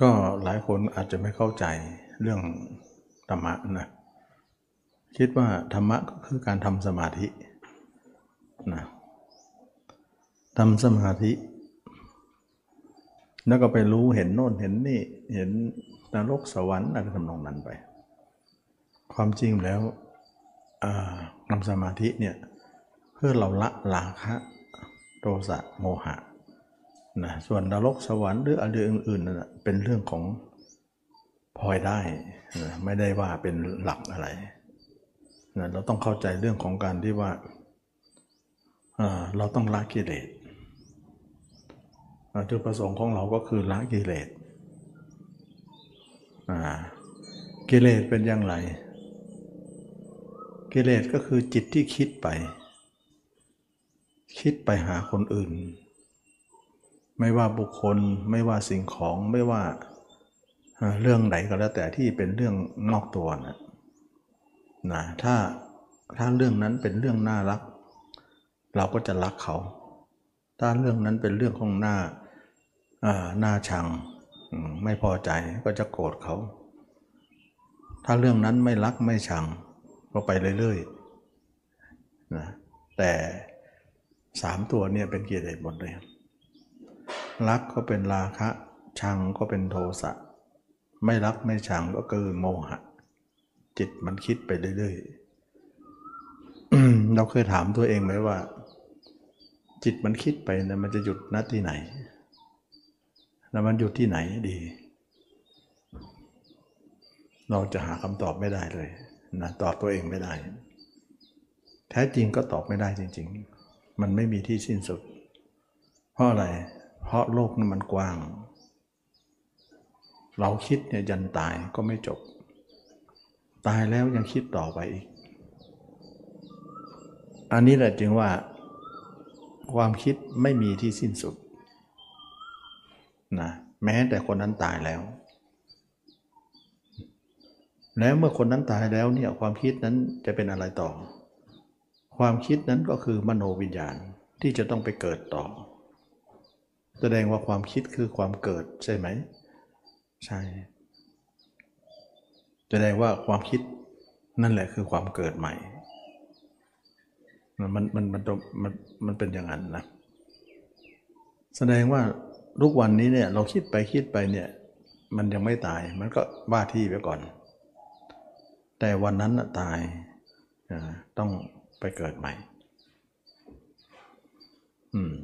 ก็หลายคนอาจจะไม่เข้าใจเรื่องธรรมะนะคิดว่าธรรมะก็คือการทำสมาธินะทำสมาธิ แล้วก็ไปรู้เห็นโน่นเห็นนี่เห็นนรกสวรรค์อะไรทำนองนั้นไป ความจริงแล้วทำสมาธิเนี่ยเพื่อเราละราคะโทสะโมหะ นะส่วนนรกสวรรค์หรืออะไรอื่นๆนั่นเป็นเรื่องของพลอยได้นะไม่ได้ว่าเป็นหลักอะไรนะเราต้องเข้าใจเรื่องของการที่ว่าเราต้องละกิเลสจุดประสงค์ของเราก็คือละกิเลสกิเลสเป็นอย่างไร กิเลสก็คือจิตที่คิดไป คิดไปหาคนอื่น ไม่ว่าบุคคล ไม่ว่าสิ่งของไม่ว่าเรื่องไหนก็แล้วแต่ที่เป็นเรื่องนอกตัวนะนะถ้าถ้าเรื่องนั้นเป็นเรื่องน่ารัก เราก็จะรักเขา ถ้าเรื่องนั้นเป็นเรื่องของหน้าหน้าชังไม่พอใจก็จะโกรธเขา ถ้าเรื่องนั้นไม่รักไม่ชังก็ไปเรื่อยๆนะแต่สามตัวเนี่ยเป็นเกียรติหมดเลย รักก็เป็นราคะ ชังก็เป็นโทสะ ไม่รักไม่ชังก็คือโมหะ จิตมันคิดไปเรื่อยๆ เราเคยถามตัวเองไหมว่า จิตมันคิดไปนะมันจะหยุดณที่ไหน แล้วมันอยู่ที่ไหนดี เราจะหาคำตอบไม่ได้เลยนะตอบตัวเองไม่ได้ แท้จริงก็ตอบไม่ได้จริง ๆ มันไม่มีที่สิ้นสุด เพราะอะไร เพราะโลกนั้นมันกว้าง เราคิดเนี่ยยันตายก็ไม่จบ ตายแล้วยังคิดต่อไปอีก อันนี้แหละจึงว่า ความคิดไม่มีที่สิ้นสุดนะแม้แต่คนนั้นตายแล้ว แล้วเมื่อคนนั้นตายแล้วเนี่ยความคิดนั้นจะเป็นอะไรต่อ ความคิดนั้นก็คือมโนวิญญาณที่จะต้องไปเกิดต่อ แสดงว่าความคิดคือความเกิดใช่ไหม ใช่ แสดงว่าความคิดนั่นแหละคือความเกิดใหม่ มันมันมันมันมันเป็นอย่างนั้นนะแสดงว่าทุกวันนี้เนี่ยเราคิดไปคิดไปเนี่ย มันยังไม่ตายมันก็บ้าที่ไปก่อน แต่วันนั้นตายต้องไปเกิดใหม่ อืม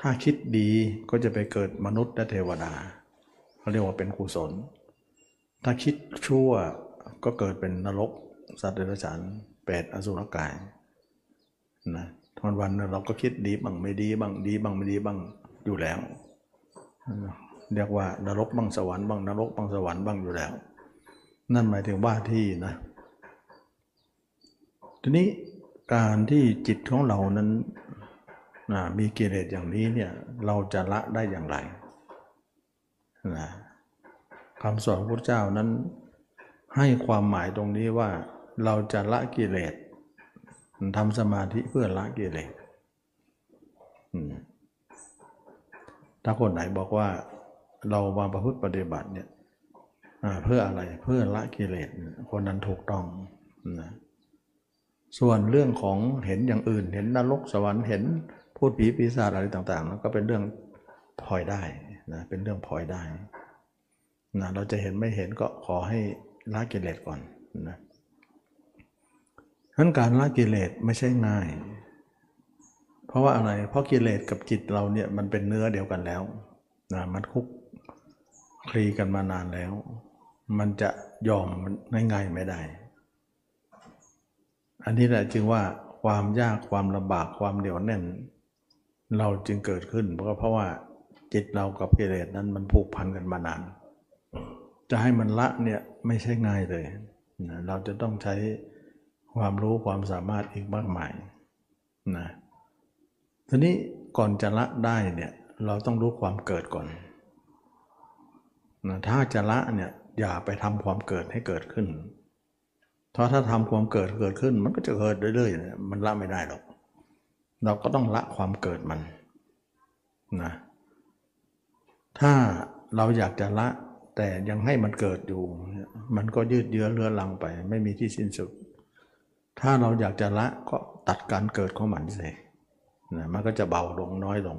ถ้าคิดดีก็จะไปเกิดมนุษย์และเทวดาเขาเรียกว่าเป็นกุศล ถ้าคิดชั่วก็เกิดเป็นนรก สัตว์เดรัจฉานเปรตอสุรกายนะวันวันเราก็คิดดีบ้างไม่ดีบ้างดีบ้างไม่ดีบ้างอยู่แล้ว เรียกว่านรกบ้างสวรรค์บ้างนรกบ้างสวรรค์บ้างอยู่แล้ว นั่นหมายถึงว่าที่นะ ทีนี้การที่จิตของเรานั้น มีกิเลสอย่างนี้เนี่ยเราจะละได้อย่างไรนะคำสอนพระเจ้านั้นให้ความหมายตรงนี้ว่าเราจะละกิเลสทำสมาธิเพื่อละกิเลสถ้าคนไหนบอกว่าเรามาประพฤติปฏิบัติเนี่ยเพื่ออะไรเพื่อละกิเลสคนนั้นถูกต้องนะส่วนเรื่องของเห็นอย่างอื่น เห็นนรกสวรรค์เห็น พูดผีปีศาจอะไรต่างๆแล้วก็เป็นเรื่องพลอยได้นะเป็นเรื่องพลอยได้นะเราจะเห็นไม่เห็นก็ขอให้ละกิเลสก่อนนะนั้นการละกิเลสไม่ใช่ง่าย เพราะว่าอะไร เพราะกิเลสกับจิตเราเนี่ยมันเป็นเนื้อเดียวกันแล้วนะมันคุกคลีกันมานานแล้ว มันจะยอมง่ายๆไม่ได้ อันนี้แหละจึงว่าความยากความลำบากความเดี่ยวแน่น เราจึงเกิดขึ้นเพราะเพราะว่าจิตเรากับกิเลสนั้นมันผูกพันกันมานาน จะให้มันละเนี่ยไม่ใช่ง่ายเลยนะเราจะต้องใช้ความรู้ความสามารถอีกมากมายนะทีนี้ก่อนจะละได้เนี่ยเราต้องรู้ความเกิดก่อนนะถ้าจะละเนี่ยอย่าไปทำความเกิดให้เกิดขึ้นเพราะถ้าทำความเกิดเกิดขึ้น มันก็จะเกิดเรื่อยๆมันละไม่ได้หรอก เราก็ต้องละความเกิดมันนะถ้าเราอยากจะละแต่ยังให้มันเกิดอยู่ มันก็ยืดเยื้อเลื้อลังไป ไม่มีที่สิ้นสุด ถ้าเราอยากจะละก็ตัดการเกิดของมันเสียนะมันก็จะเบาลงน้อยลง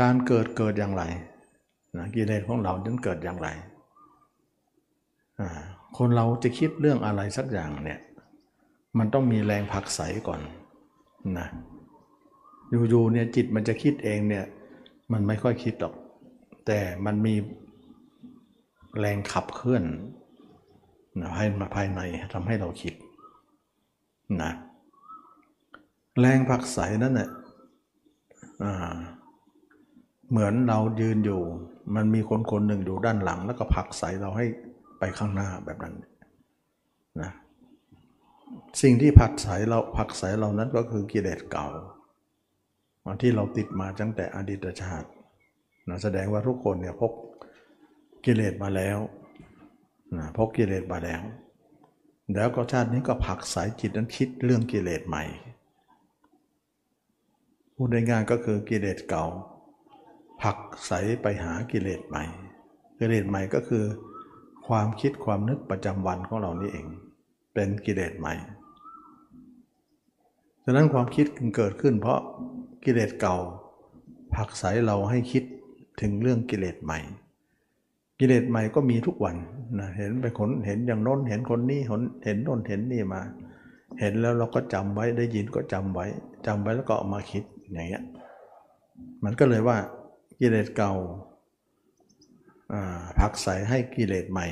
การเกิดเกิดอย่างไรนะกิเลสของเรานั้นเกิดอย่างไร คนเราจะคิดเรื่องอะไรสักอย่างเนี่ย มันต้องมีแรงผักใสก่อน นะอยู่ๆเนี่ยจิตมันจะคิดเองเนี่ย มันไม่ค่อยคิดหรอก แต่มันมีแรงขับเคลื่อนนะให้มาภายในทำให้เราคิดนะแรงผักใสนั่นแหละเหมือนเรายืนอยู่ มันมีคนคนหนึ่งอยู่ด้านหลัง แล้วก็ผักใสเราให้ไปข้างหน้าแบบนั้น สิ่งที่ผักใสเราผักใสเรานั้นก็คือกิเลสเก่าที่เราติดมาตั้งแต่อดีตชาตินะแสดงว่าทุกคนเนี่ยพกกิเลสมาแล้วนะพกกิเลสมาแล้ว แล้วก็ชาตินี้ก็ผักสายจิตนั้นคิดเรื่องกิเลสใหม่พูดง่ายๆก็คือกิเลสเก่าผักใสไปหากิเลสใหม่ กิเลสใหม่ก็คือ ความคิดความนึกประจำวันของเรานี่เอง เป็นกิเลสใหม่ฉะนั้นความคิดเกิดขึ้น เพราะกิเลสเก่าผักใสเราให้คิดถึงเรื่องกิเลสใหม่ กิเลสใหม่ก็มีทุกวันนะเห็นไปคนเห็นอย่างน้นเห็นคนนี้เห็นเห็นน้นเห็นนี่มา เห็นแล้วเราก็จำไว้ได้ยินก็จำไว้จำไว้แล้วก็เอามาคิดอย่างเงี้ยมันก็เลยว่ากิเลสเก่าผักใสให้กิเลสใหม่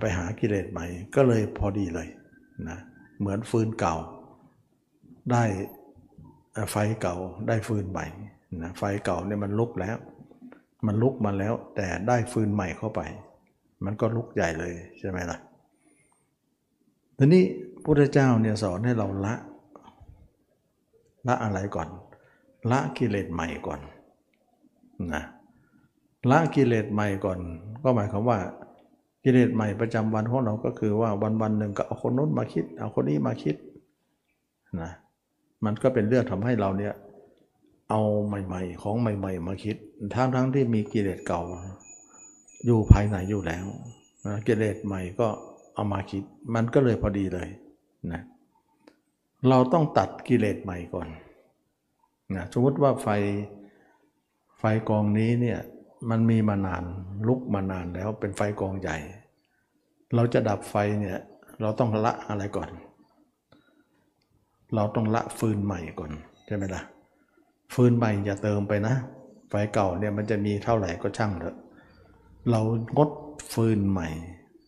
ไปหากิเลสใหม่ ก็เลยพอดีเลยนะเหมือนฟืนเก่า ได้ไฟเก่าได้ฟืนใหม่นะไฟเก่าเนี่ยมันลุกแล้ว มันลุกมาแล้ว แต่ได้ฟืนใหม่เข้าไป มันก็ลุกใหญ่เลยใช่ไหมล่ะทีนี้พระเจ้าเนี่ยสอนให้เราละละอะไรก่อน ละกิเลสใหม่ก่อนนะละกิเลสใหม่ก่อน ก็หมายความว่า กิเลสใหม่ประจำวันของเราก็คือว่าวันวันหนึ่งก็เอาคนนู้นมาคิด เอาคนนี้มาคิดนะมันก็เป็นเรื่องทำให้เราเนี่ยเอาใหม่ ๆ ของใหม่ ๆ มาคิด ทั้งทั้งที่มีกิเลสเก่า อยู่ภายในอยู่แล้วนะกิเลสใหม่ก็เอามาคิด มันก็เลยพอดีเลยนะเราต้องตัดกิเลสใหม่ก่อนนะสมมติว่าไฟไฟกองนี้เนี่ย มันมีมานาน ลุกมานานแล้วเป็นไฟกองใหญ่ เราจะดับไฟเนี่ยเราต้องละอะไรก่อน เราต้องละฟืนใหม่ก่อนใช่ไหมละ่ะฟืนใหม่อย่าเติมไปนะ ไฟเก่าเนี่ยมันจะมีเท่าไหร่ก็ช่างเถอะ เรางดฟืนใหม่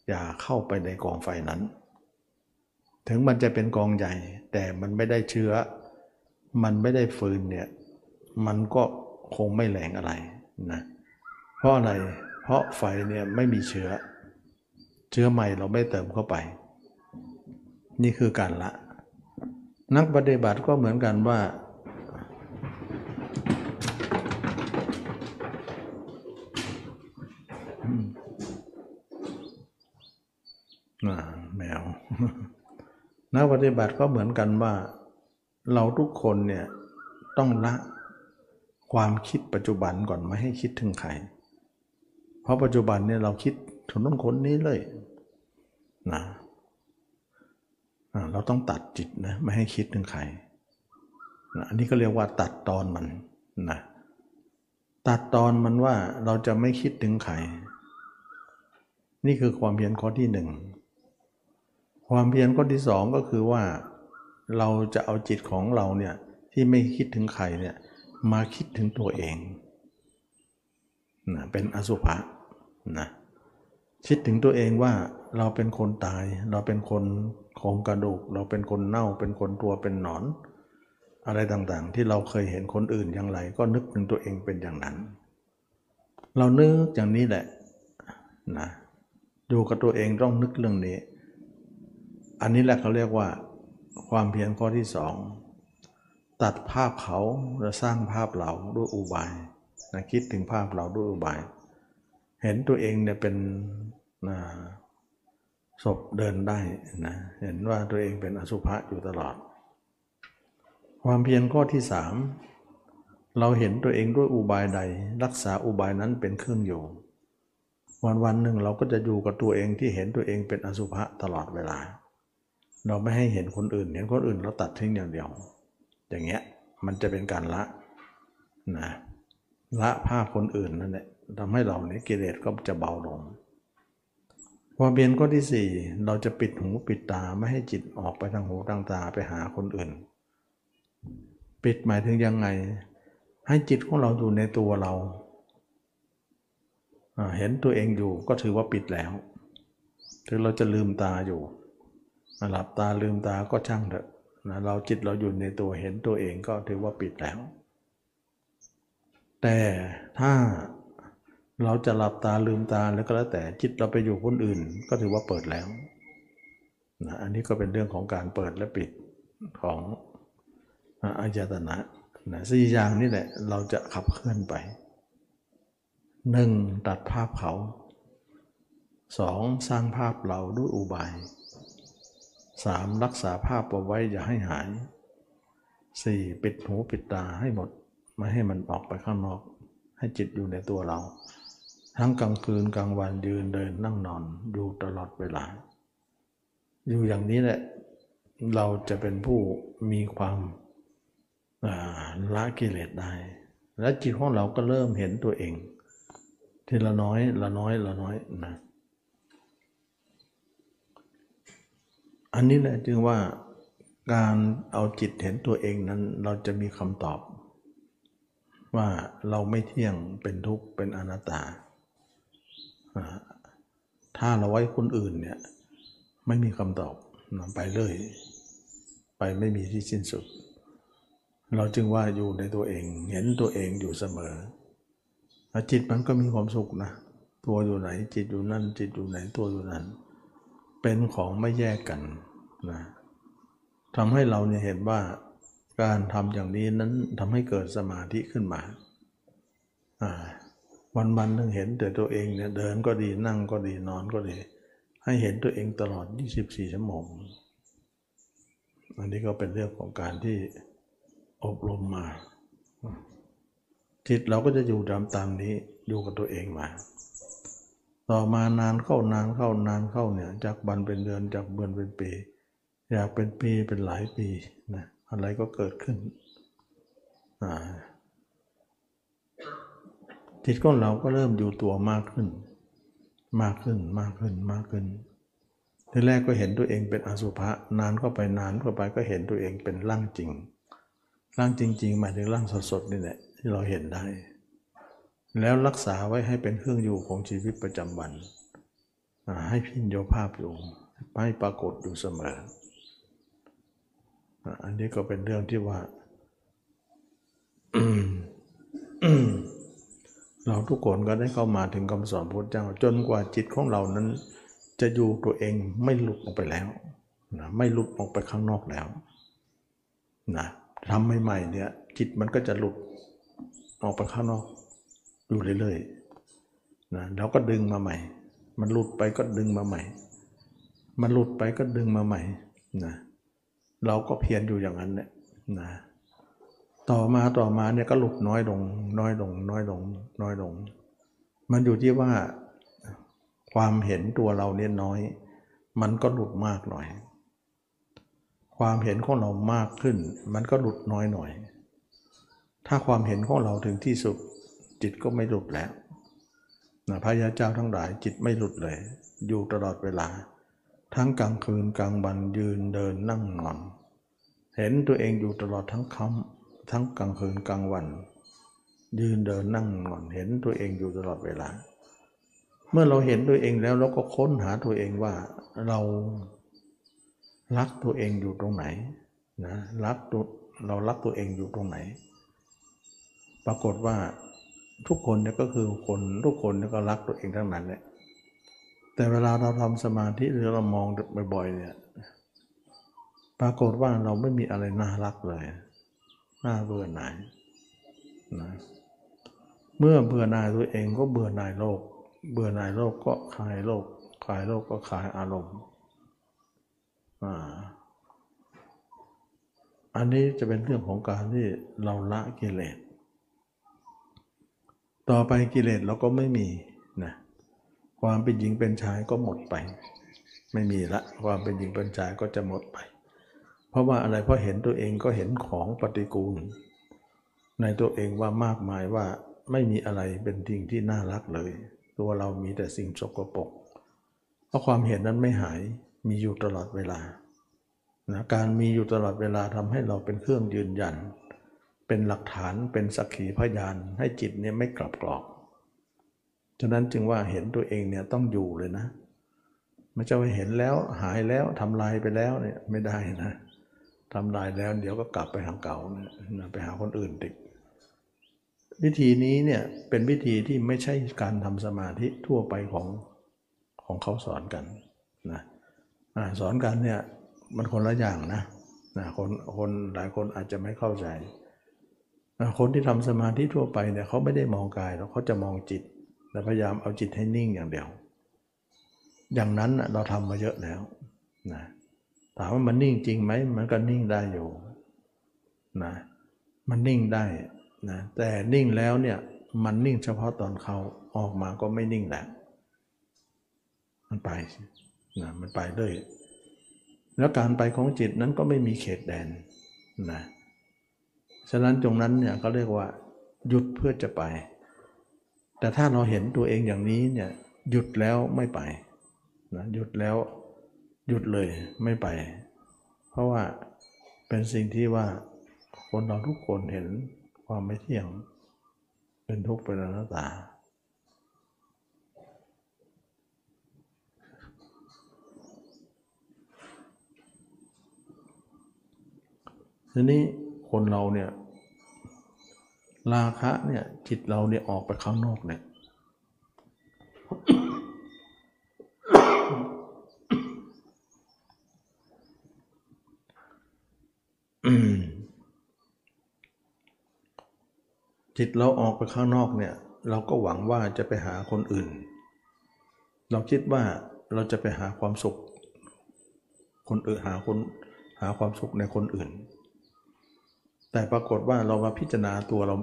อย่าเข้าไปในกองไฟนั้น ถึงมันจะเป็นกองใหญ่ แต่มันไม่ได้เชื้อ มันไม่ได้ฟืนเนี่ย มันก็คงไม่แรงอะไรนะเราะอะไร เพราะไฟเนี่ยไม่มีเชื้อ เชื้อใหม่เราไม่เติมเข้าไป นี่คือการละ นักปฏิบัติก็เหมือนกันว่า แมว นักปฏิบัติก็เหมือนกันว่า เราทุกคนเนี่ยต้องละความคิดปัจจุบันก่อนไม่ให้คิดถึงใคร เพราะปัจจุบันเนี่ยเราคิดถึงน้นคนนี้เลยนะเราต้องตัดจิตนะไม่ให้คิดถึงใครนะอันนี้ก็เรียกว่าตัดตอนมันนะตัดตอนมันว่าเราจะไม่คิดถึงใคร นี่คือความเพียรข้อที่หนึ่งความเพียรข้อที่สองก็คือว่าเราจะเอาจิตของเราเนี่ยที่ไม่คิดถึงใครเนี่ยมาคิดถึงตัวเองนะเป็นอสุภะ นะคิดถึงตัวเองว่าเราเป็นคนตาย เราเป็นคนของกระดูก เราเป็นคนเน่าเป็นคนตัวเป็นหนอน อะไรต่างๆ ที่เราเคยเห็นคนอื่นอย่างไร ก็นึกถึงตัวเองเป็นอย่างนั้น เรานึกอย่างนี้แหละนะอยู่กับตัวเองต้องนึกเรื่องนี้ อันนี้แหละเขาเรียกว่า ความเพียรข้อที่สองตัดภาพเขาแล้วสร้างภาพเราด้วยอุบายนะคิดถึงภาพเราด้วยอุบาย เห็นตัวเองเนี่ยเป็นศพเดินได้นะเห็นว่าตัวเองเป็นอสุภะอยู่ตลอด ความเพียรข้อที่สามเราเห็นตัวเองด้วยอุบายใด รักษาอุบายนั้นเป็นเครื่องอยู่ วันวันหนึ่งเราก็จะอยู่กับตัวเองที่เห็นตัวเองเป็นอสุภะตลอดเวลา เราไม่ให้เห็นคนอื่น เห็นคนอื่นเราตัดทิ้งอย่างเดียว อย่างเงี้ยมันจะเป็นการละนะละภาพคนอื่นนั่นแหละ ทำให้เราเนี่ยกิเลสก็จะเบาลงความเบียนข้อที่สี่เราจะปิดหูปิดตาไม่ให้จิตออกไปทางหูทางตาไปหาคนอื่น ปิดหมายถึงยังไง ให้จิตของเราอยู่ในตัวเรา เห็นตัวเองอยู่ก็ถือว่าปิดแล้วถึงเราจะลืมตาอยู่หลับตาลืมตาก็ช่างเถอะนะเราจิตเราอยู่ในตัวเห็นตัวเองก็ถือว่าปิดแล้ว แต่ถ้า เราจะหลับตาลืมตาแล้วก็แล้วแต่จิตเราไปอยู่คนอื่น ก็ถือว่าเปิดแล้วนะอันนี้ก็เป็นเรื่องของการเปิดและปิดของอายตนะนะสี่อย่างนี่แหละเราจะขับเคลื่อนไปหนึ่งตัดภาพเขาสองสร้างภาพเราด้วยอุบายสามรักษาภาพเอาไว้อย่าให้หายสี่ปิดหูปิดตาให้หมด ไม่ให้มันออกไปข้างนอก ให้จิตอยู่ในตัวเรา ทั้งกลางคืนกลางวันยืนเดินนั่งนอนอยู่ตลอดเวลา อยู่อย่างนี้แหละ เราจะเป็นผู้มีความละกิเลสได้ และจิตของเราก็เริ่มเห็นตัวเอง ทีละน้อยละน้อยละน้อยนะอันนี้แหละจึงว่าการเอาจิตเห็นตัวเองนั้น เราจะมีคำตอบ ว่าเราไม่เที่ยงเป็นทุกข์เป็นอนัตตา ถ้าเราไว้คนอื่นเนี่ยไม่มีคำตอบนำไปเลย ไปไม่มีที่สิ้นสุด เราจึงว่าอยู่ในตัวเอง เห็นตัวเองอยู่เสมอจิตมันก็มีความสุขนะ ตัวอยู่ไหนจิตอยู่นั่น จิตอยู่ไหนตัวอยู่นั้น เป็นของไม่แยกกันนะทำให้เราเนี่ยเห็นว่าการทำอย่างนี้นั้นทำให้เกิดสมาธิขึ้นมา วันวันนึงเห็นแต่ตัวเองเนี่ยเดินก็ดีนั่งก็ดีนอนก็ดี ให้เห็นตัวเองตลอด 24 ชั่วโมง อันนี้ก็เป็นเรื่องของการที่อบรมมา จิตเราก็จะอยู่ตามตามนี้อยู่กับตัวเองมา ต่อมานานเข้านานเข้านานเข้าเนี่ยจากบันเป็นเดือนจากเดือนเป็นปี อยากเป็นปีเป็นหลายปีนะอะไรก็เกิดขึ้นอ่า จิตของเราก็เริ่มอยู่ตัวมากขึ้น มากขึ้นมากขึ้นมากขึ้นทีแรกก็เห็นตัวเองเป็นอสุภะนานก็ไปนานก็ไปก็เห็นตัวเองเป็นร่างจริง ร่างจริง ๆ หมายถึงร่างสดๆนี่แหละที่เราเห็นได้ แล้วรักษาไว้ให้เป็นเครื่องอยู่ของชีวิตประจำวัน ให้พิญโยภาพอยู่ให้ปรากฏอยู่เสมอ อันนี้ก็เป็นเรื่องที่ว่า เราทุกคนก็ได้เข้ามาถึงคำสอนพระเจ้า จนกว่าจิตของเรานั้น จะอยู่ตัวเองไม่หลุดออกไปแล้วนะไม่หลุดออกไปข้างนอกแล้วนะทำใหม่ๆเนี่ยจิตมันก็จะหลุดออกไปข้างนอกอยู่เรื่อยๆนะแล้วก็ดึงมาใหม่ มันหลุดไปก็ดึงมาใหม่ มันหลุดไปก็ดึงมาใหม่นะเราก็เพียรอยู่อย่างนั้นเนี่ยนะ ต่อมาต่อมาเนี่ยก็หลุดน้อยลง น้อยลง น้อยลง น้อยลง มันอยู่ที่ว่าความเห็นตัวเราเนี่ยน้อย มันก็หลุดมากหน่อย ความเห็นของเรามากขึ้น มันก็หลุดน้อยหน่อย ถ้าความเห็นของเราถึงที่สุด จิตก็ไม่หลุดแล้วนะพระยาเจ้าทั้งหลายจิตไม่หลุดเลย อยู่ตลอดเวลา ทั้งกลางคืนกลางวันยืนเดินนั่งนอน เห็นตัวเองอยู่ตลอดทั้งคำ ทั้งกลางคืนกลางวัน ยืนเดินนั่งนอนเห็นตัวเองอยู่ตลอดเวลา เมื่อเราเห็นตัวเองแล้วเราก็ค้นหาตัวเองว่าเรารักตัวเองอยู่ตรงไหนนะรักตัวเรารักตัวเองอยู่ตรงไหน ปรากฏว่าทุกคนเนี่ยก็คือคนทุกคนเนี่ยก็รักตัวเองทั้งนั้นแหละแต่เวลาเราทำสมาธิหรือเรามองบ่อยๆเนี่ยปรากฏว่าเราไม่มีอะไรน่ารักเลย น่าเบื่อหน่ายนะเมื่อเบื่อหน่ายตัวเองก็เบื่อหน่ายโลก เบื่อหน่ายโลกก็คลายโลกคลายโลกก็คลายอารมณ์อ่าอันนี้จะเป็นเรื่องของการที่เราละกิเลส ต่อไปกิเลสเราก็ไม่มีนะ ความเป็นหญิงเป็นชายก็หมดไป ไม่มีละ ความเป็นหญิงเป็นชายก็จะหมดไป เพราะว่าอะไรเพราะเห็นตัวเองก็เห็นของปฏิกูล ในตัวเองว่ามากมายว่าไม่มีอะไรเป็นสิ่งที่น่ารักเลย ตัวเรามีแต่สิ่งสกปรกเพราะความเห็นนั้นไม่หายมีอยู่ตลอดเวลานะการมีอยู่ตลอดเวลาทำให้เราเป็นเครื่องยืนยัน เป็นหลักฐานเป็นสักขีพยาน ให้จิตเนี่ยไม่กลับกรอกฉะนั้นจึงว่าเห็นตัวเองเนี่ยต้องอยู่เลยนะ ไม่ใช่ว่าเห็นแล้วหายแล้วทำลายไปแล้วเนี่ยไม่ได้นะ ทำลายแล้ว เดี๋ยวก็กลับไปทางเก่านะไปหาคนอื่นติดวิธีนี้เนี่ยเป็นวิธีที่ไม่ใช่การทำสมาธิทั่วไปของของเขาสอนกันนะสอนกันเนี่ยมันคนละอย่างนะนะคนคนหลายคนอาจจะไม่เข้าใจนะคนที่ทำสมาธิทั่วไปเนี่ยเขาไม่ได้มองกายแล้วเขาจะมองจิตและพยายามเอาจิตให้นิ่งอย่างเดียว อย่างนั้นเราทำมาเยอะแล้วนะ ถามว่ามันนิ่งจริงไหมมันก็นิ่งได้อยู่นะมันนิ่งได้นะแต่นิ่งแล้วเนี่ยมันนิ่งเฉพาะตอนเขาออกมาก็ไม่นิ่งแล้วมันไปนะมันไปเลยแล้วการไปของจิตนั้นก็ไม่มีเขตแดนนะฉะนั้นตรงนั้นเนี่ยก็เรียกว่า หยุดเพื่อจะไป แต่ถ้าเราเห็นตัวเองอย่างนี้เนี่ยหยุดแล้วไม่ไปนะหยุดแล้ว หยุดเลยไม่ไป เพราะว่าเป็นสิ่งที่ว่าคนเราทุกคนเห็นความไม่เที่ยง เป็นทุกข์เป็นอนัตตา ทีนี้คนเราเนี่ยราคะเนี่ยจิตเราเนี่ยออกไปข้างนอกเนี่ย จิตเราออกไปข้างนอกเนี่ย เราก็หวังว่าจะไปหาคนอื่น เราคิดว่าเราจะไปหาความสุข คนอื่นหาคนหาความสุขในคนอื่น แต่ปรากฏว่าเรามาพิจารณาตัวเรา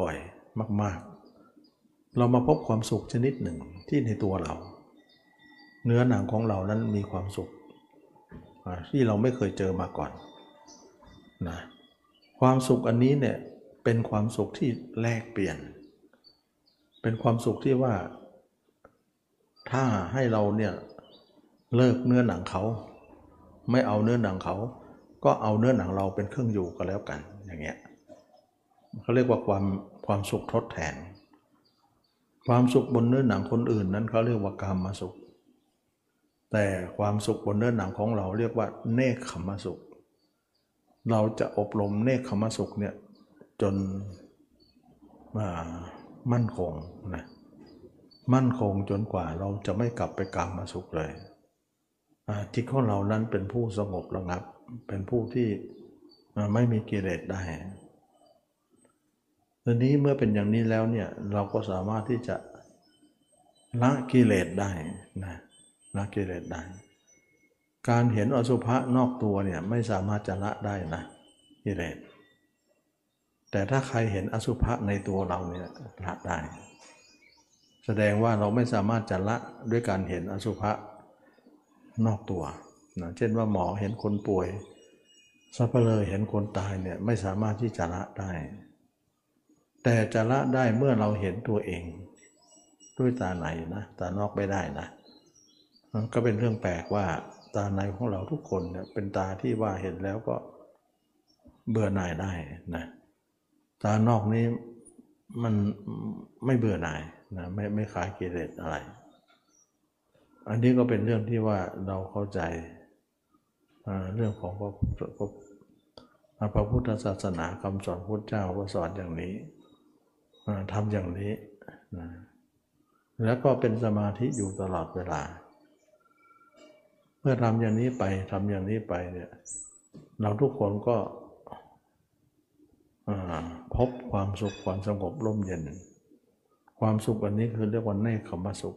บ่อยๆ มากๆ เรามาพบความสุขชนิดหนึ่งที่ในตัวเรา เนื้อหนังของเรานั้นมีความสุขที่เราไม่เคยเจอมาก่อน นะความสุขอันนี้เนี่ยเป็นความสุขที่แลกเปลี่ยน เป็นความสุขที่ว่า ถ้าให้เราเนี่ยเลิกเนื้อหนังเขา ไม่เอาเนื้อหนังเขา ก็เอาเนื้อหนังเราเป็นเครื่องอยู่ก็แล้วกันอย่างเงี้ยเขาเรียกว่าความความสุขทดแทน ความสุขบนเนื้อหนังคนอื่นนั้นเขาเรียกว่ากามมาสุข แต่ความสุขบนเนื้อหนังของเราเรียกว่าเนคขมสุข เราจะอบรมเนคขมสุขเนี่ยจนมั่นคงนะมั่นคงจนกว่าเราจะไม่กลับไปกามมาสุขเลยจิตของเรานั้นเป็นผู้สงบระงับ เป็นผู้ที่ไม่มีกิเลสได้ทีนี้เมื่อเป็นอย่างนี้แล้วเนี่ยเราก็สามารถที่จะละกิเลสได้นะละกิเลสได้ การเห็นอสุภะนอกตัวเนี่ยไม่สามารถจะละได้นะกิเลสแต่ถ้าใครเห็นอสุภะในตัวเราเนี่ยละได้ แสดงว่าเราไม่สามารถจะละด้วยการเห็นอสุภะนอกตัวนะเช่นว่าหมอเห็นคนป่วยสัพเพลอเห็นคนตายเนี่ยไม่สามารถที่จะละได้ แต่จะละได้เมื่อเราเห็นตัวเอง ด้วยตาในนะตานอกไม่ได้นะ ก็เป็นเรื่องแปลกว่า ตาในของเราทุกคนเนี่ยเป็นตาที่ว่าเห็นแล้วก็เบื่อหน่ายได้นะตานอกนี้มันไม่เบื่อหน่ายนะไม่ไม่คลายกิเลสอะไร อันนี้ก็เป็นเรื่องที่ว่าเราเข้าใจเรื่องของพระพระพุทธศาสนาคำสอนพุทธเจ้าก็สอนอย่างนี้ทำอย่างนี้นะแล้วก็เป็นสมาธิอยู่ตลอดเวลา เมื่อทำอย่างนี้ไปทำอย่างนี้ไปเนี่ย เราทุกคนก็พบความสุขความสงบร่มเย็น ความสุขอันนี้คือเรียกว่าเนคขมสุข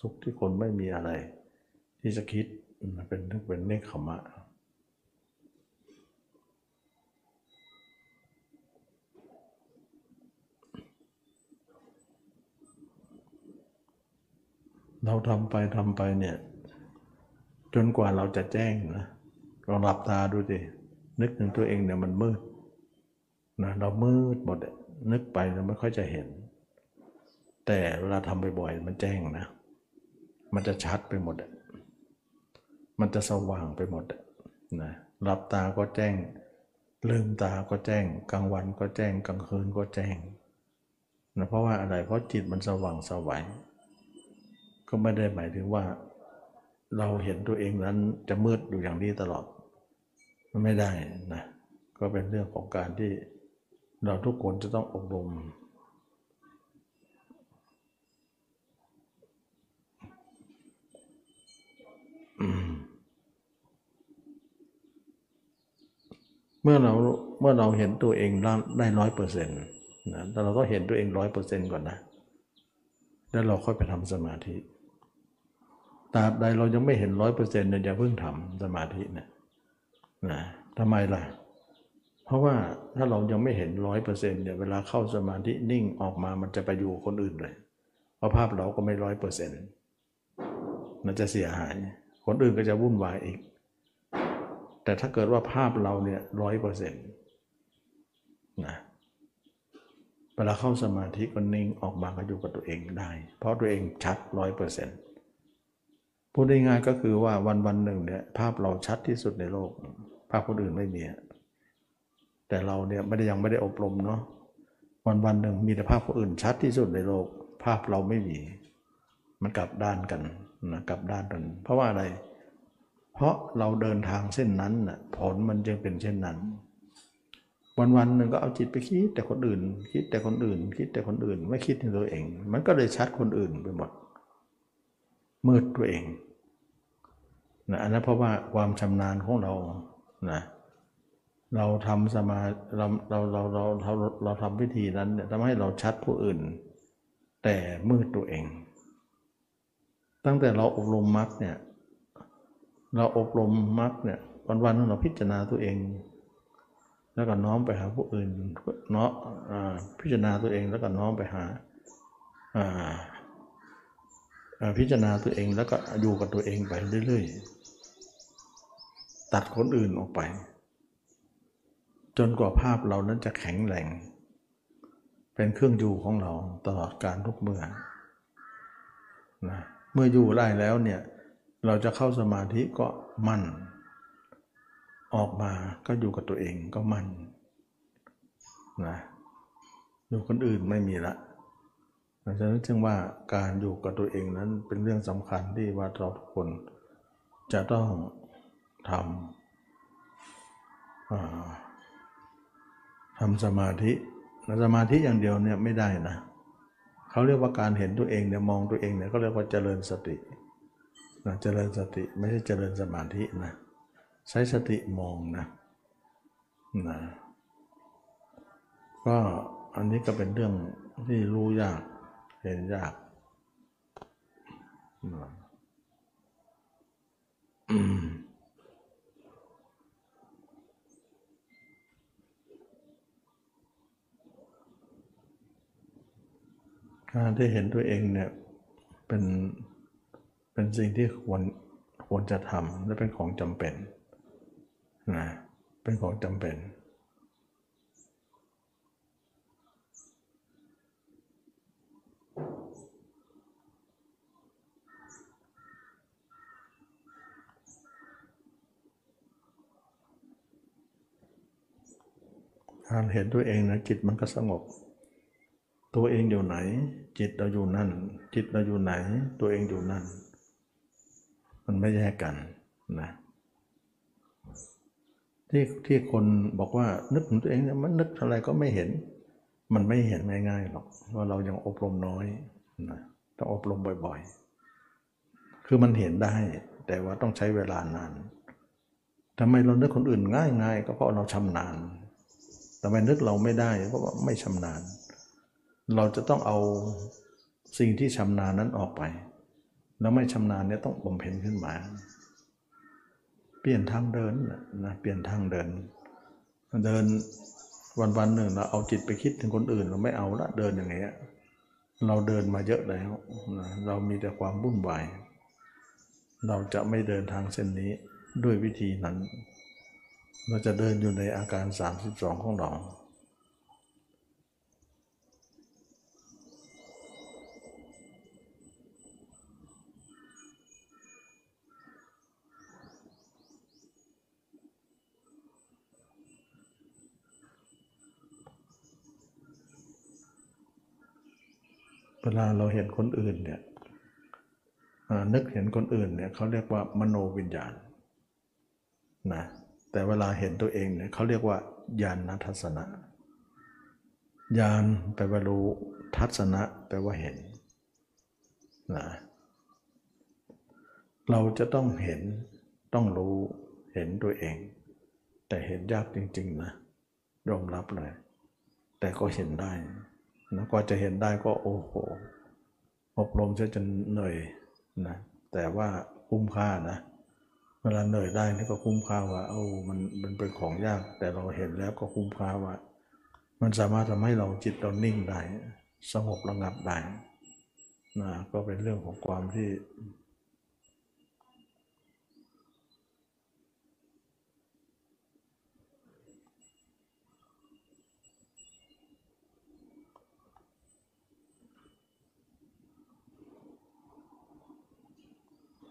สุขที่คนไม่มีอะไร ที่จะคิดเป็นทึกเป็นเนคขมะเราทำไปทำไปเนี่ย จนกว่าเราจะแจ้งนะลองหลับตาดูสินึกถึงตัวเองเนี่ยมันมืดนะเรามืดหมดนึกไปเราไม่ค่อยจะเห็น แต่เวลาทำบ่อยๆมันแจ้งนะ มันจะชัดไปหมด มันจะสว่างไปหมดนะหลับตาก็แจ้ง ลืมตาก็แจ้ง กลางวันก็แจ้ง กลางคืนก็แจ้งนะเพราะว่าอะไรเพราะจิตมันสว่างสวัยก็ไม่ได้หมายถึงว่า เราเห็นตัวเองนั้นจะมืดอยู่อย่างนี้ตลอด มันไม่ได้นะ ก็เป็นเรื่องของการที่เราทุกคนจะต้องอบรมเมื่อเราเมื่อเราเห็นตัวเองได้ร้อยเปอร์เซ็นต์นะแต่เราก็เห็นตัวเองร้อยเปอร์เซ็นต์ก่อนนะ แล้วเราค่อยไปทำสมาธิ ตราบใดเรายังไม่เห็นร้อยเปอร์เซ็นต์เนี่ยอย่าเพิ่งทำสมาธินะนะทำไมล่ะ เพราะว่าถ้าเรายังไม่เห็นร้อยเปอร์เซ็นต์เนี่ยเวลาเข้าสมาธินิ่งออกมามันจะไปอยู่คนอื่นเลยเพราะภาพเราก็ไม่ร้อยเปอร์เซ็นต์มันจะเสียหาย คนอื่นก็จะวุ่นวายอีก แต่ถ้าเกิดว่าภาพเราเนี่ยร้อยเปอร์เซ็นต์นะเวลาเข้าสมาธิก็นิ่งออกมาก็อยู่กับตัวเองได้ เพราะตัวเองชัดร้อยเปอร์เซ็นต์ พูดง่ายๆก็คือว่าวันวันหนึ่งเนี่ยภาพเราชัดที่สุดในโลก ภาพคนอื่นไม่มี แต่เราเนี่ยไม่ได้ยังไม่ได้อบรมเนาะวันวันหนึ่งมีแต่ภาพคนอื่นชัดที่สุดในโลก ภาพเราไม่มี มันกลับด้านกันนะกลับด้านกัน เพราะว่าอะไร เพราะเราเดินทางเส้นนั้นนะผลมันจึงเป็นเช่นนั้น วันวันหนึ่งก็เอาจิตไปคิดแต่คนอื่น คิดแต่คนอื่น คิดแต่คนอื่น ไม่คิดถึงตัวเอง มันก็เลยชัดคนอื่นไปหมด มืดตัวเองนะอันนั้นเพราะว่าความชำนาญของเรานะเราทำสมาเราเราเราเราเราเราทำวิธีนั้นเนี่ยทำให้เราชัดผู้อื่น แต่มืดตัวเอง ตั้งแต่เราอบรมมรรคเนี่ยเราอบรมมรรคเนี่ยวันวันเราพิจารณาตัวเอง แล้วก็น้อมไปหาผู้อื่นเนาะพิจารณาตัวเองแล้วก็น้อมไปหา พิจารณาตัวเองแล้วก็อยู่กับตัวเองไปเรื่อยๆ ตัดคนอื่นออกไป จนกว่าภาพเรานั้นจะแข็งแรงเป็นเครื่องอยู่ของเราตลอดการทุกเมื่อนะเมื่ออยู่ได้แล้วเนี่ยเราจะเข้าสมาธิก็มั่น ออกมาก็อยู่กับตัวเองก็มั่นนะอยู่คนอื่นไม่มีละ เพราะฉะนั้นจึงว่าการอยู่กับตัวเองนั้นเป็นเรื่องสำคัญที่ว่าเราทุกคนจะต้องทำทำสมาธิสมาธิอย่างเดียวเนี่ยไม่ได้นะเขาเรียกว่าการเห็นตัวเองเนี่ยมองตัวเองเนี่ยเขาเรียกว่าเจริญสตินะเจริญสติไม่ใช่เจริญสมาธินะใช้สติมองนะนะก็อันนี้ก็เป็นเรื่องที่รู้ยาก เห็นยากการที่เห็นตัวเองเนี่ยเป็นเป็นสิ่งที่ควรควรจะทำและเป็นของจำเป็นนะเป็นของจำเป็น การเห็นตัวเองนะจิตมันก็สงบ ตัวเองอยู่ไหน จิตเราอยู่นั่น จิตเราอยู่ไหน ตัวเองอยู่นั่น มันไม่แยกกันนะที่ที่คนบอกว่านึกถึงตัวเองเนี่ยมันนึกอะไรก็ไม่เห็น มันไม่เห็นง่ายๆหรอกว่าเรายังอบรมน้อยนะต้องอบรมบ่อยๆ คือมันเห็นได้ แต่ว่าต้องใช้เวลานานทำไมเรานึกคนอื่นง่ายๆ ก็เพราะเราชำนาญ แต่ไมนึกเราไม่ได้เพราะว่าไม่ชำนาญ เราจะต้องเอาสิ่งที่ชำนาญนั้นออกไป แล้วไม่ชำนาญเนี่ยต้องบำเพ็ญขึ้นมา เปลี่ยนทางเดินนะเปลี่ยนทางเดิน เดินวันวันหนึ่งเราเอาจิตไปคิดถึงคนอื่น เราไม่เอาละเดินอย่างเงี้ยเราเดินมาเยอะแล้วนะเรามีแต่ความวุ่นวาย เราจะไม่เดินทางเส้นนี้ด้วยวิธีนั้น เราจะเดินอยู่ในอาการ 32 ของเราเวลาเราเห็นคนอื่นเนี่ยนึกเห็นคนอื่นเนี่ยเขาเรียกว่ามโนวิญญาณนะ แต่เวลาเห็นตัวเองเนี่ยเขาเรียกว่าญาณทัศนะญาณแปลว่ารู้ทัศนะแปลว่าเห็นนะเราจะต้องเห็นต้องรู้เห็นตัวเอง แต่เห็นยากจริง ๆ นะยอมรับเลย แต่ก็เห็นได้นะกว่าจะเห็นได้ก็โอ้โหอบรมจะจนเหนื่อยนะแต่ว่าคุ้มค่านะ เวลาเหนื่อยได้นี่ก็คุ้มค่าว่าโอ้มันมันเป็นของยาก แต่เราเห็นแล้วก็คุ้มค่าว่า มันสามารถทำให้เราจิตเรานิ่งได้ สงบระงับได้นะก็เป็นเรื่องของความที่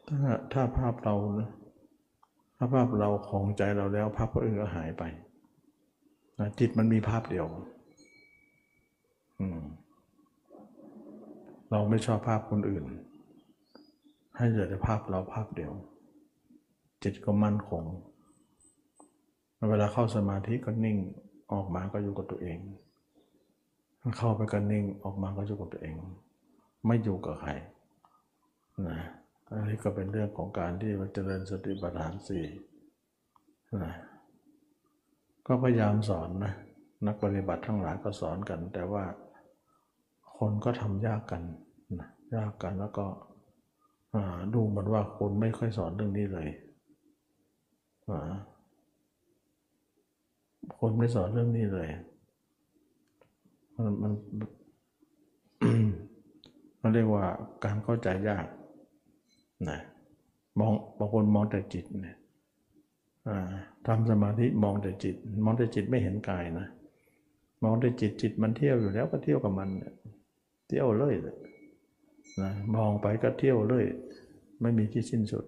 ถ้าถ้าภาพเรานะ ถ้าภาพเราของใจเราแล้วภาพคนอื่นก็หายไปนะจิตมันมีภาพเดียวอืมเราไม่ชอบภาพคนอื่น ให้เหลือแต่ภาพเราภาพเดียว จิตก็มั่นคง เวลาเข้าสมาธิก็นิ่งออกมาก็อยู่กับตัวเอง เข้าไปก็นิ่งออกมาก็อยู่กับตัวเอง ไม่อยู่กับใครนะ อันนี้ก็เป็นเรื่องของการที่มันเจริญสติปัฏฐานสี่ก็พยายามสอนนะนักปฏิบัติทั้งหลายก็สอนกัน แต่ว่าคนก็ทำยากกันนะยากกันแล้วก็ดูเหมือนว่าคนไม่ค่อยสอนเรื่องนี้เลยคนไม่สอนเรื่องนี้เลยมันมันมันเรียกว่าการเข้าใจยาก นะมองบางคนมองแต่จิตเนี่ยทำสมาธิมองแต่จิต มองแต่จิตไม่เห็นกายนะมองแต่จิตจิตมันเที่ยวอยู่แล้วก็เที่ยวกับมันเที่ยวเลยนะมองไปก็เที่ยวเลย ไม่มีที่สิ้นสุด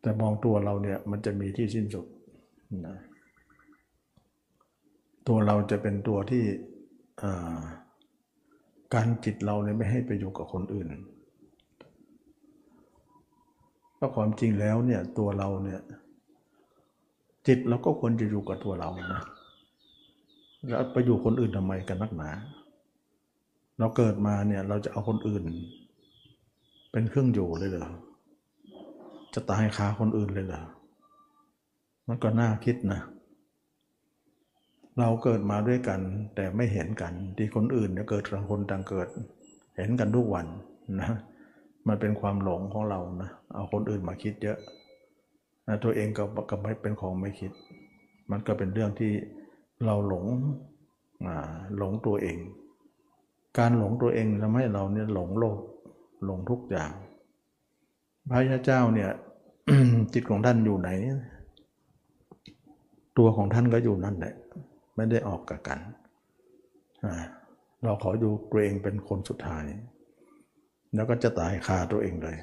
แต่มองตัวเราเนี่ยมันจะมีที่สิ้นสุดนะตัวเราจะเป็นตัวที่การจิตเราเนี่ยไม่ให้ไปอยู่กับคนอื่น ราความจริงแล้วเนี่ยตัวเราเนี่ยจิตเราก็ควรจะอยู่กับตัวเรานะแล้วไปอยู่คนอื่นทำไมกันนักหนา เราเกิดมาเนี่ยเราจะเอาคนอื่น เป็นเครื่องอยู่เลยเหรอจะตายคาคนอื่นเลยเหรอมันก็น่าคิดนะ เราเกิดมาด้วยกัน แต่ไม่เห็นกัน ที่คนอื่นเนี่ยเกิดต่างคนต่างเกิด เห็นกันทุกวันนะ มันเป็นความหลงของเรานะเอาคนอื่นมาคิดเยอะนะตัวเองก็ก็ไม่เป็นของไม่คิด มันก็เป็นเรื่องที่เราหลงหลงตัวเอง การหลงตัวเองทำให้เราเนี่ยหลงโลกหลงทุกอย่าง พระยาเจ้าเนี่ยจิตของท่านอยู่ไหน ตัวของท่านก็อยู่นั่นแหละไม่ได้ออกกับกัน เราขอดูตัวเองเป็นคนสุดท้าย แล้วก็จะตายคาตัวเองเลย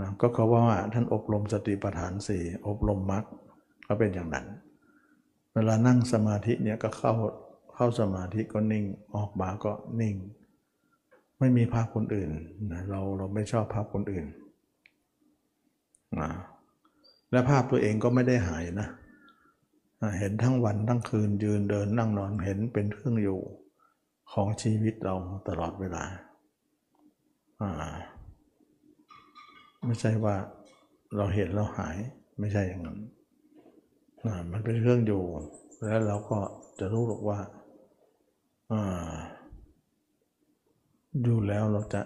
นะก็เขาว่าท่านอบรมสติปัฏฐานสี่อบรมมรรคก็เป็นอย่างนั้น เวลานั่งสมาธิเนี่ยก็เข้าเข้าสมาธิก็นิ่งออกมาก็นิ่ง ไม่มีภาพคนอื่นนะเราเราไม่ชอบภาพคนอื่นนะและภาพตัวเองก็ไม่ได้หายนะเห็นทั้งวันทั้งคืนยืนเดินนั่งนอนเห็นเป็นเครื่องอยู่ของชีวิตเราตลอดเวลา ไม่ใช่ว่าเราเห็นเราหายไม่ใช่อย่างนั้นมันเป็นเรื่องอยู่ แล้วเราก็จะรู้หรอกว่าอยู่แล้วเราจะ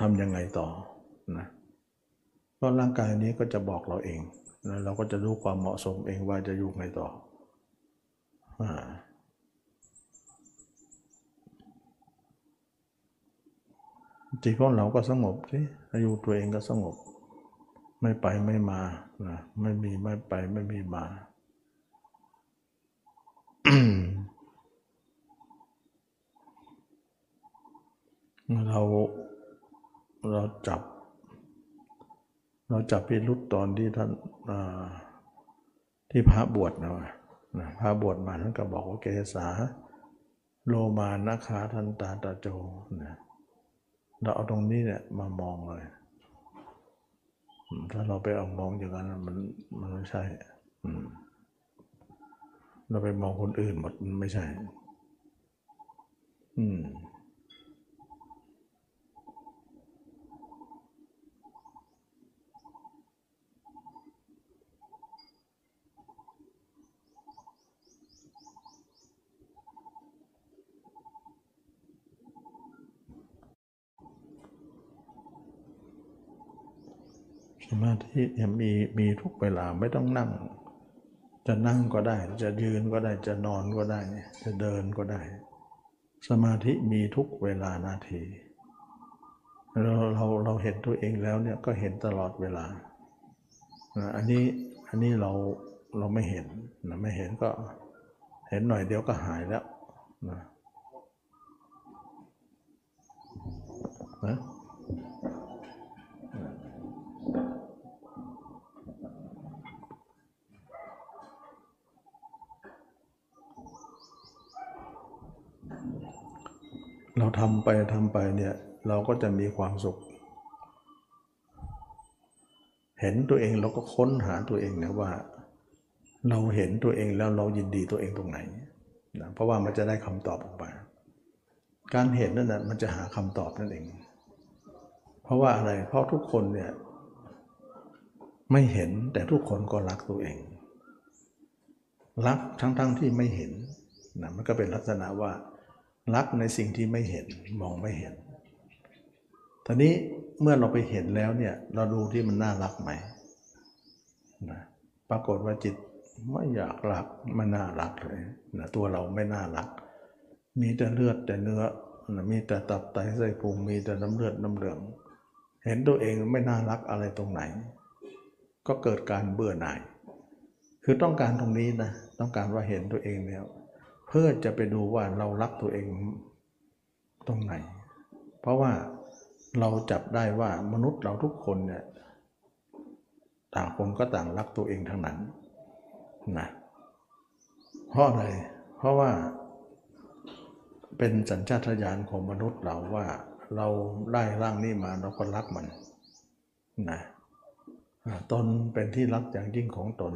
ทำยังไงต่อนะเพราะร่างกายนี้ก็จะบอกเราเองแล้วเราก็จะรู้ความเหมาะสมเองว่าจะอยู่ไงต่ออ จิตของเราก็สงบสิอายุตัวเองก็สงบ ไม่ไปไม่มานะไม่มีไม่ไปไม่มีมาเราเราจับ เราจับพิรุษตอนที่ท่านที่พระบวชนะนะพระบวชมาท่านก็บอกว่าเกษาโลมานาคาทันตาตาโจนะ เราเอาตรงนี้เนี่ยมามองเลย ถ้าเราไปเอามองอย่างนั้นมันมันไม่ใช่เราไปมองคนอื่นหมดมันไม่ใช่ อืม สมาธิมีมีทุกเวลาไม่ต้องนั่ง จะนั่งก็ได้ จะยืนก็ได้จะนอนก็ได้ จะเดินก็ได้ สมาธิมีทุกเวลานาที เราเราเราเห็นตัวเองแล้วเนี่ยก็เห็นตลอดเวลา อันนี้อันนี้เราเราไม่เห็นนะไม่เห็นก็เห็นหน่อยเดียวก็หายแล้วนะนะ เราทำไปทำไปเนี่ยเราก็จะมีความสุข เห็นตัวเองเราก็ค้นหาตัวเองนะว่า เราเห็นตัวเองแล้วเรายินดีตัวเองตรงไหนนะเพราะว่ามันจะได้คำตอบออกมา การเห็นนั่นนะมันจะหาคำตอบนั่นเอง เพราะว่าอะไรเพราะทุกคนเนี่ยไม่เห็นแต่ทุกคนก็รักตัวเอง รักทั้งๆทที่ไม่เห็นนะมันก็เป็นลักษณะว่า รักในสิ่งที่ไม่เห็นมองไม่เห็นตอนนี้เมื่อเราไปเห็นแล้วเนี่ย เราดูที่มันน่ารักไหมนะปรากฏว่าจิตไม่อยากรักไม่น่ารักเลยนะตัวเราไม่น่ารัก มีแต่เลือดแต่เนื้อนะมีแต่ตับไตไส้พุงมีแต่น้ำเลือดน้ำเหลือง เห็นตัวเองไม่น่ารักอะไรตรงไหน ก็เกิดการเบื่อหน่าย คือต้องการตรงนี้นะต้องการว่าเห็นตัวเองแล้ว เพื่อจะไปดูว่าเรารักตัวเองตรงไหน เพราะว่าเราจับได้ว่ามนุษย์เราทุกคนเนี่ยต่างคนก็ต่างรักตัวเองทั้งนั้นนะเพราะอะไร เพราะว่าเป็นสัญชาตญาณของมนุษย์เราว่าเราได้ร่างนี้มาเราก็รักมันนะตนเป็นที่รักอย่างยิ่งของตน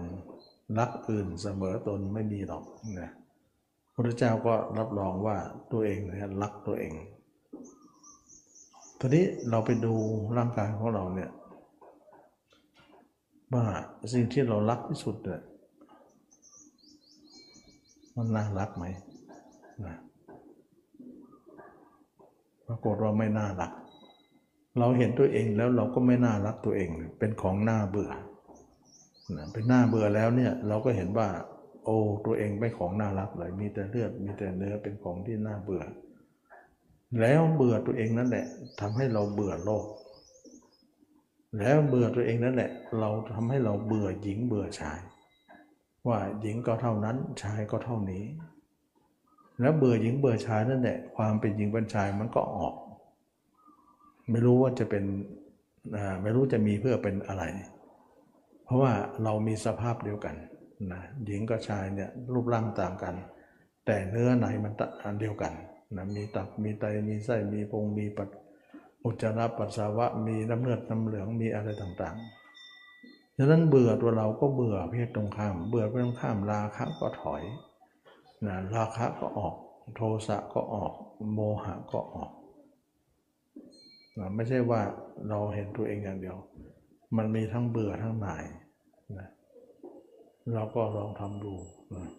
รักอื่นเสมอตนไม่มีหรอกนะ พระเจ้าก็รับรองว่าตัวเองเนี่ยรักตัวเองทีนี้เราไปดูร่างกายของเราเนี่ยว่าสิ่งที่เรารักที่สุดเนี่ยมันน่ารักไหมนะปรากฏว่าไม่น่ารัก เราเห็นตัวเองแล้วเราก็ไม่น่ารักตัวเอง เป็นของน่าเบื่อนะเป็นน่าเบื่อแล้วเนี่ยเราก็เห็นว่า โอ้ตัวเองไม่ของน่ารักเลย มีแต่เลือดมีแต่เนื้อเป็นของที่น่าเบื่อ แล้วเบื่อตัวเองนั่นแหละทำให้เราเบื่อโลก แล้วเบื่อตัวเองนั่นแหละ เราทำให้เราเบื่อหญิงเบื่อชาย ว่าหญิงก็เท่านั้นชายก็เท่านี้ แล้วเบื่อหญิงเบื่อชายนั่นแหละความเป็นหญิงเป็นชายมันก็ออก ไม่รู้ว่าจะเป็นไม่รู้จะมีเพื่อเป็นอะไร เพราะว่าเรามีสภาพเดียวกัน นะหญิงกับชายเนี่ยรูปร่างต่างกัน แต่เนื้อในมันอันเดียวกันนะมีตับมีไตมีไส้มีพงมีปัอุจจาระปัสสาวะมีน้ำเลือดน้ำเหลืองมีอะไรต่างๆดังนั้นเบื่อตัวเราก็เบื่อเพศตรงข้าม เบื่อเพศตรงข้ามราคะก็ถอยนะราคะก็ออก โทสะก็ออกโมหะก็ออกนะไม่ใช่ว่าเราเห็นตัวเองอย่างเดียว มันมีทั้งเบื่อทั้งหน่ายนะ เราก็ลองทำดูนะ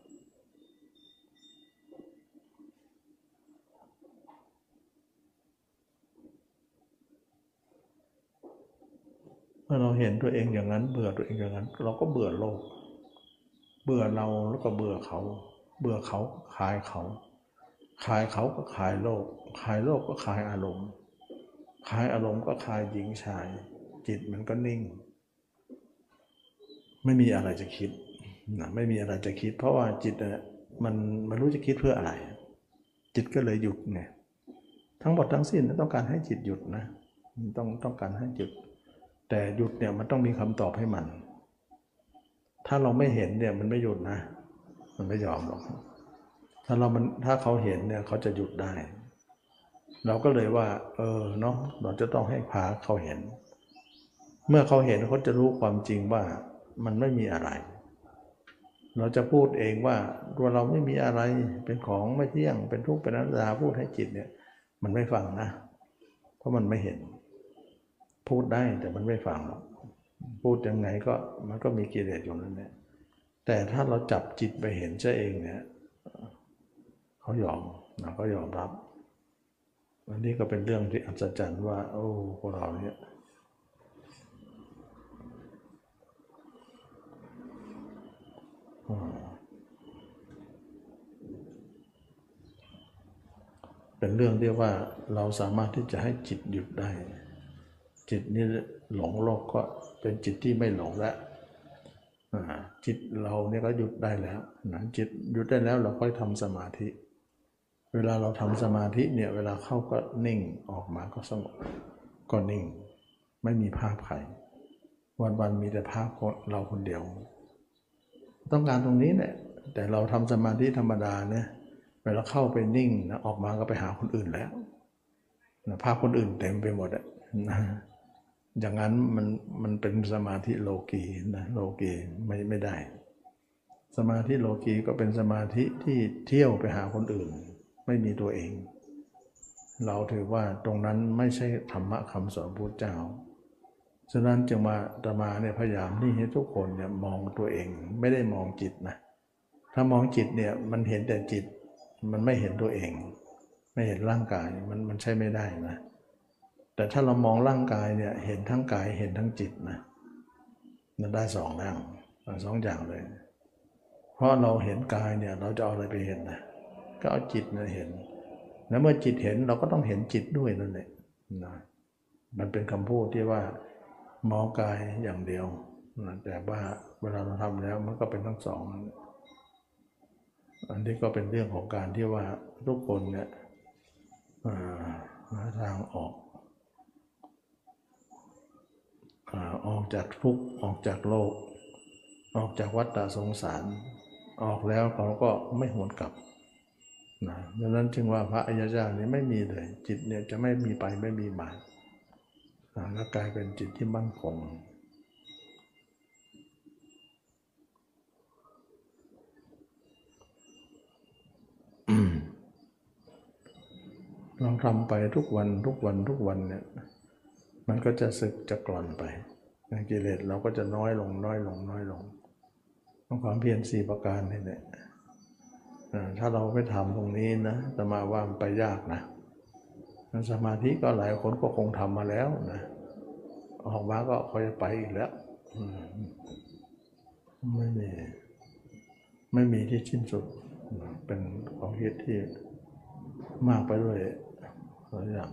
เมื่อเราเห็นตัวเองอย่างนั้น เบื่อตัวเองอย่างนั้น เราก็เบื่อโลก เบื่อเราแล้วก็เบื่อเขา เบื่อเขาขายเขา ขายเขาก็ขายโลก ขายโลกก็ขายอารมณ์พคลายอารมณ์ก็คลายหญิงชาย จิตมันก็นิ่ง ไม่มีอะไรจะคิด นะไม่มีอะไรจะคิด เพราะว่าจิตมันมันรู้จะคิดเพื่ออะไร จิตก็เลยหยุดไงทั้งหมดทั้งสิ้นต้องการให้จิตหยุดนะต้องต้องการให้หยุด แต่หยุดเนี่ยมันต้องมีคำตอบให้มัน ถ้าเราไม่เห็นเนี่ยมันไม่หยุดนะ มันไม่ยอมหรอกถ้าเรามันถ้าเขาเห็นเนี่ยเขาจะหยุดได้ เราก็เลยว่า เออเนาะเราจะต้องให้พาเขาเห็น เมื่อเขาเห็นเขาจะรู้ความจริงว่ามันไม่มีอะไร เราจะพูดเองว่าตัวเราไม่มีอะไรเป็นของไม่เที่ยงเป็นทุกข์เป็นอนัตตาพูดให้จิตเนี่ย มันไม่ฟังนะ เพราะมันไม่เห็น พูดได้แต่มันไม่ฟังหรอกพูดยังไงก็มันก็มีกิเลสอยู่นั่นแหละแต่ถ้าเราจับจิตไปเห็นซะเองเนี่ยเขายอมนะเขายอมรับอันนี้ก็เป็นเรื่องที่อัศจรรย์ว่า โอ้พวกเราเนี่ย เป็นเรื่องที่ว่าเราสามารถที่จะให้จิตหยุดได้ จิตนี้หลงโลกก็เป็นจิตที่ไม่หลงแล้วจิตเราเนี่ยก็หยุดได้แล้วนะจิตหยุดได้แล้วเราค่อยทำสมาธิ เวลาเราทำสมาธิเนี่ยเวลาเข้าก็นิ่งออกมาก็สงบก็นิ่ง ไม่มีภาพใครวันๆมีแต่ภาพเราคนเดียว ต้องการตรงนี้แหละแต่เราทำสมาธิธรรมดาเนี่ย เวลาเข้าไปนิ่งนะออกมาก็ไปหาคนอื่นแล้วนะภาพคนอื่นเต็มไปหมดอะนะอย่างนั้นมันมันเป็นสมาธิโลกีนะโลกีไม่ไม่ได้ สมาธิโลกีก็เป็นสมาธิที่เที่ยวไปหาคนอื่น ไม่มีตัวเอง เราถือว่าตรงนั้นไม่ใช่ธรรมะคำสอนพุทธเจ้าฉะนั้นจึงมาตมาเนี่ยพยายามนี่ให้ทุกคนเนี่ยมองตัวเองไม่ได้มองจิตนะถ้ามองจิตเนี่ยมันเห็นแต่จิต มันไม่เห็นตัวเอง ไม่เห็นร่างกายมันมันใช่ไม่ได้นะ แต่ถ้าเรามองร่างกายเนี่ยเห็นทั้งกายเห็นทั้งจิตนะมันได้สองอย่างสองอย่างเลย เพราะเราเห็นกายเนี่ยเราจะเอาอะไรไปเห็นนะก็เอาจิตนะเห็น แล้วเมื่อจิตเห็นเราก็ต้องเห็นจิตด้วยนั่นแหละนะมันเป็นคำพูดที่ว่ามองกายอย่างเดียวนะแต่ว่าเวลาเราทำแล้วมันก็เป็นทั้งสอง อันนี้ก็เป็นเรื่องของการที่ว่าทุกคนเนี่ยหาทางออกออกจากทุกข์ออกจากโลก ออกจากวัฏฏสงสาร ออกแล้วเขาก็ไม่หวนกลับนะดังนั้นจึงว่าพระอริยเจ้านี้ไม่มีเลย จิตเนี่ยจะไม่มีไปไม่มีมาแล้วกลายเป็นจิตที่มั่นคง ลองทำไปทุกวันทุกวันทุกวันเนี่ย มันก็จะสึกจะกล่อนไปกิเลสเราก็จะน้อยลงน้อยลงน้อยลงต้องความเพียรสี่ประการนี่แหละถ้าเราไม่ทำตรงนี้นะจะมาว่ามันไปยากนะสมาธิก็หลายคนก็คงทำมาแล้วนะออกมาก็คอยไปอีกแล้วไม่มีไม่มีที่สิ้นสุด เป็นความคิดที่มากไปด้วย หลายอย่ง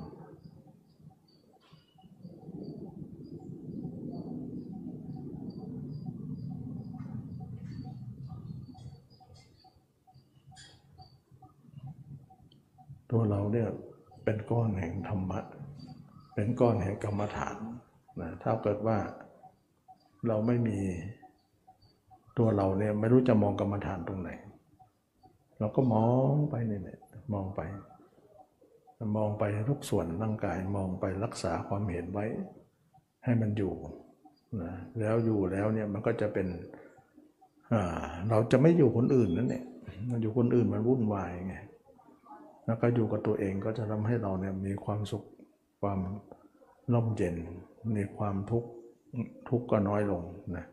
ตัวเราเนี่ยเป็นก้อนแห่งธรรมะ เป็นก้อนแห่งกรรมฐานนะถ้าเกิดว่าเราไม่มีตัวเราเนี่ยไม่รู้จะมองกรรมฐานตรงไหน เราก็มองไปเนี่ยมองไป มองไปทุกส่วนร่างกายมองไปรักษาความเห็นไว้ ให้มันอยู่นะแล้วอยู่แล้วเนี่ยมันก็จะเป็นเราจะไม่อยู่คนอื่นนั่นเนี่ยมันอยู่คนอื่นมันวุ่นวายไงแล้วก็อยู่กับตัวเองก็จะทำให้เราเนี่ยมีความสุขความร่มเย็นมีความทุกข์ทุกข์ก็น้อยลงนะ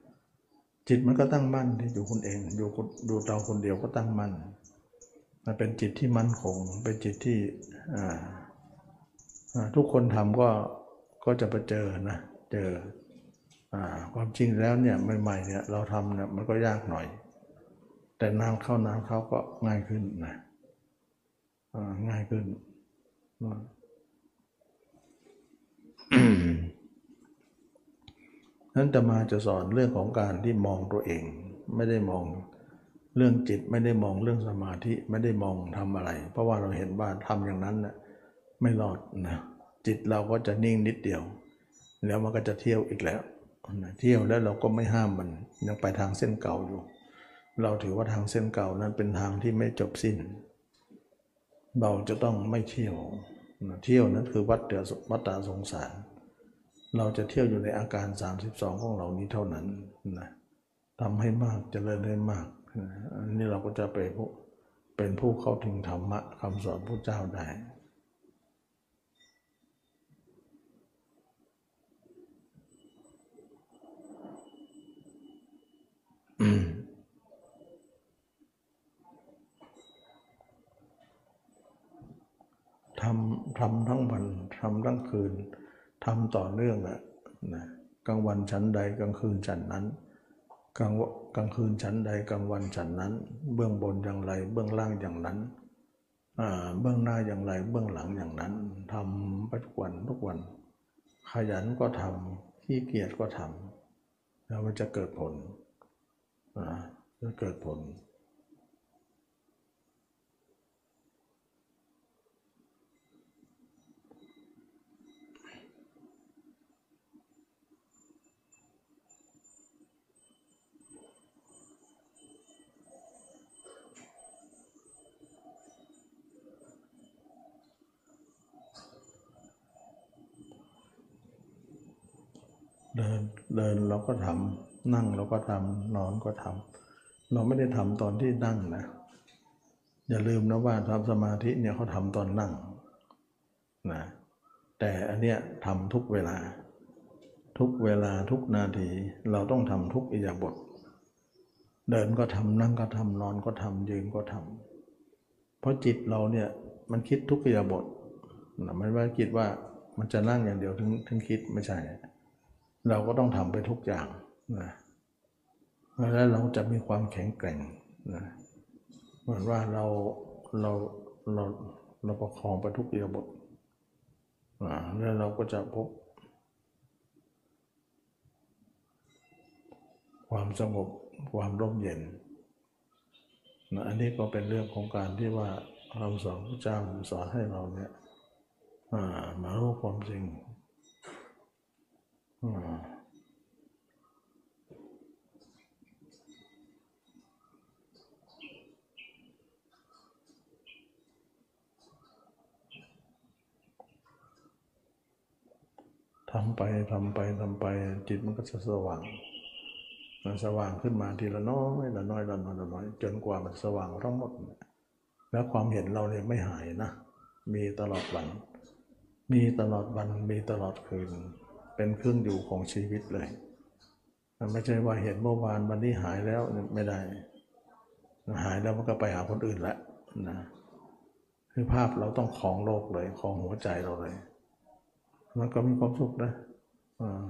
จิตมันก็ตั้งมั่นที่อยู่คนเองอยู่ดูเราคนเดียวก็ตั้งมั่น เป็นจิตที่มั่นคง เป็นจิตที่ทุกคนทำก็ก็จะไปเจอนะเจอความจริงแล้วเนี่ยใหม่ๆเนี่ยเราทำเนี่ยมันก็ยากหน่อย แต่น้ำเข้าน้ำเข้าก็ง่ายขึ้นนะง่ายขึ้นนั้นจะมาจะสอนเรื่องของการที่มองตัวเอง ไม่ได้มอง เรื่องจิตไม่ได้มองเรื่องสมาธิไม่ได้มองทำอะไร เพราะว่าเราเห็นว่าทำอย่างนั้นนะไม่รอดนะจิตเราก็จะนิ่งนิดเดียว แล้วมันก็จะเที่ยวอีกแล้วนะเที่ยวแล้วเราก็ไม่ห้ามมันยังไปทางเส้นเก่าอยู่ เราถือว่าทางเส้นเก่านั้นเป็นทางที่ไม่จบสิ้น เราจะต้องไม่เที่ยวนะเที่ยวนั้นคือวัดเดือวัดตาสงสาร เราจะเที่ยวอยู่ในอาการ 32 ของเรานี้เท่านั้นนะทำให้มากจเจริญได้มาก อันนี้เราก็จะไปผู้เป็นผู้เข้าถึงธรรมะคำสอนพระเจ้าได้ ทำทำทั้งวันทำทั้งคืนทำต่อเนื่องอะนะกลางวันชั้นใดกลางคืนชั้นนั้น กลางกลางคืนชั้นใดกลางวันชั้นนั้น เบื้องบนอย่างไร เบื้องล่างอย่างนั้นเบื้องหน้าอย่างไร เบื้องหลังอย่างนั้นทำทุกวันทุกวัน ขยันก็ทำขี้เกียจก็ทำแล้วมันจะเกิดผลจะเกิดผลเดิน เดินเราก็ทำนั่งเราก็ทำนอนก็ทำเราไม่ได้ทำตอนที่นั่งนะ อย่าลืมนะว่าทำสมาธิเนี่ยเขาทำตอนนั่งนะแต่อันเนี้ยทำทุกเวลา ทุกเวลาทุกนาที เราต้องทำทุกอิยาบท เดินก็ทำนั่งก็ทำนอนก็ทำยืนก็ทำเพราะจิตเราเนี่ยมันคิดทุกอิยาบทนะไม่ว่าคิดว่ามันจะนั่งอย่างเดียวถึงถึงคิดไม่ใช่ เราก็ต้องทำไปทุกอย่างนะแล้วเราจะมีความแข็งแกร่งนะเหมือนว่าเราเราเราเราประคองไปทุกเอียบทแล้วเราก็จะพบ ความสงบความร่มเย็นนะอันนี้ก็เป็นเรื่องของการที่ว่าคำสอนพระเจ้าสอนให้เราเนี่ยมารู้ความจริง ทำไปทำไปทำไป จิตมันก็จะสว่าง มันสว่างขึ้นมาทีละน้อยละน้อยละน้อยละน้อย จนกว่ามันสว่างทั้งหมด แล้วความเห็นเราเนี่ยไม่หายนะ มีตลอดวัน มีตลอดวัน มีตลอดคืน เป็นเครื่องอยู่ของชีวิตเลย มันไม่ใช่ว่าเห็นเมื่อวานวันนี้หายแล้วไม่ได้ หายแล้วมันก็ไปหาคนอื่นแล้วนะคือภาพเราต้องของโลกเลยของหัวใจเราเลย มันก็มีความสุขนะอ่า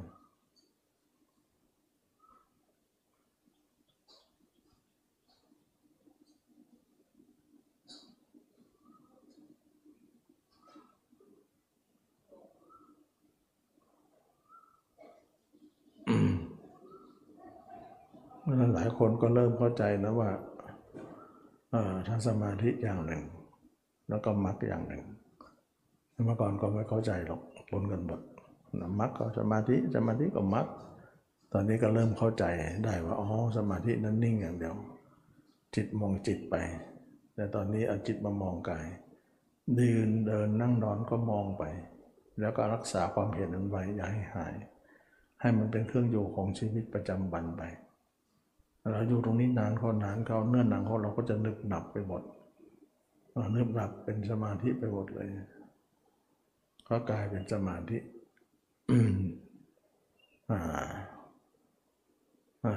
หลายคนก็เริ่มเข้าใจนะว่าทั้งสมาธิอย่างหนึ่ง แล้วก็มรรคอย่างหนึ่งเมื่อก่อนก็ไม่เข้าใจหรอกปนกันหมดมรรคก็สมาธิสมาธิก็มรรคตอนนี้ก็เริ่มเข้าใจได้ว่าอ๋อสมาธินั้นนิ่งอย่างเดียว จิตมองจิตไป แต่ตอนนี้เอาจิตมามองกายดินเดินนั่งนอนก็มองไป แล้วก็รักษาความเห็นนั้นไว้อย่าให้หาย ให้มันเป็นเครื่องอยู่ของชีวิตประจำวันไป เราอยู่ตรงนี้นานเขานานเขาเนื่อหนังเขาเราก็จะนึกหนับไปหมดนึกหนับเป็นสมาธิไปหมดเลยก็กลายเป็นสมาธิ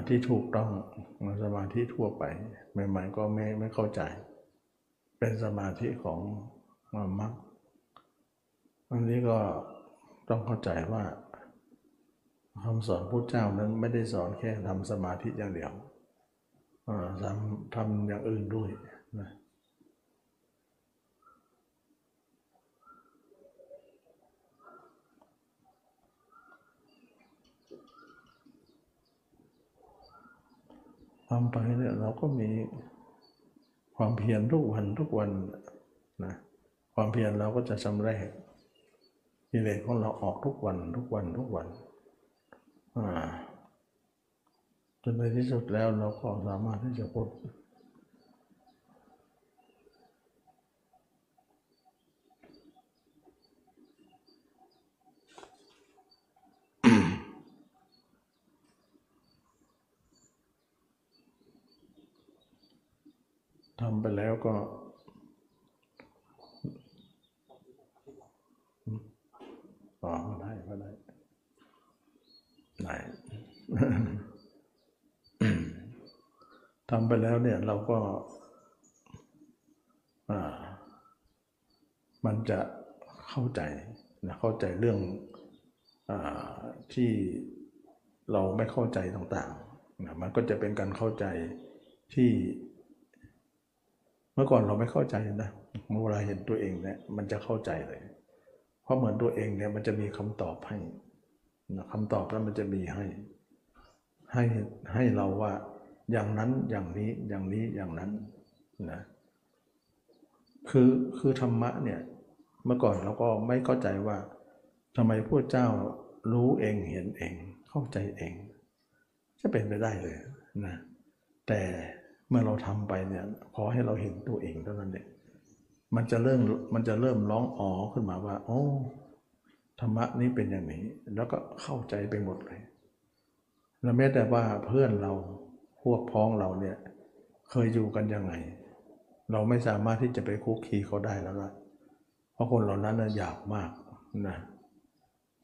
ที่ถูกต้องสมาธิทั่วไปใหม่ๆก็ไม่ไม่เข้าใจ เป็นสมาธิของมรรคอันนี้ก็ต้องเข้าใจว่าคำสอนพระเจ้านั้นไม่ได้สอนแค่ทำสมาธิอย่างเดียว ทำทำอย่างอื่นด้วยนะทำไปเนี่ยเราก็มีความเพียรทุกวันทุกวันนะความเพียรเราก็จะชำระกิเลสของเราออกทุกวันทุกวันทุกวันอ่า จนในที่สุดแล้วเราก็สามารถที่จะพ้นทำไปแล้วก็อ๋อได้ก็ได้ได้ ทำไปแล้วเนี่ยเราก็มันจะเข้าใจนะเข้าใจเรื่องอที่เราไม่เข้าใจต่างๆนะมันก็จะเป็นการเข้าใจที่เมื่อก่อนเราไม่เข้าใจนะเมื่อเวลาเห็นตัวเองเนี่ยมันจะเข้าใจเลย เพราะเหมือนตัวเองเนี่ยมันจะมีคำตอบให้นะคำตอบแล้วมันจะมีให้ให้ให้เราว่า อย่างนั้นอย่างนี้อย่างนี้อย่างนั้นนะคือคือธรรมะเนี่ยเมื่อก่อนเราก็ไม่เข้าใจว่าทำไมพระเจ้ารู้เองเห็นเอง เข้าใจเอง จะเป็นไปได้เลยนะแต่เมื่อเราทำไปเนี่ยขอให้เราเห็นตัวเองเท่านั้นเองมันจะเริ่มมันจะเริ่มร้องอ๋อขึ้นมาว่า โอ้ธรรมะนี้เป็นอย่างนี้ แล้วก็เข้าใจไปหมดเลย แล้วแม้แต่ว่าเพื่อนเรา พวกพ้องเราเนี่ยเคยอยู่กันยังไง เราไม่สามารถที่จะไปคุกคีเขาได้แล้วล่ะเพราะคนเหล่านั้นนะอยากมากนะ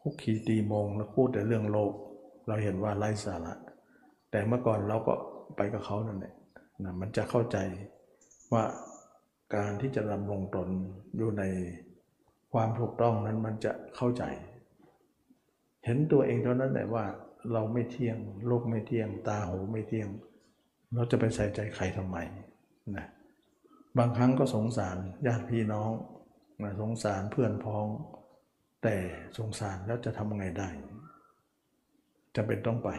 คุกคีตีมงแล้วพูดแต่เรื่องโลก เราเห็นว่าไร้สาระ แต่เมื่อก่อนเราก็ไปกับเขานั่นแหละนะมันจะเข้าใจว่าการที่จะดำรงตนอยู่ในความถูกต้องนั้นมันจะเข้าใจ เห็นตัวเองเท่านั้นแหละว่า เราไม่เที่ยง โลกไม่เที่ยง ตาหูไม่เที่ยง เราจะไปใส่ใจใครทำไมนะบางครั้งก็สงสารญาติพี่น้องนะสงสารเพื่อนพ้อง แต่สงสารแล้วจะทำไงได้จะเป็นต้องไป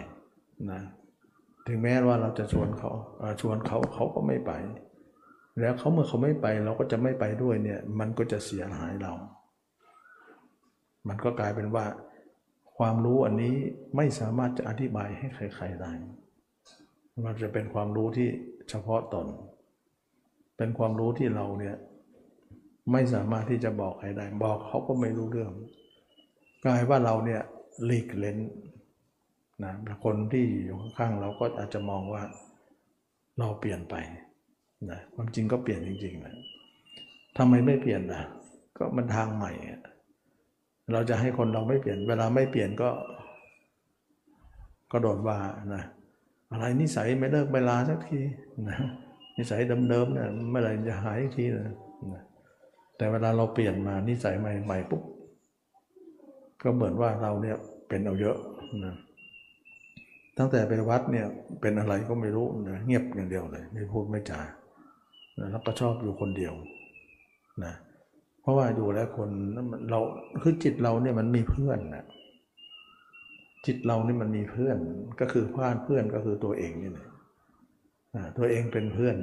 นะถึงแม้ว่าเราจะชวนเขาชวนเขาเขาก็ไม่ไป แล้วเขาเมื่อเขาไม่ไปเราก็จะไม่ไปด้วยเนี่ย มันก็จะเสียหายเรา มันก็กลายเป็นว่า ความรู้อันนี้ไม่สามารถจะอธิบายให้ใครๆได้ มันจะเป็นความรู้ที่เฉพาะตน เป็นความรู้ที่เราเนี่ยไม่สามารถที่จะบอกใครได้ บอกเขาก็ไม่รู้เรื่อง กลายว่าเราเนี่ยหลีกเล้นนะคนที่อยู่ข้างๆเราก็อาจจะมองว่าเราเปลี่ยนไปนะความจริงก็เปลี่ยนจริงๆนะทำไมไม่เปลี่ยนนะก็มันทางใหม่ เราจะให้คนเราไม่เปลี่ยน เวลาไม่เปลี่ยนก็ก็โดนว่านะอะไรนิสัยไม่เลิกไม่ลาสักทีนะนิสัยเดิมๆเนี่ยเมื่อไหร่จะหายทีนะนะแต่เวลาเราเปลี่ยนมานิสัยใหม่ๆปุ๊บก็เหมือนว่าเราเนี่ยเป็นเอาเยอะนะตั้งแต่ไปวัดเนี่ยเป็นอะไรก็ไม่รู้นะเงียบอย่างเดียวเลย ไม่พูดไม่จาแล้วก็ชอบอยู่คนเดียวนะเราะว่าอยู่แล้วคนเราคือจิตเราเนี่ยมันมีเพื่อนนะจิตเรานี่มันมีเพื่อนก็คือพื่อนเพื่อนก็คือตัวเองนี่แหละตัวเองเป็นเพื่อน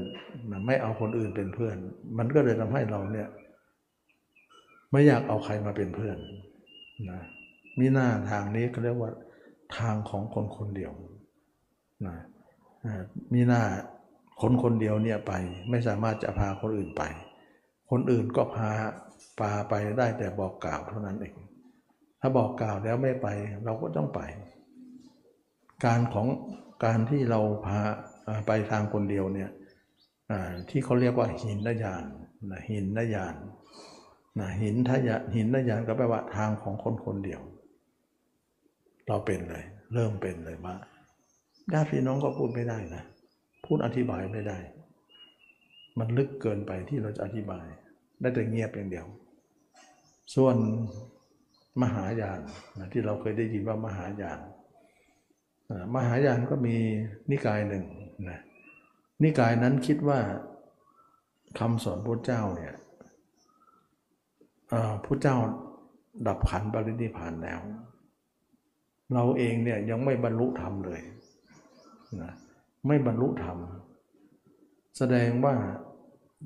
ไม่เอาคนอื่นเป็นเพื่อน มันก็เลยทำให้เราเนี่ย ไม่อยากเอาใครมาเป็นเพื่อนนะมีหน้าทางนี้เขาเรียกว่าทางของคนคนเดียวนะมีหน้าคนคนเดียวเนี่ยไป ไม่สามารถจะพาคนอื่นไป คนอื่นก็พา พาไปได้แต่บอกกล่าวเท่านั้นเอง ถ้าบอกกล่าวแล้วไม่ไป เราก็ต้องไป การของการที่เราพาไปทางคนเดียวเนี่ยที่เขาเรียกว่าหินนยานนะหินนยานนะหินทยาหินนยานก็แปลว่าทางของคนคนเดียว เราเป็นเลย เริ่มเป็นเลยว่าญาติพี่น้องก็พูดไม่ได้นะพูดอธิบายไม่ได้ มันลึกเกินไปที่เราจะอธิบาย ได้แต่เงียบอย่างเดียว ส่วนมหายานนะที่เราเคยได้ยินว่ามหายานมหายานก็มีนิกายหนึ่งนะนิกายนั้นคิดว่าคำสอนพระเจ้าเนี่ยพระเจ้าดับขันปรินิพานแล้ว เราเองเนี่ยยังไม่บรรลุธรรมเลยนะไม่บรรลุธรรม แสดงว่า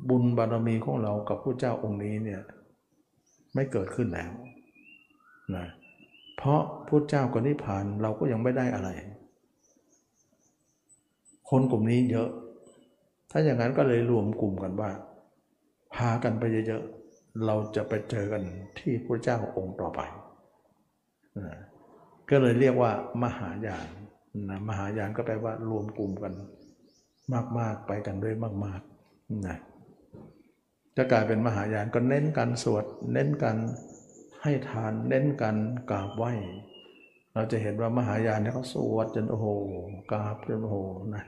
บุญบารมีของเรากับพระเจ้าองค์นี้เนี่ย ไม่เกิดขึ้นแล้วนะเพราะพระเจ้าก็นิพพานเราก็ยังไม่ได้อะไร คนกลุ่มนี้เยอะ ถ้าอย่างนั้นก็เลยรวมกลุ่มกันว่า พากันไปเยอะๆเราจะไปเจอกันที่พระเจ้าองค์ต่อไปนะก็เลยเรียกว่ามหายานนะมหายานก็แปลว่ารวมกลุ่มกันมาก ๆ ไปกันด้วยมากๆนะ จะกลายเป็นมหายานก็เน้นการสวด เน้นการให้ทาน เน้นการกราบไหว้ เราจะเห็นว่ามหายานเนี่ยเขาสวดจนโอ้โหกราบจนโอ้โหนะ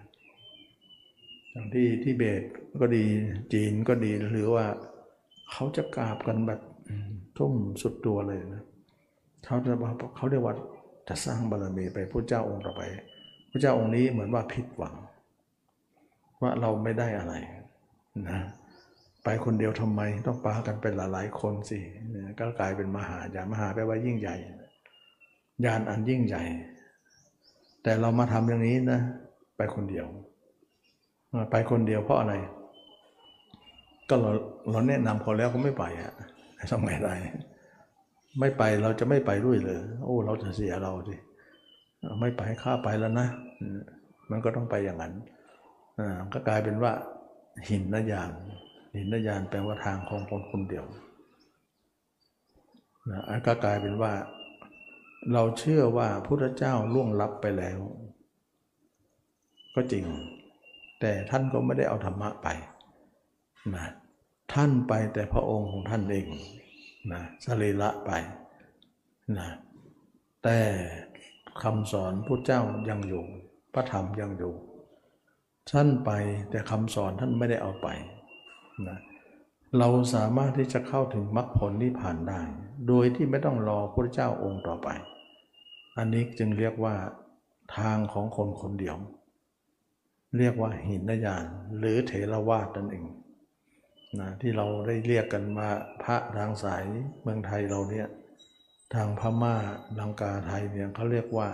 อย่างที่ที่เบตก็ดีจีนก็ดีหรือว่าเขาจะกราบกันแบบทุ่มสุดตัวเลยนะเขาจะเขาเรียกว่าจะสร้างบารมีไปพระเจ้าองค์ต่อไป พระเจ้าองค์นี้เหมือนว่าผิดหวัง ว่าเราไม่ได้อะไรนะ ไปคนเดียวทำไมต้องปากันเป็นหลายๆคนสิก็กลายเป็นมหาญาณมหาแปลว่ายิ่งใหญ่ญาณอันยิ่งใหญ่ แต่เรามาทำอย่างนี้นะ ไปคนเดียว ไปคนเดียวเพราะอะไร ก็เราเราแนะนำเขาแล้วก็ไม่ไปอะทำไงได้ไม่ไปเราจะไม่ไปด้วยเลย โอ้ เราจะเสียเราสิไม่ไปข้าไปแล้วนะ มันก็ต้องไปอย่างนั้นก็กลายเป็นว่าหินนยานหิ นนยานแปลว่าทางของคนคนเดียวนะก็กลายเป็นว่า เราเชื่อว่าพุทธเจ้าล่วงลับไปแล้ว ก็จริง แต่ท่านก็ไม่ได้เอาธรรมะไปนะท่านไปแต่พระองค์ของท่านเองนะสรีละไปนะแต่คำสอนพุทธเจ้ายังอยู่ พระธรรมยังอยู่ ท่านไปแต่คำสอนท่านไม่ได้เอาไป นะเราสามารถที่จะเข้าถึงมรรคผลนิพพานได้ โดยที่ไม่ต้องรอพระเจ้าองค์ต่อไป อันนี้จึงเรียกว่าทางของคนคนเดียว เรียกว่าหินญาณหรือเถรวาทนั่นเองนะที่เราได้เรียกกันมาพระทางสายเมืองไทยเราเนี่ยทางพม่าลังกาไทยเนี่ยเขาเรียกว่า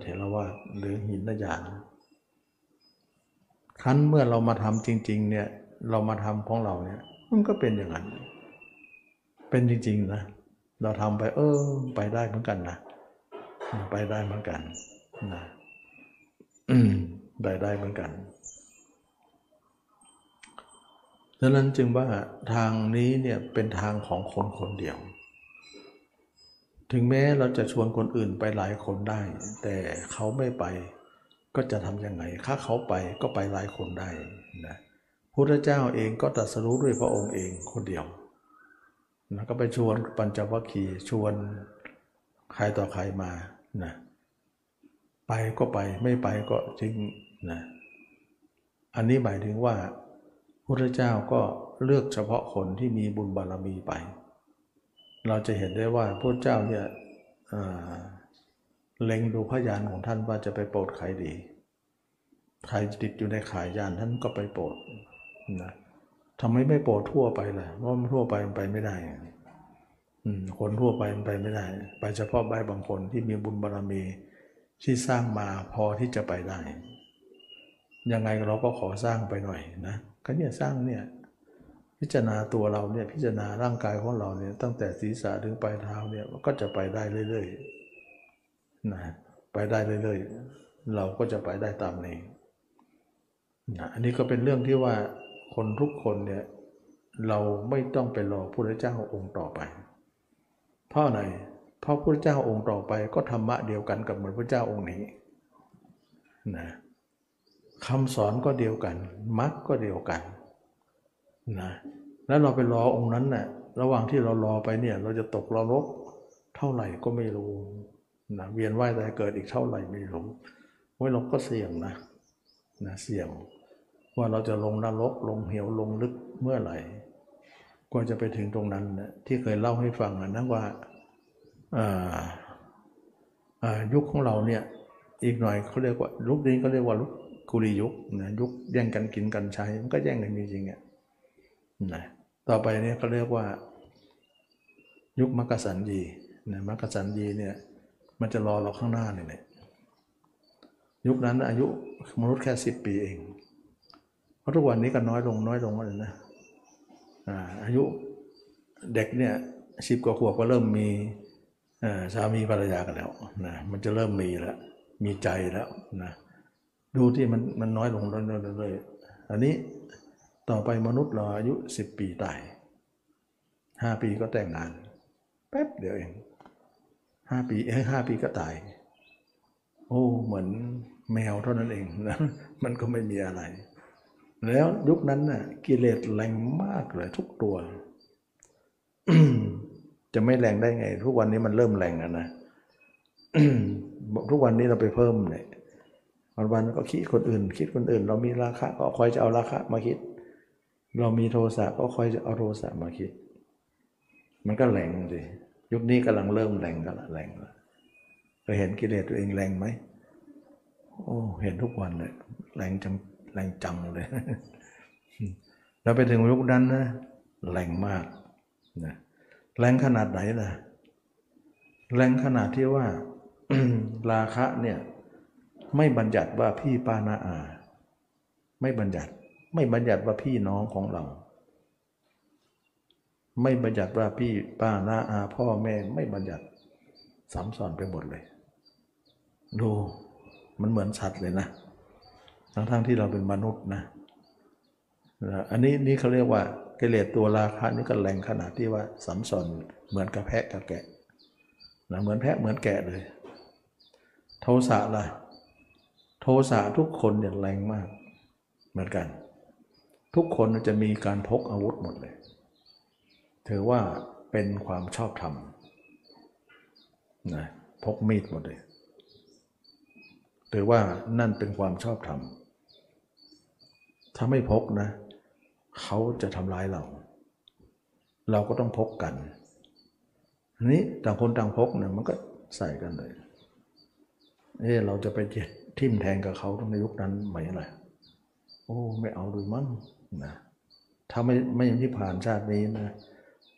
เถรวาทหรือหินญาณ คั้นเมื่อเรามาทำจริง ๆ เนี่ย เรามาทำของเราเนี่ย มันก็เป็นอย่างนั้น เป็นจริง ๆ นะ เราทำไป เออ ไปได้เหมือนกันนะ ไปได้เหมือนกันนะอืมไปได้เหมือนกันดังนั้นจึงว่าทางนี้เนี่ยเป็นทางของคนคนเดียว ถึงแม้เราจะชวนคนอื่นไปหลายคนได้ แต่เขาไม่ไป ก็จะทำยังไงถ้าเขาไปก็ไปหลายคนได้นะพุทธเจ้าเองก็ตรัสรู้ด้วยพระองค์เองคนเดียวนะก็ไปชวนปัญจวัคคีย์ชวนใครต่อใครมานะไปก็ไปไม่ไปก็จริงนะอันนี้หมายถึงว่าพุทธเจ้าก็เลือกเฉพาะคนที่มีบุญบารมีไป เราจะเห็นได้ว่าพระเจ้าเนี่ย เล็งดูพยานของท่านว่าจะไปโปรดใครดี ใครติดอยู่ในขายยานท่านก็ไปโปรดนะทำไมไม่โปรดทั่วไปล่ะเพราะมันทั่วไปมันไปไม่ได้คนทั่วไปมันไปไม่ได้ ไปเฉพาะใบบางคนที่มีบุญบารรมีที่สร้างมาพอที่จะไปได้ ยังไงเราก็ขอสร้างไปหน่อยนะก็เนี่ยสร้างเนี่ยพิจารณาตัวเราเนี่ยพิจารณาร่างกายของเราเนี่ยตั้งแต่ศีรษะถึงปลายเท้าเนี่ยก็จะไปได้เรื่อยๆ นะไปได้เรื่อยๆ เราก็จะไปได้ตามนี้นะอันนี้ก็เป็นเรื่องที่ว่าคนทุกคนเนี่ยเราไม่ต้องไปรอพระเจ้าองค์ต่อไป เพราะอะไรเพราะพระเจ้าองค์ต่อไปก็ธรรมะเดียวกันกับเหมือนพระเจ้าองค์นี้นะคำสอนก็เดียวกันมรรคก็เดียวกันนะแล้วเราไปรอองค์นั้นนะ่ะระหว่างที่เรารอไปเนี่ยเราจะตกราลกเท่าไหร่ก็ไม่รู้ นะเวียนว่ายตายเกิดอีกเท่าไหร่ไม่รู้ไว้เราก็เสี่ยงนะนะเสี่ยง ว่าเราจะลงนรกลงเหวลงลึกเมื่อไหร่กว่าจะไปถึงตรงนั้นนะที่เคยเล่าให้ฟังนะว่ายุคของเราเนี่ยอีกหน่อยเขาเรียกว่าลุกนี้เขาเรียกว่าลุกกุลียุคนะยุคแย่งกันกินกันใช้ มันก็แย่งกันจริงๆอะนะต่อไปเนี่ยเขาเรียกว่า ยุคมักกะสันยีนะมักกะสันยีเนี่ย มันจะรอเราข้างหน้าเนี่ย ยุคนั้นอายุมนุษย์แค่สิบปีเอง เพราะทุกวันนี้ก็น้อยลงน้อยลงเลยนะอายุเด็กเนี่ยสิบกว่าขวบก็เริ่มมีสามีภรรยากันแล้วนะมันจะเริ่มมีแล้ว มีใจแล้วนะดูที่มันมันน้อยลงเรื่อยๆอันนี้ต่อไปมนุษย์เราอายุสิบปีตายห้าปีก็แต่งงาน แป๊บเดียวเอง ห้าปีเอ้ห้าปีก็ตาย โอ้เหมือนแมวเท่านั้นเองนะมันก็ไม่มีอะไร แล้วยุคนั้นน่ะกิเลสแรงมากเลยทุกตัว จะไม่แรงได้ไง ทุกวันนี้มันเริ่มแรงแล้วนะทุกวันนี้เราไปเพิ่มเนี่ยวันวันก็คิดคนอื่น คิดคนอื่น เรามีราคาก็คอยจะเอาราคามาคิด เรามีโทสะก็คอยจะเอาโทสะมาคิด มันก็แรงสิ ยุคนี้กำลังเริ่มแรงกันละแรงละเคยเห็นกิเลสตัวเองแรงไหมโอ้เห็นทุกวันเลยแรงจังแรงจังเลยเราไปถึงยุคนั้นนะแรงมากนะแรงขนาดไหนล่ะ แรงขนาดที่ว่าราคะเนี่ยไม่บัญญัติว่าพี่ป้านาอา ไม่บัญญัติ ไม่บัญญัติว่าพี่น้องของเรา ไม่บัญญัติว่าพี่ป้าน้าอาพ่อแม่ไม่บัญญัติสามสอนไปหมดเลย ดูมันเหมือนสัตว์เลยนะ ทั้งๆทที่เราเป็นมนุษย์นะ อันนี้นี่เขาเรียกว่ากิเลสตัวราคะนี่ก็แรงขนาดที่ว่าสัมสอนเหมือนกับแพะกับแกะนะเหมือนแพะเหมือนแกะเลย โทสะล่ะ โทสะทุกคนเนี่ยแรงมากเหมือนกัน ทุกคนจะมีการพกอาวุธหมดเลย ถือว่าเป็นความชอบธรรมนะพกมีดหมดเลยถือว่านั่นเป็นความชอบธรรม ถ้าไม่พกนะ เขาจะทำร้ายเรา เราก็ต้องพกกันนี้ต่างคนต่างพกเนี่ยมันก็ใส่กันเลยเอ๊เราจะไปเจ็ดทิ่มแทงกับเขาในยุคนั้นไหมล่ะโอ้ ไม่เอาดูมั้งนะถ้าไม่ไม่นิพพานชาตินี้นะ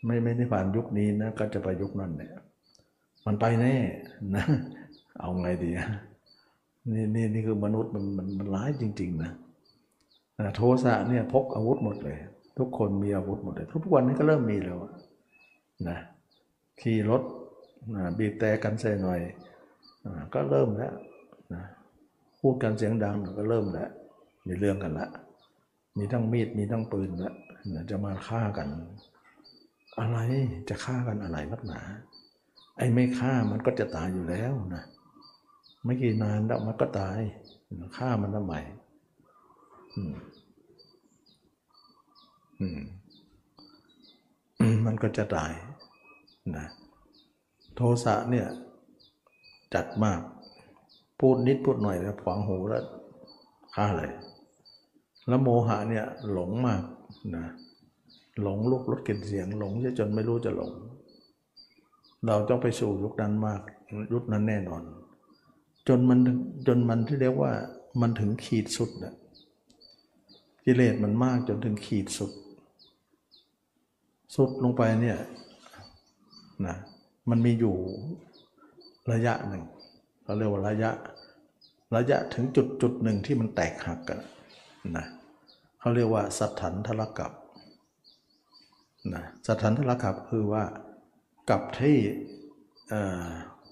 ไม่ไม่นิพพานยุคนี้นะ ก็จะไปยุคนั้นเนี่ย มันไปแน่นะ เอาไงดีนี่นี่นี่คือมนุษย์มันมันมันร้ายจริง ๆ นะโทสะเนี่ยพกอาวุธหมดเลย ทุกคนมีอาวุธหมดเลย ทุกวันนี้ก็เริ่มมีแล้วนะขี่รถบีบแต่กันใส่หน่อยก็เริ่มแล้วนะพูดกันเสียงดังก็เริ่มแล้ว มีเรื่องกันละ มีทั้งมีดมีทั้งปืนล้วจะมาฆ่ากัน อะไรจะฆ่ากันอะไรนักหนา ไอ้ไม่ฆ่ามันก็จะตายอยู่แล้วนะไม่กี่นานแล้วมันก็ตายฆ่ามันทำไมมันก็จะตายนะโทสะเนี่ย จัดมาก พูดนิดพูดหน่อยแล้วขวางหูแล้วฆ่าเลย แล้วโมหะเนี่ย หลงมากนะ หลงลุกรถกลิ่นเสียงหลงจนไม่รู้จะหลง เราต้องไปสู่ยุคนั้นมากยุคนั้นแน่นอน จนมันจนมันที่เรียกว่ามันถึงขีดสุดนะกิเลสมันมากจนถึงขีดสุด สุดลงไปเนี่ยนะมันมีอยู่ระยะหนึ่งเราเรียกว่าระยะระยะถึงจุดจุดหนึ่งที่มันแตกหักกันนะเขาเรียกว่าสัทถันทรกับ นะสถันทรกับคือว่ากับที่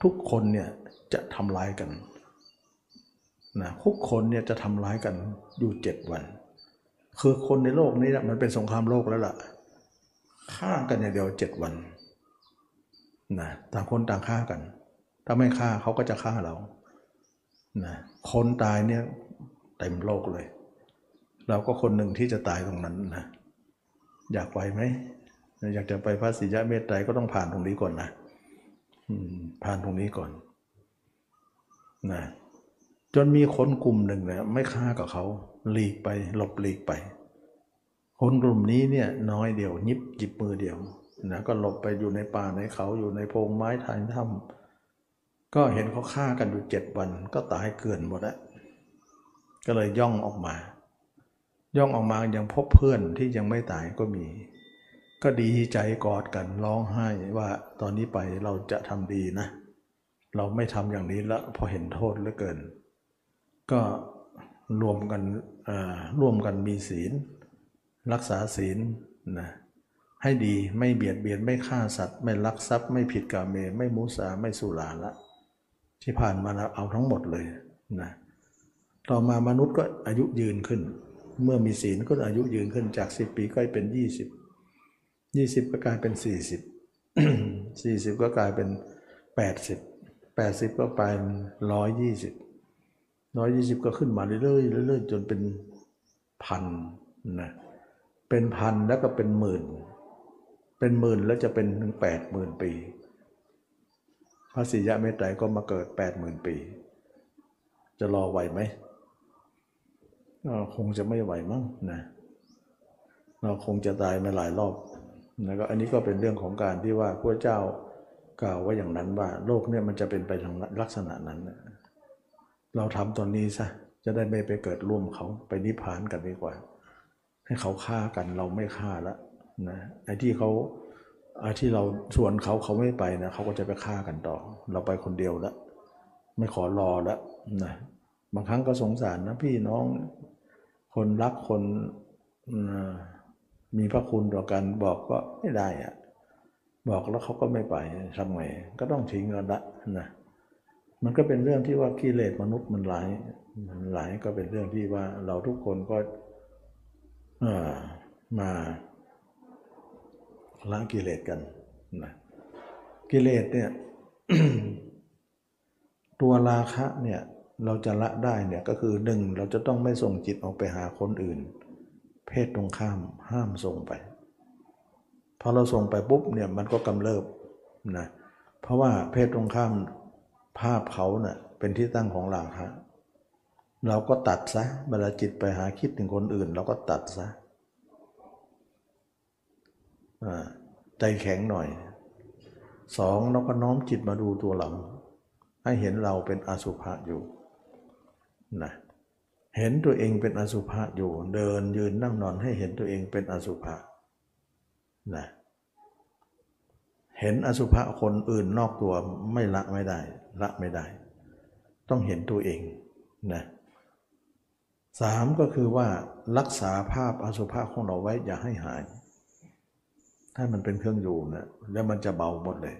ทุกคนเนี่ยจะทำร้ายกันนะทุกคนเนี่ยจะทำร้ายกันอยู่เจ็ดวัน คือคนในโลกนี้มันเป็นสงครามโลกแล้วล่ะฆ่ากันอย่างเดียวเจ็ดวันนะต่างคนต่างฆ่ากัน ถ้าไม่ฆ่าเขาก็จะฆ่าเรานะคนตายเนี่ยเต็มโลกเลย เราก็คนหนึ่งที่จะตายตรงนั้นนะอยากไปไหม อยากจะไปพระศรียะเมตไตรก็ต้องผ่านตรงนี้ก่อนนะผ่านตรงนี้ก่อนนะจนมีคนกลุ่มหนึ่งเนี่ยไม่ฆ่ากับเขาหลีกไป หลบหลีกไป คนกลุ่มนี้เนี่ยน้อยเดียว ยิบจิบมือเดียวนะก็หลบไปอยู่ในป่าในเขาอยู่ในโพรงไม้ทางถ้ำก็เห็นเขาฆ่ากันอยู่เจ็ดวัน ก็ตายเกินหมดแล้วก็เลยย่องออกมา ย่องออกมายังพบเพื่อนที่ยังไม่ตายก็มี ก็ดีใจกอดกันร้องไห้ว่าตอนนี้ไปเราจะทำดีนะ เราไม่ทำอย่างนี้แล้วพอเห็นโทษเหลือเกิน ก็รวมกันร่วมกันมีศีล รักษาศีลนะให้ดีไม่เบียดเบียนไม่ฆ่าสัตว์ ไม่ลักทรัพย์ ไม่ผิดกาเม ไม่มุสาไม่สุราละ ที่ผ่านมาเราเอาทั้งหมดเลยนะต่อมามนุษย์ก็อายุยืนขึ้น เมื่อมีศีลก็อายุยืนขึ้นจาก 10 ปีก็เป็น 20 20ก็กลายเป็น40 40ก็กลายเป็น80 80ก็ไปร้อยยี่สิบร้อยยี่สิบก็ขึ้นมาเรื่อยๆเรื่อยๆจนเป็นพันนะเป็นพันแล้วก็เป็นหมื่น เป็นหมื่นแล้วจะเป็นถึงแปดหมื่นปี พระสิยะเมตไตรก็มาเกิดแปดหมื่นปี จะรอไหวไหมคงจะไม่ไหวมั้งนะเราคงจะตายมาหลายรอบ นะก็อันนี้ก็เป็นเรื่องของการที่ว่าพระเจ้ากล่าวว่าอย่างนั้นว่าโลกเนี่ยมันจะเป็นไปทางลักษณะนั้น เราทำตอนนี้ซะจะได้ไม่ไปเกิดร่วมเขาไปนิพพานกันดีกว่า ให้เขาฆ่ากันเราไม่ฆ่าละนะไอ้ที่เขาไอ้ที่เราชวนเขาเขาไม่ไปนะเขาก็จะไปฆ่ากันต่อ เราไปคนเดียวล้วไม่ขอรอล้วนะบางครั้งก็สงสารนะพี่น้อง คนรักคน มีพระคุณต่อกันบอกก็ไม่ได้อะบอกแล้วเขาก็ไม่ไปทำไงก็ต้องทิ้งกันละนะมันก็เป็นเรื่องที่ว่ากิเลสมนุษย์มันหลายมันหลายก็เป็นเรื่องที่ว่าเราทุกคนก็มาละกิเลสกันนะกิเลสเนี่ยตัวราคะเนี่ยเราจะละได้เนี่ยก็คือหนึ่งเราจะต้องไม่ส่งจิตออกไปหาคนอื่น เพศตรงข้ามห้ามส่งไป พอเราส่งไปปุ๊บเนี่ยมันก็กำเริบนะเพราะว่าเพศตรงข้ามภาพเขาเนะ่ยเป็นที่ตั้งของราคะเราก็ตัดซะเวลาจิตไปหาคิดถึงคนอื่น เราก็ตัดซะใจแข็งหน่อยสองเราก็น้อมจิตมาดูตัวเราให้เห็นเราเป็นอสุภะอยู่นะ เห็นตัวเองเป็นอสุภะอยู่ เดินยืนนั่งนอนให้เห็นตัวเองเป็นอสุภะนะเห็นอสุภะคนอื่นนอกตัวไม่ละไม่ได้ ละไม่ได้ ต้องเห็นตัวเองนะสามก็คือว่ารักษาภาพอสุภะของเราไว้อย่าให้หาย ถ้ามันเป็นเครื่องอยู่นะแล้วมันจะเบาหมดเลย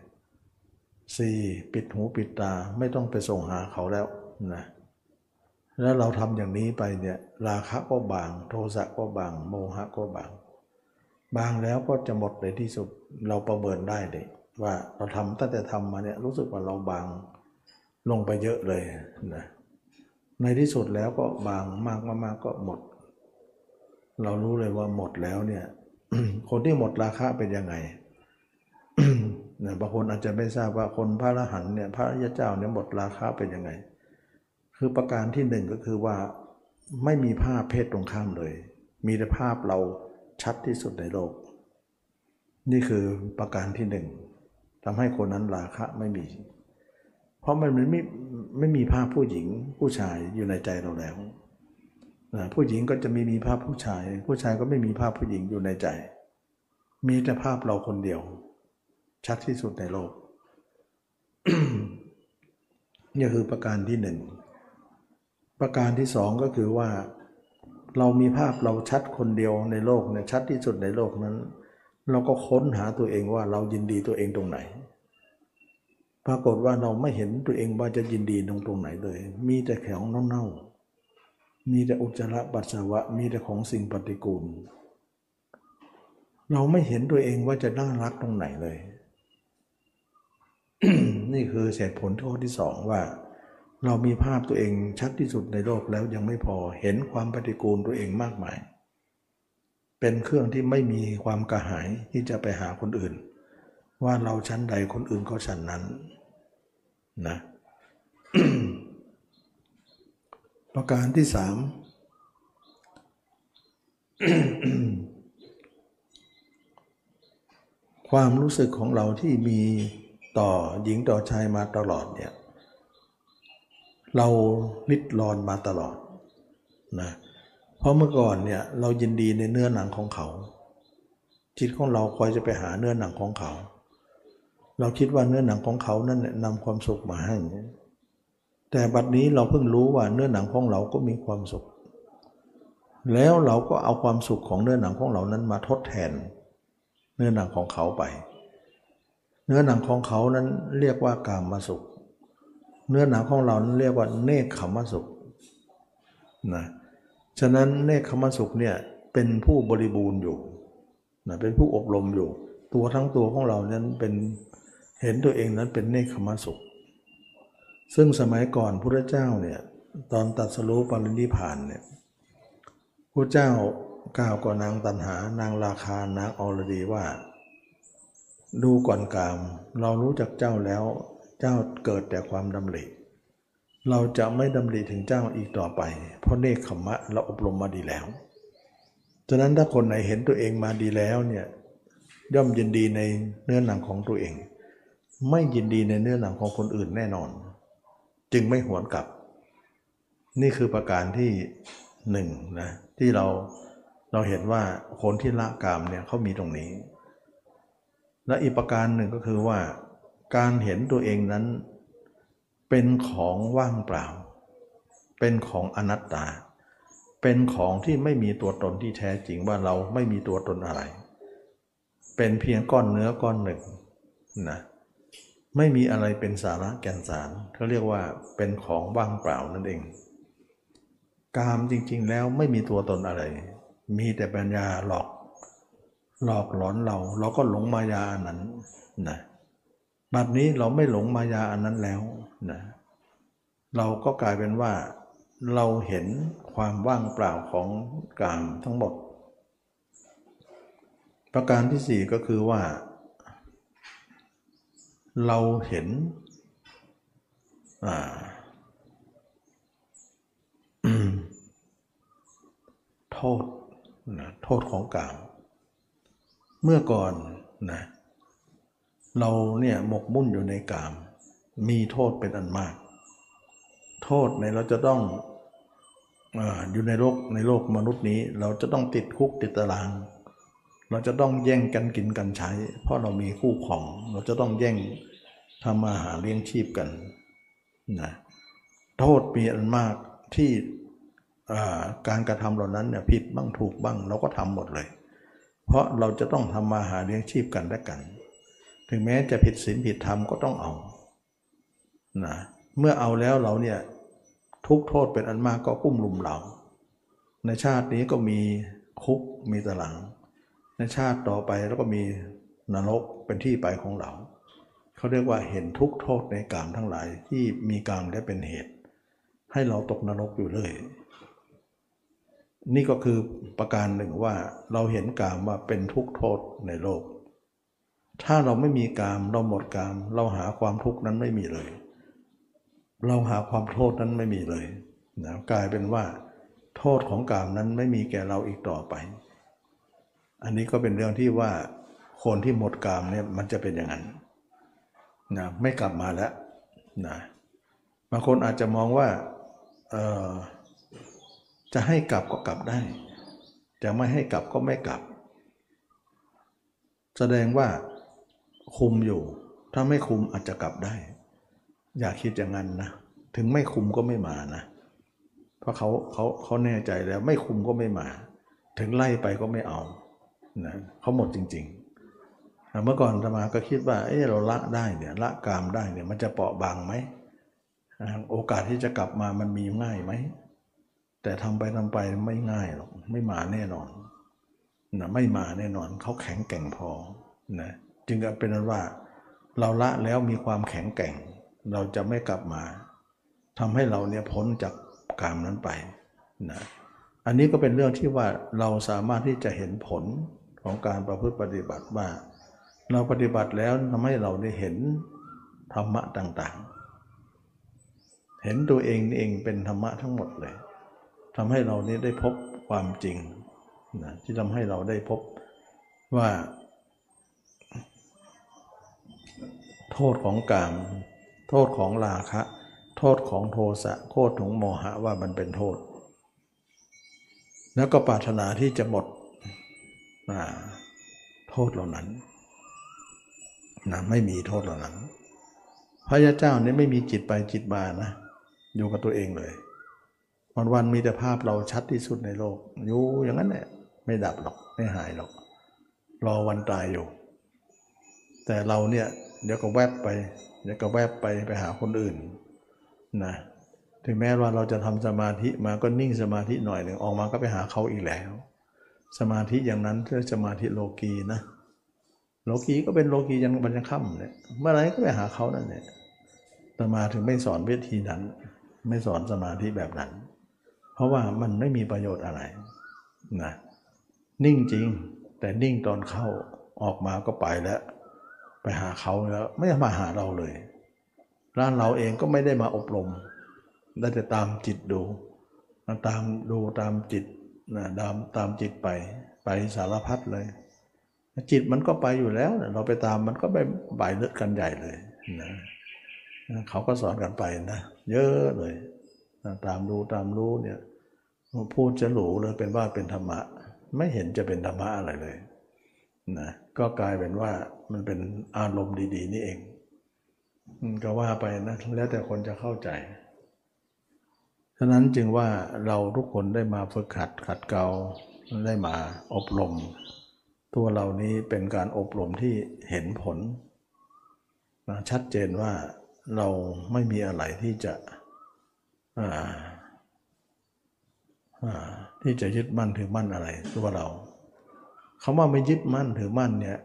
สี่ปิดหูปิดตาไม่ต้องไปส่งหาเขาแล้วนะ แล้วเราทำอย่างนี้ไปเนี่ยราคะก็บาง โทสะก็บาง โมหะก็บาง บางแล้วก็จะหมดในที่สุดเราประเมินได้เลยว่าเราทำตั้งแต่ทำมาเนี่ยรู้สึกว่าเราบางลงไปเยอะเลยนะในที่สุดแล้วก็บางมากมากก็หมด เรารู้เลยว่าหมดแล้วเนี่ย คนที่หมดราคาเป็นยังไงนะบางคนอาจจะไม่ทราบว่าคนพระอรหันต์เนี่ยพระยาเจ้าเนี่ยหมดราคาเป็นยังไง คือประการที่หนึ่งก็คือว่าไม่มีภาพเพศตรงข้ามเลย มีแต่ภาพเราชัดที่สุดในโลก นี่คือประการที่หนึ่งทำให้คนนั้นราคะไม่มี เพราะมันไม่ไม่มีภาพผู้หญิงผู้ชายอยู่ในใจเราแล้วนะผู้หญิงก็จะมีมีภาพผู้ชาย ผู้ชายก็ไม่มีภาพผู้หญิงอยู่ในใจ มีแต่ภาพเราคนเดียว ชัดที่สุดในโลกนี่คือประการที่หนึ่ง ประการที่สองก็คือว่าเรามีภาพเราชัดคนเดียวในโลกเนี่ยชัดที่สุดในโลกนั้น เราก็ค้นหาตัวเองว่าเรายินดีตัวเองตรงไหน ปรากฏว่าเราไม่เห็นตัวเองว่าจะยินดีตรงตรงไหนเลย มีแต่แข็งเน่าๆมีแต่อุจจาระปัสสาวะมีแต่ของสิ่งปฏิกูล เราไม่เห็นตัวเองว่าจะน่ารักตรงไหนเลย นี่คือเหตุผลข้อที่สองว่า เรามีภาพตัวเองชัดที่สุดในโลกแล้วยังไม่พอเห็นความปฏิกูลตัวเองมากมาย เป็นเครื่องที่ไม่มีความกระหายที่จะไปหาคนอื่น ว่าเราชั้นใดคนอื่นก็ชั้นนั้นนะประการที่สามความรู้สึกของเราที่มีต่อหญิงต่อชายมาตลอดเนี่ย เราลิดรอนมาตลอดนะเพราะเมื่อก่อนเนี่ยเรายินดีในเนื้อหนังของเขา จิตของเราคอยจะไปหาเนื้อหนังของเขา เราคิดว่าเนื้อหนังของเขานั่นนำความสุขมาให้ แต่บัดนี้เราเพิ่งรู้ว่าเนื้อหนังของเราก็มีความสุข แล้วเราก็เอาความสุขของเนื้อหนังของเรานั้นมาทดแทน เนื้อหนังของเขาไป เนื้อหนังของเขานั้นเรียกว่ากามมาสุข เนื้อหนังของเรานั้นเรียกว่าเนคขมสุขนะฉะนั้นเนคขมสุขเนี่ยเป็นผู้บริบูรณ์อยู่นะเป็นผู้อบรมอยู่ ตัวทั้งตัวของเรานั้นเป็นเห็นตัวเองนั้นเป็นเนคขมสุข ซึ่งสมัยก่อนพระเจ้าเนี่ยตอนตัดสรู้ปรินิพานเนี่ยพระเจ้ากล่าวกับนางตันหานางราคานางอรดีว่า ดูก่อนกาม เรารู้จักเจ้าแล้ว เจ้าเกิดแต่ความดำริเราจะไม่ดำริถึงเจ้าอีกต่อไป เพราะเนคขมะเราอบรมมาดีแล้วฉะนั้นถ้าคนไหนเห็นตัวเองมาดีแล้วเนี่ยย่อมยินดีในเนื้อหนังของตัวเอง ไม่ยินดีในเนื้อหนังของคนอื่นแน่นอน จึงไม่หวนกลับ นี่คือประการที่หนึ่งนะที่เราเราเห็นว่าคนที่ละกามเนี่ยเขามีตรงนี้ และอีกประการหนึ่งก็คือว่า การเห็นตัวเองนั้น เป็นของว่างเปล่า เป็นของอนัตตา เป็นของที่ไม่มีตัวตนที่แท้จริงว่าเราไม่มีตัวตนอะไร เป็นเพียงก้อนเนื้อก้อนหนึ่งนะไม่มีอะไรเป็นสาระแก่นสารเขาเรียกว่าเป็นของว่างเปล่านั่นเอง กามจริงๆแล้วไม่มีตัวตนอะไร มีแต่ปัญญาหลอก หลอกหลอนเรา เราก็หลงมายานั้นนะ บัดนี้เราไม่หลงมายาอันนั้นแล้วนะเราก็กลายเป็นว่าเราเห็นความว่างเปล่าของกามทั้งหมด ประการที่สี่ก็คือว่า เราเห็นโทษนะโทษของกาม เมื่อก่อนนะเเราเนี่ยหมกมุ่นอยู่ในกาม มีโทษเป็นอันมาก โทษในเราจะต้องออยู่ในโลกในโลกมนุษย์นี้ เราจะต้องติดคุกติดตาราง เราจะต้องแย่งกันกินกันใช้ เพราะเรามีคู่ของ เราจะต้องแย่งทำมาหาเลี้ยงชีพกันนะโทษมีอันมากที่การกระทำเหล่านั้นเนี่ยผิดบ้างถูกบ้างเราก็ทำหมดเลย เพราะเราจะต้องทำมาหาเลี้ยงชีพกันและกัน ถึงแม้จะผิดศีลผิดธรรมก็ต้องเอานะเมื่อเอาแล้วเราเนี่ยทุกโทษเป็นอันมากก็กุ้มลุมเรา ในชาตินี้ก็มีคุกมีตาราง ในชาติต่อไปแล้วก็มีนรกเป็นที่ไปของเรา เขาเรียกว่าเห็นทุกโทษในกามทั้งหลายที่มีกามได้เป็นเหตุ ให้เราตกนรกอยู่เลย นี่ก็คือประการหนึ่งว่าเราเห็นกามว่าเป็นทุกโทษในโลก ถ้าเราไม่มีกาม เราหมดกาม เราหาความทุกข์นั้นไม่มีเลย เราหาความโทษนั้นไม่มีเลยนะกลายเป็นว่า โทษของกามนั้นไม่มีแก่เราอีกต่อไป อันนี้ก็เป็นเรื่องที่ว่า คนที่หมดกามเนี่ยมันจะเป็นอย่างนั้นนะไม่กลับมาแล้วนะบางคนอาจจะมองว่าจะให้กลับก็กลับได้ จะไม่ให้กลับก็ไม่กลับ แสดงว่า คุมอยู่ ถ้าไม่คุมอาจจะกลับได้ อย่าคิดอย่างนั้นนะ ถึงไม่คุมก็ไม่มานะ เพราะเขาเขาเขาแน่ใจแล้วไม่คุมก็ไม่มา ถึงไล่ไปก็ไม่เอานะเขาหมดจริงๆ เมื่อก่อนธรรมาก็คิดว่าเออเราละได้เนี่ยละกามได้เนี่ยมันจะเปราะบางไหมโอกาสที่จะกลับมามันมีง่ายไหม แต่ทำไปทำไปไม่ง่ายหรอกไม่มาแน่นอนนะไม่มาแน่นอนเขาแข็งแกร่งพอนะ จึงเป็นนั้นว่า เราละแล้วมีความแข็งแกร่ง เราจะไม่กลับมาทำให้เราเนี่ยพ้นจากกามนั้นไปนะอันนี้ก็เป็นเรื่องที่ว่าเราสามารถที่จะเห็นผลของการประพฤติปฏิบัติว่า เราปฏิบัติแล้วทำให้เราได้เห็นธรรมะต่างๆ เห็นตัวเองนี่เองเป็นธรรมะทั้งหมดเลยทำให้เรานี้ได้พบความจริงนะที่ทำให้เราได้พบว่า โทษของกาม โทษของราคะ โทษของโทสะโทษของโมหะว่ามันเป็นโทษ แล้วก็ปรารถนาที่จะหมดโทษเหล่านั้นนะไม่มีโทษเหล่านั้น พระยาเจ้านี่ไม่มีจิตไปจิตมานะอยู่กับตัวเองเลย วันวันมีแต่ภาพเราชัดที่สุดในโลก อยู่อย่างนั้นแหละไม่ดับหรอกไม่หายหรอก รอวันตายอยู่ แต่เราเนี่ย เดี๋ยวก็แวบไป เดี๋ยวก็แวบไปไปหาคนอื่นนะถึงแม้ว่าเราจะทำสมาธิมาก็นิ่งสมาธิหน่อยหนึ่งออกมาก็ไปหาเขาอีกแล้ว สมาธิอย่างนั้นเรียกสมาธิโลกีนะโลกีก็เป็นโลกียันบรรยค่ำเนี่ยเมื่อไรก็ไปหาเขานั่นเนี่ยสมาถึงไม่สอนวิธีนั้น ไม่สอนสมาธิแบบนั้น เพราะว่ามันไม่มีประโยชน์อะไรนะนิ่งจริงแต่นิ่งตอนเข้าออกมาก็ไปแล้ว ไปหาเขาแล้ว ไม่มาหาเราเลยร้านเราเองก็ไม่ได้มาอบรม ได้แต่ตามจิตดูตามดูตามจิตนะตามตามจิตไปไปสารพัดเลย จิตมันก็ไปอยู่แล้ว เราไปตามมันก็ไปบ่ายเลือดกันใหญ่เลยนะเขาก็สอนกันไปนะ เยอะเลยตามดูตามรู้เนี่ยพูดจะหรูเลยเป็นว่าเป็นธรรมะ ไม่เห็นจะเป็นธรรมะอะไรเลยนะ ก็กลายเป็นว่ามันเป็นอารมณ์ดี ๆ นี่เองก็ว่าไปนะแล้วแต่คนจะเข้าใจฉะนั้นจึงว่าเราทุกคนได้มาฝึกขัดขัดเกลาได้มาอบรม ตัวเรานี้เป็นการอบรมที่เห็นผลนะชัดเจนว่าเราไม่มีอะไรที่จะที่จะยึดมั่นถือมั่นอะไรตัวเรา คำว่าไม่ยึดมั่นถือมั่นเนี่ย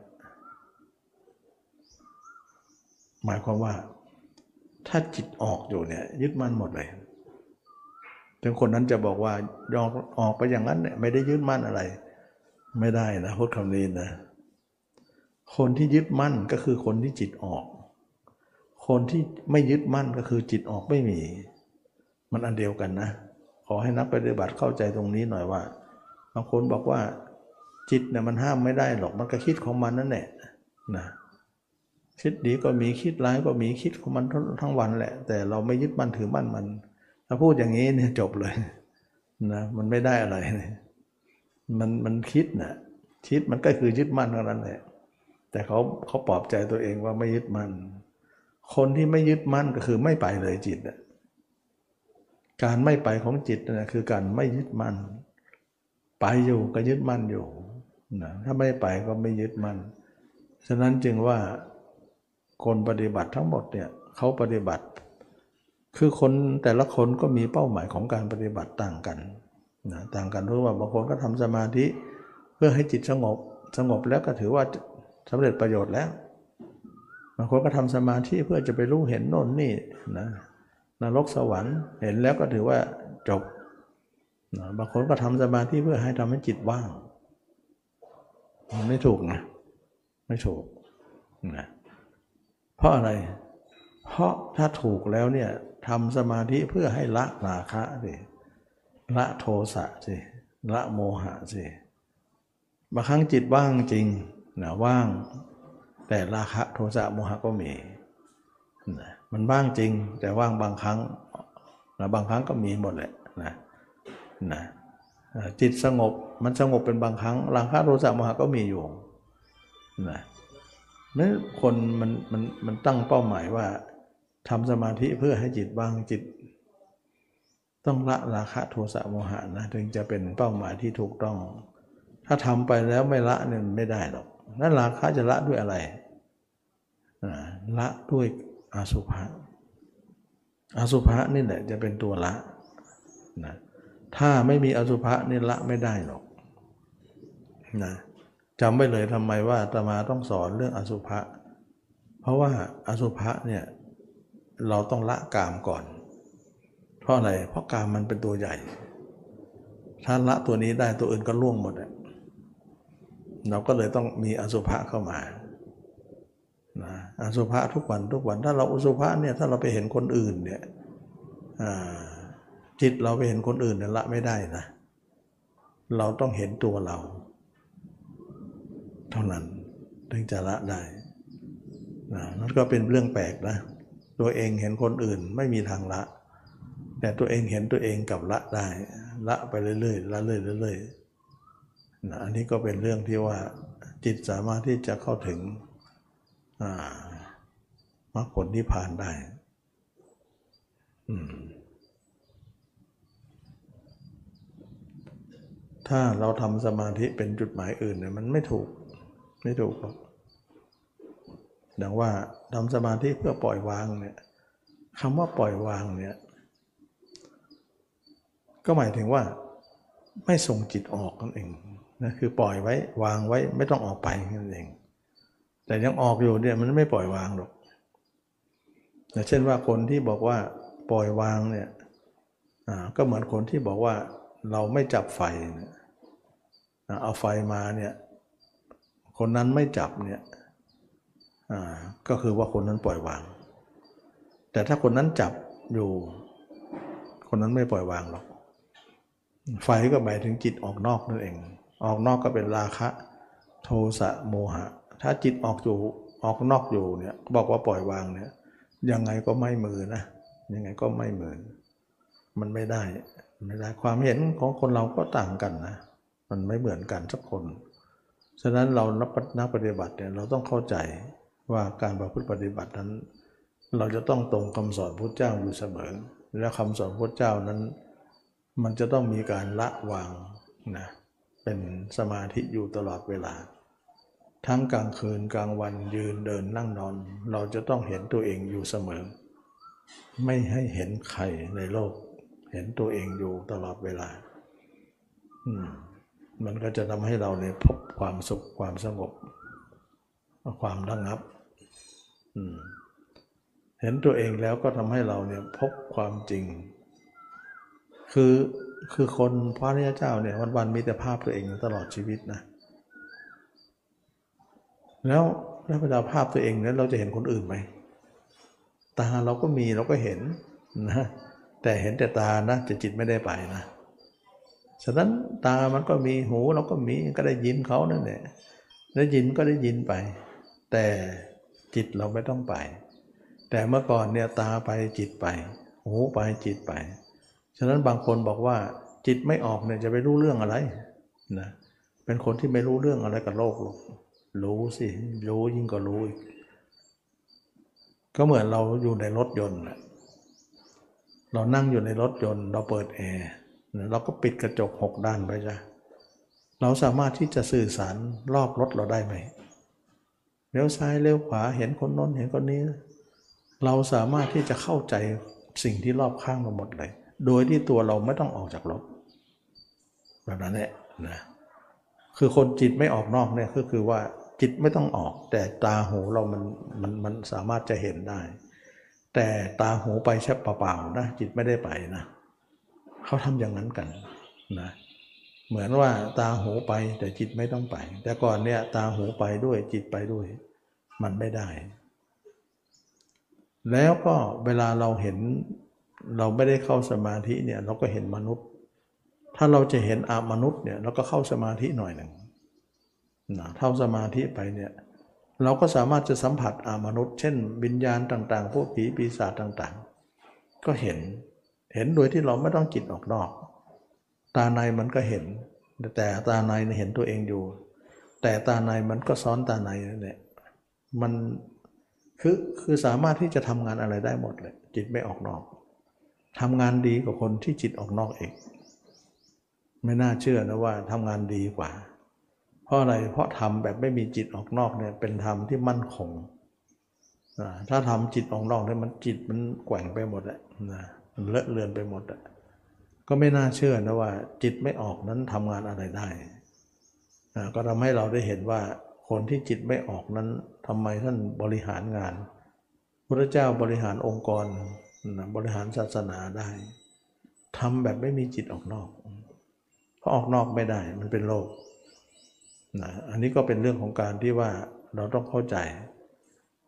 หมายความว่า ถ้าจิตออกอยู่เนี่ย ยึดมั่นหมดเลยถึงคนนั้นจะบอกว่ายอมออกไปอย่างนั้นเนี่ยไม่ได้ยึดมั่นอะไร ไม่ได้นะพูดคำนี้นะ คนที่ยึดมั่นก็คือคนที่จิตออก คนที่ไม่ยึดมั่นก็คือจิตออกไม่มี มันอันเดียวกันนะ ขอให้นักปฏิบัติเข้าใจตรงนี้หน่อยว่าบางคนบอกว่า จิตเนี่ยมันห้ามไม่ได้หรอกมันก็คิดของมันนั่นแหละนะคิดดีก็มีคิดร้ายก็มีคิดของมันทั้งวันแหละ แต่เราไม่ยึดมั่นถือมั่นมัน ถ้าพูดอย่างนี้เนี่ยจบเลยนะมันไม่ได้อะไรเลยมันมันคิดนะคิดมันก็คือยึดมั่นเท่านั้นแหละแต่เขาเขาปลอบใจตัวเองว่าไม่ยึดมั่นคนที่ไม่ยึดมั่นก็คือไม่ไปเลยจิตนะการไม่ไปของจิตนะคือการไม่ยึดมั่นไปอยู่ก็ยึดมั่นอยู่ นะถ้าไม่ไปก็ไม่ยึดมั่น ฉะนั้นจึงว่าคนปฏิบัติทั้งหมดเนี่ยเขาปฏิบัติ คือคนแต่ละคนก็มีเป้าหมายของการปฏิบัติต่างกันนะต่างกันเพราะว่าบางคนก็ทำสมาธิเพื่อให้จิตสงบสงบแล้วก็ถือว่าสำเร็จประโยชน์แล้วบางคนก็ทำสมาธิเพื่อจะไปรู้เห็นโน่นนี่นะนรกสวรรค์เห็นแล้วก็ถือว่าจบบางคนก็ทำสมาธิเพื่อให้ทำให้จิตว่าง มันไม่ถูกนะไม่ถูกนะเพราะอะไร เพราะถ้าถูกแล้วเนี่ยทำสมาธิเพื่อให้ละราคะสิละโทสะสิละโมหะสิบางครั้งจิตว่างจริงนะว่าง แต่ราคะโทสะโมหะก็มีนะมันว่างจริง แต่ว่างบางครั้งนะบางครั้งก็มีหมดแหละนะนะ จิตสงบมันสงบเป็นบางครั้งราคะโทสะโมหะก็มีอยู่นะนั้นคนมันมันมันตั้งเป้าหมายว่าทำสมาธิเพื่อให้จิตว่างจิต ต้องละราคะโทสะโมหะนะถึงจะเป็นเป้าหมายที่ถูกต้อง ถ้าทำไปแล้วไม่ละเนี่ยไม่ได้หรอกนั่นราคะจะละด้วยอะไรละด้วยอาสุภะอาสุภะนี่แหละจะเป็นตัวละนะ ถ้าไม่มีอสุภะนี่ละไม่ได้หรอกนะจำไว้เลยทำไมว่าตมาต้องสอนเรื่องอสุภะเพราะว่าอสุภะเนี่ยเราต้องละกามก่อน เพราะอะไร เพราะกามมันเป็นตัวใหญ่ ถ้าละตัวนี้ได้ตัวอื่นก็ล่วงหมดเราก็เลยต้องมีอสุภะเข้ามานะอสุภะทุกวันทุกวันถ้าเราอสุภะเนี่ยถ้าเราไปเห็นคนอื่นเนี่ย จิตเราไปเห็นคนอื่นเนี่ยละไม่ได้นะ เราต้องเห็นตัวเรา เท่านั้นถึงจะละได้นะนั่นก็เป็นเรื่องแปลกนะ ตัวเองเห็นคนอื่นไม่มีทางละ แต่ตัวเองเห็นตัวเองกับละได้ ละไปเรื่อยๆละเรื่อยๆนะอันนี้ก็เป็นเรื่องที่ว่าจิตสามารถที่จะเข้าถึงมรรคผลที่ผ่านได้ ถ้าเราทำสมาธิเป็นจุดหมายอื่นเนี่ยมันไม่ถูกไม่ถูกหรอกดังว่าทำสมาธิเพื่อปล่อยวางเนี่ยคำว่าปล่อยวางเนี่ย ก็หมายถึงว่าไม่ส่งจิตออกนั่นเองนะคือปล่อยไว้วางไว้ไม่ต้องออกไปนั่นเอง แต่ยังออกอยู่เนี่ยมันไม่ปล่อยวางหรอกเช่นว่าคนที่บอกว่าปล่อยวางเนี่ยก็เหมือนคนที่บอกว่าเราไม่จับไฟเนี่ย เอาไฟมาเนี่ยคนนั้นไม่จับเนี่ยก็คือว่าคนนั้นปล่อยวาง แต่ถ้าคนนั้นจับอยู่ คนนั้นไม่ปล่อยวางหรอก ไฟก็หมายถึงจิตออกนอกนั่นเอง ออกนอกก็เป็นราคะ โทสะโมหะ ถ้าจิตออกอยู่ออกนอกอยู่เนี่ยบอกว่าปล่อยวางเนี่ย ยังไงก็ไม่มือนะยังไงก็ไม่เหมือน มันไม่ได้ไม่ได้ความเห็นของคนเราก็ต่างกันนะ มันไม่เหมือนกันสักคน ฉะนั้นเรานักนักปฏิบัติเนี่ยเราต้องเข้าใจว่าการประพฤติปฏิบัตินั้น เราจะต้องตรงคำสอนพระเจ้าอยู่เสมอ และคำสอนพระเจ้านั้น มันจะต้องมีการละวางนะเป็นสมาธิอยู่ตลอดเวลา ทั้งกลางคืนกลางวันยืนเดินนั่งนอน เราจะต้องเห็นตัวเองอยู่เสมอ ไม่ให้เห็นใครในโลก เห็นตัวเองอยู่ตลอดเวลา อืม มันก็จะทำให้เราเนี่ยพบความสุขความสงบ ความระงับเห็นตัวเองแล้วก็ทำให้เราเนี่ยพบความจริง คือคือคนพระริยเจ้าเนี่ยวันวันมีแต่ภาพตัวเองตลอดชีวิตนะ แล้วแล้วเวลาภาพตัวเองนั้นเราจะเห็นคนอื่นไหมตาเราก็มีเราก็เห็นนะแต่เห็นแต่ตานะจะจิตไม่ได้ไปนะ ฉะนั้นตามันก็มีหูเราก็มีก็ได้ยินเขานั่นแหละได้ยินก็ได้ยินไป แต่จิตเราไม่ต้องไป แต่เมื่อก่อนเนี่ยตาไปจิตไป หูไปจิตไป ฉะนั้นบางคนบอกว่า จิตไม่ออกเนี่ยจะไปรู้เรื่องอะไรนะเป็นคนที่ไม่รู้เรื่องอะไรกับโลกหรอกรู้สิรู้ยิ่งกว่ารู้อีกก็เหมือนเราอยู่ในรถยนต์เรานั่งอยู่ในรถยนต์ เราเปิดแอร์ เราก็ปิดกระจกหกด้านไปจ้ะเราสามารถที่จะสื่อสารรอบรถเราได้ไหมเลี้ยวซ้ายเลี้ยวขวาเห็นคนน้นเห็นคนนี้ เราสามารถที่จะเข้าใจสิ่งที่รอบข้างเราหมดเลย โดยที่ตัวเราไม่ต้องออกจากรถแบบนั้นแหละนะคือคนจิตไม่ออกนอกเนี่ยก็คือว่าจิตไม่ต้องออก แต่ตาหูเรามันมันมันสามารถจะเห็นได้ แต่ตาหูไปแค่เปล่าๆนะจิตไม่ได้ไปนะ เขาทำอย่างนั้นกันนะเหมือนว่าตาหูไปแต่จิตไม่ต้องไป แต่ก่อนเนี่ยตาหูไปด้วยจิตไปด้วย มันไม่ได้ แล้วก็เวลาเราเห็นเราไม่ได้เข้าสมาธิเนี่ยเราก็เห็นมนุษย์ ถ้าเราจะเห็นอามนุษย์เนี่ยเราก็เข้าสมาธิหน่อยหนึ่งนะเท่าสมาธิไปเนี่ยเราก็สามารถจะสัมผัสอามนุษย์ เช่นวิญญาณต่าง ๆ พวกผีปีศาจต่างๆ ก็เห็น เห็นโดยที่เราไม่ต้องจิตออกนอก ตาในมันก็เห็น แต่ตาในเห็นตัวเองอยู่ แต่ตาในมันก็ซ้อนตาในนั่นแหละมันคือคือสามารถที่จะทำงานอะไรได้หมดเลย จิตไม่ออกนอกทำงานดีกว่าคนที่จิตออกนอกเองไม่น่าเชื่อนะว่าทำงานดีกว่า เพราะอะไรเพราะทำแบบไม่มีจิตออกนอกเนี่ยเป็นธรรมที่มั่นคงถ้าทำจิตออกนอกเนี่ยมันจิตมันแกว่งไปหมดแหละนะ เลอะเลือนไปหมด ก็ไม่น่าเชื่อนะว่า จิตไม่ออกนั้นทำงานอะไรได้ ก็ทำให้เราได้เห็นว่าคนที่จิตไม่ออกนั้นทำไมท่านบริหารงาน พระเจ้าบริหารองค์กรบริหารศาสนาได้ทำแบบไม่มีจิตออกนอก เพราะออกนอกไม่ได้มันเป็นโลกนะอันนี้ก็เป็นเรื่องของการที่ว่าเราต้องเข้าใจ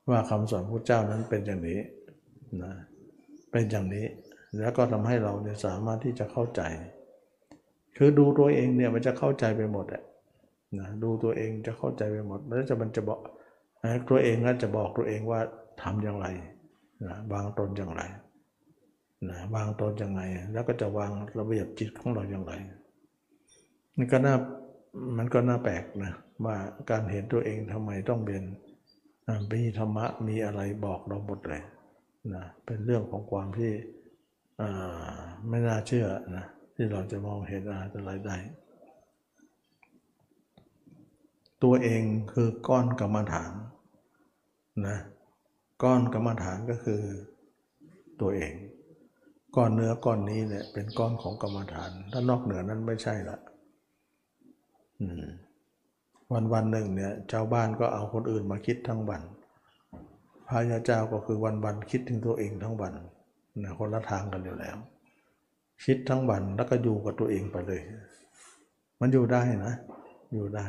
ว่าคำสอนพระเจ้านั้นเป็นอย่างนี้นะเป็นอย่างนี้ แล้วก็ทำให้เราเนี่ยสามารถที่จะเข้าใจ คือดูตัวเองเนี่ยมันจะเข้าใจไปหมดอะนะดูตัวเองจะเข้าใจไปหมดแล้วจะมันจะบอกตัวเองก็จะบอกตัวเองว่าทำอย่างไรนะวางตนอย่างไรนะวางตนอยังไงแล้วก็จะวางระเบียบจิตของเราอย่างไรมันก็น่ามันก็น่าแปลกนะว่าการเห็นตัวเองทำไมต้องเป็นมีธรรมะมีอะไรบอกเราหมดเลยนะเป็นเรื่องของความที่ ไม่น่าเชื่อนะที่เราจะมองเห็นอะไรได้ ตัวเองคือก้อนกรรมฐานนะก้อนกรรมฐานก็คือตัวเอง ก้อนเนื้อก้อนนี้เนี่ยเป็นก้อนของกรรมฐาน ถ้านอกเหนือนั้นไม่ใช่ละวันวันหนึ่งเนี่ยเจ้าบ้านก็เอาคนอื่นมาคิดทั้งวันพระยาเจ้าก็คือวันวันคิดถึงตัวเองทั้งวัน นะคนละทางกันอยู่แล้ว คิดทั้งวันแล้วก็อยู่กับตัวเองไปเลย มันอยู่ได้นะ อยู่ได้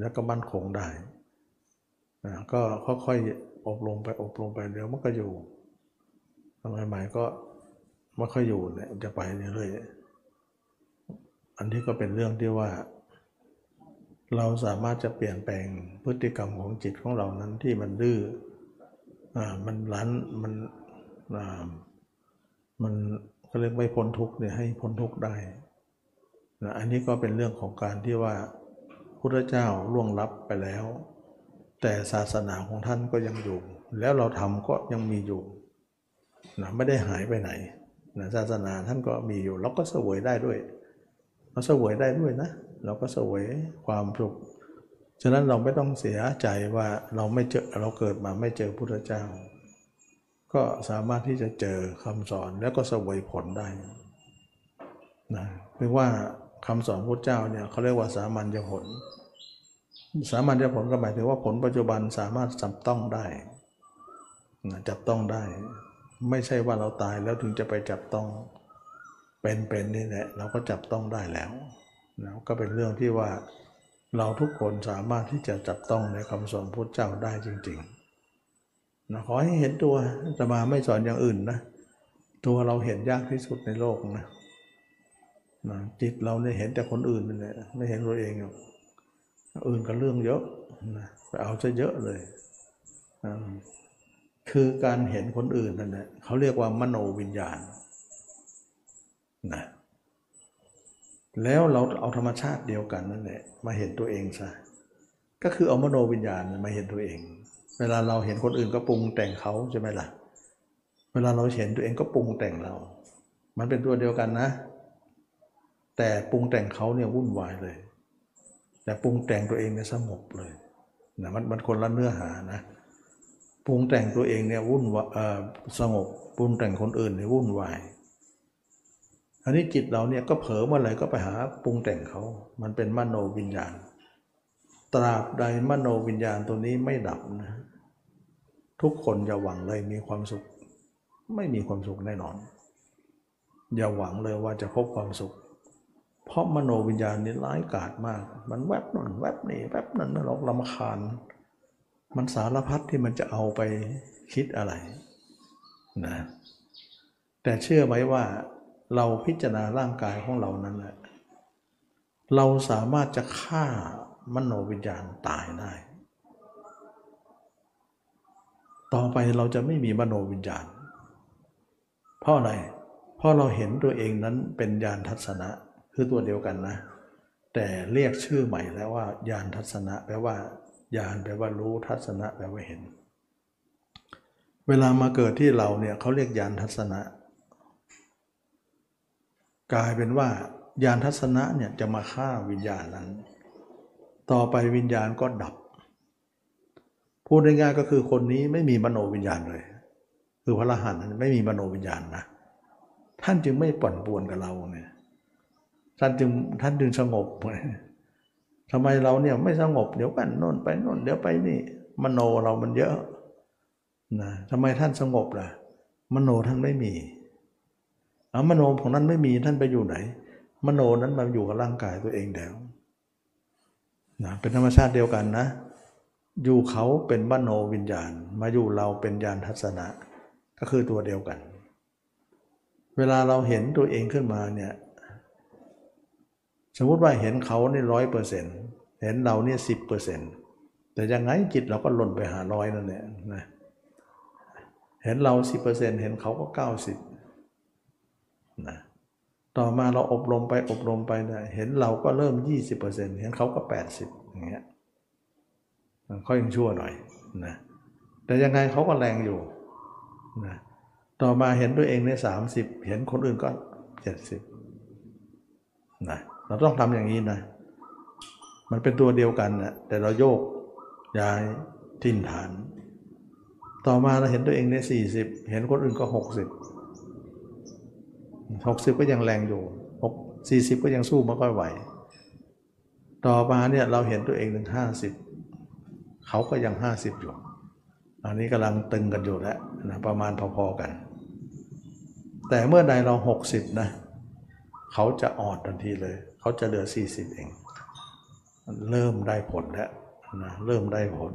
แล้วก็มั่นคงได้นะก็ค่อยๆอบรมไปอบรมไปเดี๋ยวมันก็อยู่ทำไมใหม่ก็ไม่ค่อยอยู่เนี่ยจะไปเรื่อยๆอันนี้ก็เป็นเรื่องที่ว่า เราสามารถจะเปลี่ยนแปลงพฤติกรรมของจิตของเรานั้นที่มันดื้ออ่ามันรั้นมันอ่า มันก็เรียกไม่พ้นทุกข์เนี่ยให้พ้นทุกข์ได้นะอันนี้ก็เป็นเรื่องของการที่ว่าพุทธเจ้าล่วงลับไปแล้ว แต่ศาสนาของท่านก็ยังอยู่ แล้วเราทำก็ยังมีอยู่นะไม่ได้หายไปไหนนะศาสนาท่านก็มีอยู่ เราก็เสวยได้ด้วย เราเสวยได้ด้วยนะ เราก็เสวยความสุขฉะนั้นเราไม่ต้องเสียใจว่าเราไม่เจอเราเกิดมาไม่เจอพุทธเจ้า ก็สามารถที่จะเจอคำสอนแล้วก็สวยผลได้นะเรียกว่าคำสอนพุทธเจ้าเนี่ยเขาเรียกว่าสามัญญผล สามัญญผลก็หมายถึงว่าผลปัจจุบันสามารถจับต้องได้นะจับต้องได้ ไม่ใช่ว่าเราตายแล้วถึงจะไปจับต้องเป็นๆนี่แหละเราก็จับต้องได้แล้วนะก็เป็นเรื่องที่ว่าเราทุกคนสามารถที่จะจับต้องในคำสอนพุทธเจ้าได้จริง ๆ นะขอให้เห็นตัวจะมาไม่สอนอย่างอื่นนะ ตัวเราเห็นยากที่สุดในโลกนะนะจิตเราเนี่ยเห็นแต่คนอื่นนั่นแหละไม่เห็นตัวเองหรอกอื่นก็เรื่องเยอะนะไปเอาจะเยอะเลยนะคือการเห็นคนอื่นนั่นแหละเขาเรียกว่ามโนวิญญาณนะแล้วเราเอาธรรมชาติเดียวกันนั่นแหละมาเห็นตัวเองซะก็คือเอามโนวิญญาณมาเห็นตัวเอง เวลาเราเห็นคนอื่นก็ปรุงแต่งเขาใช่ไหมล่ะ เวลาเราเห็นตัวเองก็ปรุงแต่งเรา มันเป็นตัวเดียวกันนะ แต่ปรุงแต่งเขาเนี่ยวุ่นวายเลย แต่ปรุงแต่งตัวเองเนี่ยสงบเลยนะมันมันคนละเนื้อหานะปรุงแต่งตัวเองเนี่ยวุ่นวายสงบปรุงแต่งคนอื่นเนี่ยวุ่นวายอันนี้จิตเราเนี่ยก็เผลอเมื่อไหร่ก็ไปหาปรุงแต่งเขา มันเป็นมโนวิญญาณ ตราบใดมโนวิญญาณตัวนี้ไม่ดับนะ ทุกคนอย่าหวังเลยมีความสุข ไม่มีความสุขแน่นอน อย่าหวังเลยว่าจะพบความสุข เพราะมโนวิญญาณนี้ร้ายกาจมาก มันแวบนั่นแวบนี่แวบนั้นเราลำคาญ มันสารพัดที่มันจะเอาไปคิดอะไรนะแต่เชื่อไหมว่าเราพิจารณาร่างกายของเรานั้นแหละเราสามารถจะฆ่ามโนวิญญาณตายได้ ต่อไปเราจะไม่มีมโนวิญญาณ เพราะอะไร เพราะเราเห็นตัวเองนั้นเป็นญาณทัศนะ คือตัวเดียวกันนะ แต่เรียกชื่อใหม่แล้วว่าญาณทัศนะแปลว่าญาณแปลว่ารู้ทัศนะแปลว่าเห็น เวลามาเกิดที่เราเนี่ยเขาเรียกญาณทัศนะ กลายเป็นว่ายานทัศนะเนี่ยจะมาฆ่าวิญญาณนั้น ต่อไปวิญญาณก็ดับ พูดง่ายๆก็คือคนนี้ไม่มีมโนวิญญาณเลย คือพระรหันต์ไม่มีมโนวิญญาณนะท่านจึงไม่ปั่นป่วนกับเราเนี่ยท่านจึงท่านจึงสงบทำไมเราเนี่ยไม่สงบเดี๋ยวกันโน่นไปโน่นเดี๋ยวไปนี่ มโนเรามันเยอะนะทำไมท่านสงบล่ะ มโนท่านไม่มีเอามโนของนั้นไม่มีท่านไปอยู่ไหน มโนนั้นมาอยู่กับร่างกายตัวเองแล้วนะเป็นธรรมชาติเดียวกันนะ อยู่เขาเป็นมโนวิญญาณ มาอยู่เราเป็นญาณทัศนะ ก็คือตัวเดียวกัน เวลาเราเห็นตัวเองขึ้นมาเนี่ยสมมติว่าเห็นเขานี่ร้อยเปอร์เซ็นต์เห็นเราเนี่ยสิบเปอร์เซ็นต์แต่ยังไงจิตเราก็หล่นไปหาร้อยนั่นแหละนะเห็นเราสิบเปอร์เซ็นต์เห็นเขาก็เก้าสิบนะต่อมาเราอบรมไปอบรมไปเนี่ยเห็นเราก็เริ่ม20%เปอร์เซ็นต์เห็นเขาก็80อย่างเงี้ย เขายังชั่วหน่อยนะแต่ยังไงเขาก็แรงอยู่นะต่อมาเห็นตัวเองใน30เห็นคนอื่นก็70นะเราต้องทำอย่างนี้นะ มันเป็นตัวเดียวกันนะแต่เราโยกย้ายทิ่นฐาน ต่อมาเราเห็นตัวเองในสี่สิบเห็นคนอื่นก็หกสิบหกสิบก็ยังแรงอยู่หกสี่สิบก็ยังสู้ไม่ค่อยไหว ต่อมาเนี่ยเราเห็นตัวเองถึงห้าสิบ เขาก็ยังห้าสิบอยู่อันนี้กำลังตึงกันอยู่แล้วนะประมาณพอๆกัน แต่เมื่อใดเราหกสิบนะเขาจะอ่อนทันทีเลย เขาจะเหลือสี่สิบเอง เริ่มได้ผลแล้วนะเริ่มได้ผล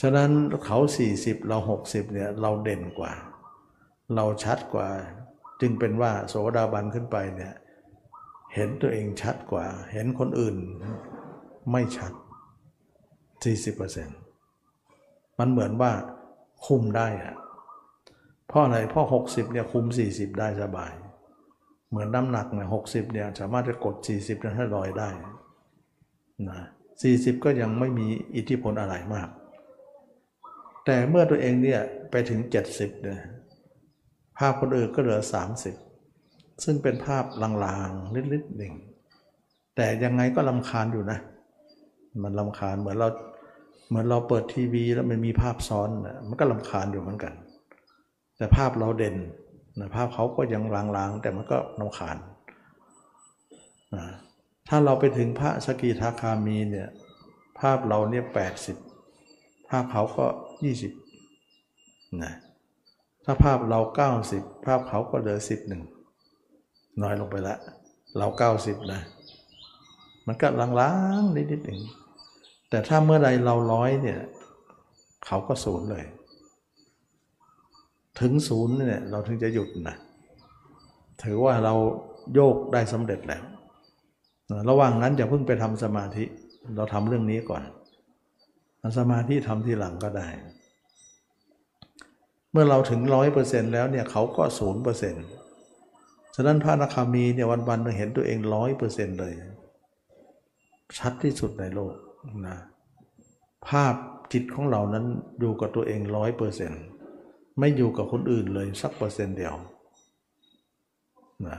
ฉะนั้นเขาสี่สิบเราหกสิบเนี่ยเราเด่นกว่า เราชัดกว่า จึงเป็นว่าโสดาบันขึ้นไปเนี่ยเห็นตัวเองชัดกว่า เห็นคนอื่นไม่ชัด 40%มันเหมือนว่าคุมได้อะเพราะอะไรเพราะ 60เนี่ยคุม 40 ได้สบาย เหมือนน้ำหนักเนี่ยหกสิบเนี่ยสามารถจะกด 40นั้นให้ลอยได้นะ40ก็ยังไม่มีอิทธิพลอะไรมาก แต่เมื่อตัวเองเนี่ยไปถึง 70เนี่ยภาพคนอื่นก็เหลือ 30 ซึ่งเป็นภาพลางๆลิดๆหนึ่งแต่ยังไงก็ลำคาญอยู่นะ มันลำคาญเหมือนเรา เหมือนเราเปิดทีวีแล้วมันมีภาพซ้อนนะมันก็ลำคาญอยู่เหมือนกัน แต่ภาพเราเด่นนะภาพเขาก็ยังลางๆ แต่มันก็ลำคาญนะถ้าเราไปถึงพระสกิทาคามีเนี่ยภาพเราเนี่ยแปดสิบภาพเขาก็ยี่สิบนะถ้าภาพเราเก้าสิบภาพเขาก็เหลือสิบหนึ่งน้อยลงไปละ เราเก้าสิบนะมันก็ลางๆนิดๆหนึ่ง แต่ถ้าเมื่อใดเราร้อยเนี่ย เขาก็ศูนย์เลย ถึงศูนย์เนี่ยเราถึงจะหยุดนะถือว่าเราโยกได้สำเร็จแล้ว ระหว่างนั้นอย่าเพิ่งไปทำสมาธิ เราทำเรื่องนี้ก่อน สมาธิทำทีหลังก็ได้ เมื่อเราถึงร้อยเปอร์เซ็นแล้วเนี่ยเขาก็ศูนย์เปอร์เซ็นต์ฉะนั้นพระนาคามีเนี่ยวันๆเห็นตัวเองร้อยเปอร์เซ็นต์เลย ชัดที่สุดในโลก นะภาพจิตของเรานั้นอยู่กับตัวเองร้อยเปอร์เซ็นต์ไม่อยู่กับคนอื่นเลยสักเปอร์เซ็นต์เดียวนะ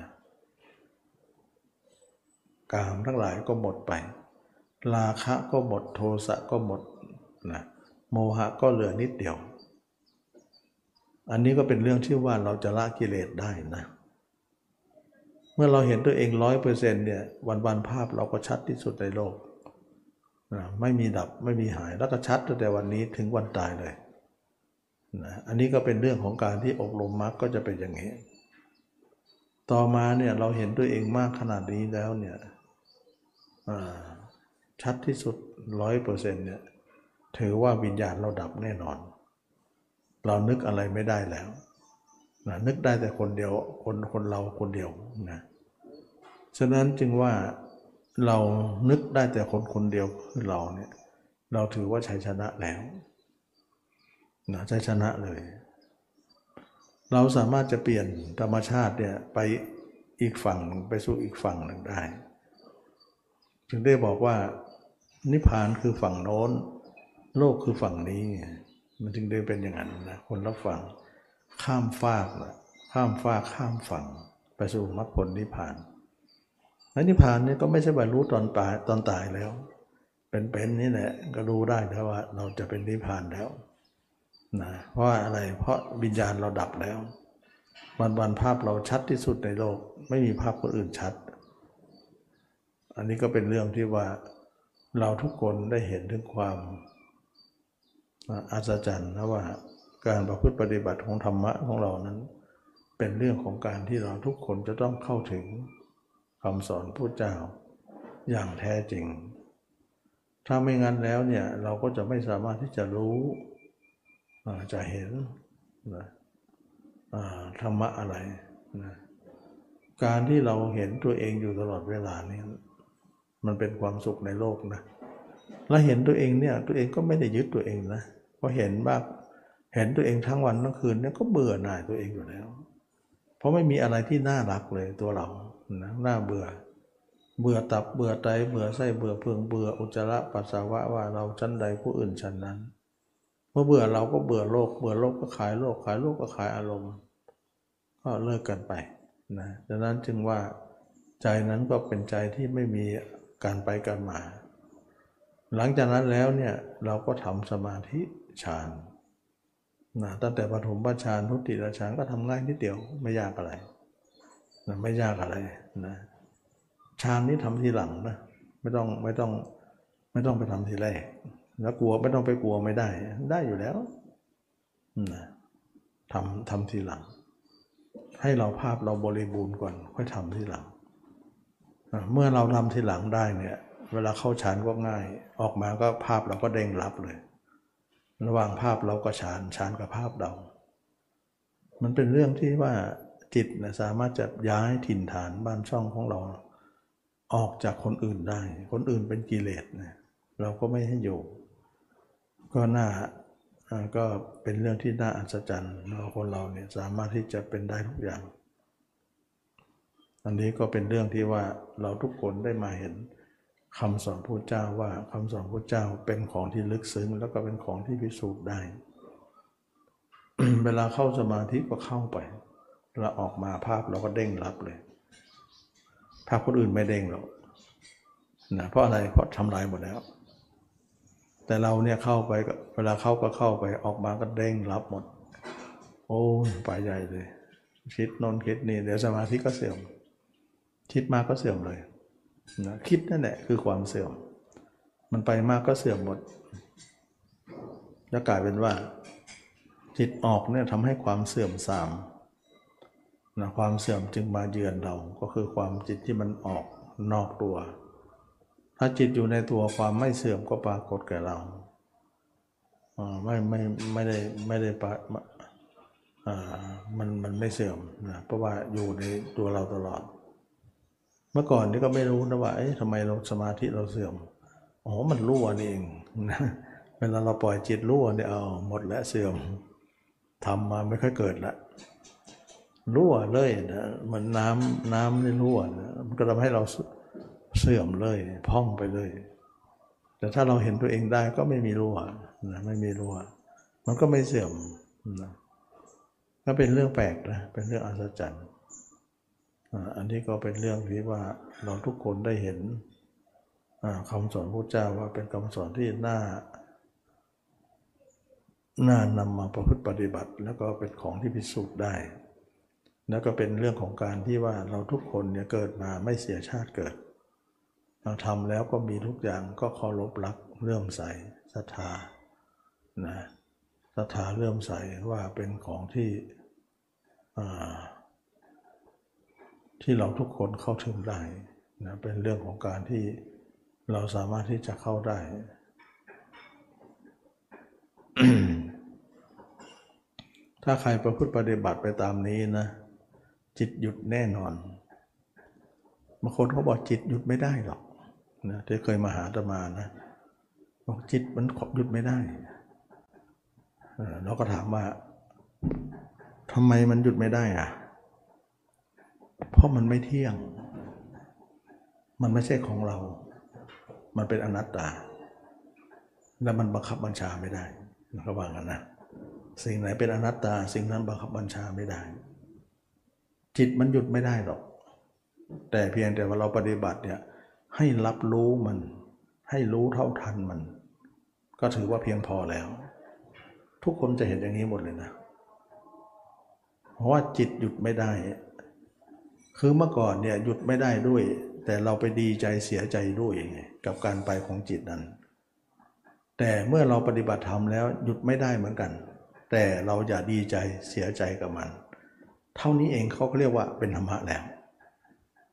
กามทั้งหลายก็หมดไป ราคะก็หมดโทสะก็หมดนะโมหะก็เหลือนิดเดียว อันนี้ก็เป็นเรื่องที่ว่าเราจะละกิเลสได้นะ เมื่อเราเห็นตัวเองร้อยเปอร์เซ็นต์เนี่ยวันวันภาพเราก็ชัดที่สุดในโลก นะไม่มีดับไม่มีหายแล้วก็ชัดตั้งแต่วันนี้ถึงวันตายเลยนะอันนี้ก็เป็นเรื่องของการที่อบรมมรรคก็จะเป็นอย่างนี้ ต่อมาเนี่ยเราเห็นตัวเองมากขนาดนี้แล้วเนี่ยชัดที่สุดร้อยเปอร์เซ็นต์เนี่ยถือว่าวิญญาณเราดับแน่นอน เรานึกอะไรไม่ได้แล้วนะนึกได้แต่คนเดียวคนคนเราคนเดียวนะฉะนั้นจึงว่า เรานึกได้แต่คนคนเดียวคือเราเนี่ย เราถือว่าชัยชนะแล้วนะชัยชนะเลย เราสามารถจะเปลี่ยนธรรมชาติเนี่ยไปอีกฝั่งไปสู่อีกฝั่งหนึ่งได้ จึงได้บอกว่า นิพพานคือฝั่งโน้น โลกคือฝั่งนี้ มันจึงได้เป็นอย่างนั้นนะคนละฝั่งข้ามฟากนะข้ามฟากข้ามฝั่งไปสู่มรรคผลนิพพาน และนิพพานนี่ก็ไม่ใช่บรรลุตอนตายตอนตายแล้ว เป็นๆนี่แหละก็รู้ได้แล้วว่า เราจะเป็นนิพพานแล้วนะเพราะอะไรเพราะวิญญาณเราดับแล้ว วันวันภาพเราชัดที่สุดในโลก ไม่มีภาพคนอื่นชัด อันนี้ก็เป็นเรื่องที่ว่าเราทุกคนได้เห็นถึงความอัศจรรย์นะว่าการประพฤติปฏิบัติของธรรมะของเรานั้น เป็นเรื่องของการที่เราทุกคนจะต้องเข้าถึง คำสอนพระเจ้าอย่างแท้จริง ถ้าไม่งั้นแล้วเนี่ยเราก็จะไม่สามารถที่จะรู้จะเห็นนะธรรมะอะไรนะการที่เราเห็นตัวเองอยู่ตลอดเวลานี้มันเป็นความสุขในโลกนะเราเห็นตัวเองเนี่ยตัวเองก็ไม่ได้ยึดตัวเองนะพอเห็นบ้างเห็นตัวเองทั้งวันทั้งคืนเนี่ยก็เบื่อหน่ายตัวเองอยู่แล้ว เพราะไม่มีอะไรที่น่ารักเลยตัวเรา นะน่าเบื่อ เบื่อตับเบื่อไตเบื่อไส้เบื่อเพืองเบื่ออุจจาระปัสสาวะว่าเราชั้นใดผู้อื่นชั้นนั้น เมื่อเบื่อเราก็เบื่อโลก เบื่อโลกก็ขายโลกขายโลกก็ขายอารมณ์ ก็เลิกกันไปนะดังนั้นจึงว่าใจนั้นก็เป็นใจที่ไม่มีการไปกันมา หลังจากนั้นแล้วเนี่ยเราก็ทำสมาธิฌานนะตั้งแต่ปฐมฌานทุติยฌานก็ทำง่ายนิดเดียวไม่ยากอะไร ไม่ยากอะไรนะฌานนี้ทำทีหลังนะไม่ต้องไม่ต้องไม่ต้องไปทำทีแรก แล้วกลัวไม่ต้องไปกลัวไม่ได้ ได้อยู่แล้วนะทำทำทีหลัง ให้เราภาพเราบริบูรณ์ก่อน ค่อยทำทีหลัง เมื่อเราทำทีหลังได้เนี่ย เวลาเข้าฌานก็ง่าย ออกมาก็ภาพเราก็เด้งรับเลย ระหว่างภาพเราก็ฌานฌานกับภาพเรา มันเป็นเรื่องที่ว่า จิตนะสามารถจะย้ายถิ่นฐานบ้านช่องของเรา ออกจากคนอื่นได้ คนอื่นเป็นกิเลสนะเราก็ไม่ให้อยู่ ก็น่าก็เป็นเรื่องที่น่าอัศจรรย์เราคนเราเนี่ยสามารถที่จะเป็นได้ทุกอย่าง อันนี้ก็เป็นเรื่องที่ว่าเราทุกคนได้มาเห็นคำสอนพระเจ้าว่าคำสอนพระเจ้าเป็นของที่ลึกซึ้ง แล้วก็เป็นของที่พิสูจน์ได้ เวลาเข้าสมาธิก็เข้าไป เราออกมาภาพเราก็เด้งรับเลย ภาพคนอื่นไม่เด้งหรอกนะเพราะอะไรเพราะทำลายหมดแล้ว แต่เราเนี่ยเข้าไปเวลาเข้าก็เข้าไปออกมาก็เด้งรับหมด โอ้ไปใหญ่เลย คิดนนคิดนี่เดี๋ยวสมาธิก็เสื่อม คิดมากก็เสื่อมเลยนะคิดนั่นแหละคือความเสื่อม มันไปมากก็เสื่อมหมดจะกลายเป็นว่า จิตออกเนี่ยทำให้ความเสื่อมสาม นะความเสื่อมจึงมาเยือนเราก็คือความจิตที่มันออกนอกตัว ถ้าจิตอยู่ในตัวความไม่เสื่อมก็ปรากฏแก่เราไม่ไม่ไม่ได้ไม่ได้ปะมันมันไม่เสื่อมนะเพราะว่าอยู่ในตัวเราตลอด เมื่อก่อนนี่ก็ไม่รู้นะว่าเอ๊ะทำไมเราสมาธิเราเสื่อมอ๋อมันรั่วนี่เองนะเวลาเราปล่อยจิตรั่วเนี่ยเอาหมดแล้วเสื่อมทำมาไม่ค่อยเกิดละ รั่วเลยนะมือนน้ำน้ำนี่รั่วนะมันก็ทำให้เราเสื่อมเลยพองไปเลย แต่ถ้าเราเห็นตัวเองได้ก็ไม่มีรั่วนะไม่มีรั่ว มันก็ไม่เสื่อมนะก็เป็นเรื่องแปลกนะเป็นเรื่องอัศจรรย์อันนี้ก็เป็นเรื่องที่ว่าเราทุกคนได้เห็นคำสอนพระเจ้าว่าเป็นคำสอนที่น่าน่านำมาประพฤติปฏิบัติ แล้วก็เป็นของที่พิสูจน์ได้ แล้วก็เป็นเรื่องของการที่ว่าเราทุกคนเนี่ยเกิดมาไม่เสียชาติเกิด เราทำแล้วก็มีทุกอย่างก็เคารพรักเลื่อมใสศรัทธานะศรัทธาเลื่อมใสว่าเป็นของที่ที่เราทุกคนเข้าถึงได้นะเป็นเรื่องของการที่เราสามารถที่จะเข้าได้ ถ้าใครประพฤติปฏิบัติไปตามนี้นะ จิตหยุดแน่นอนบางคนเขาบอกจิตหยุดไม่ได้หรอกนะที่เคยมาหาตมานะบอกจิตมันขบหยุดไม่ได้เราก็ถามว่าทำไมมันหยุดไม่ได้อะ เพราะมันไม่เที่ยง มันไม่ใช่ของเรา มันเป็นอนัตตา และมันบังคับบัญชาไม่ได้เขาว่ากันนะ สิ่งไหนเป็นอนัตตา สิ่งนั้นบังคับบัญชาไม่ได้ จิตมันหยุดไม่ได้หรอก แต่เพียงแต่ว่าเราปฏิบัติเนี่ยให้รับรู้มัน ให้รู้เท่าทันมัน ก็ถือว่าเพียงพอแล้ว ทุกคนจะเห็นอย่างนี้หมดเลยนะ เพราะว่าจิตหยุดไม่ได้ คือเมื่อก่อนเนี่ยหยุดไม่ได้ด้วย แต่เราไปดีใจเสียใจด้วยกับการไปของจิตนั้น แต่เมื่อเราปฏิบัติธรรมแล้วหยุดไม่ได้เหมือนกัน แต่เราอย่าดีใจเสียใจกับมัน เท่านี้เองเขาเรียกว่าเป็นธรรมะแล้ว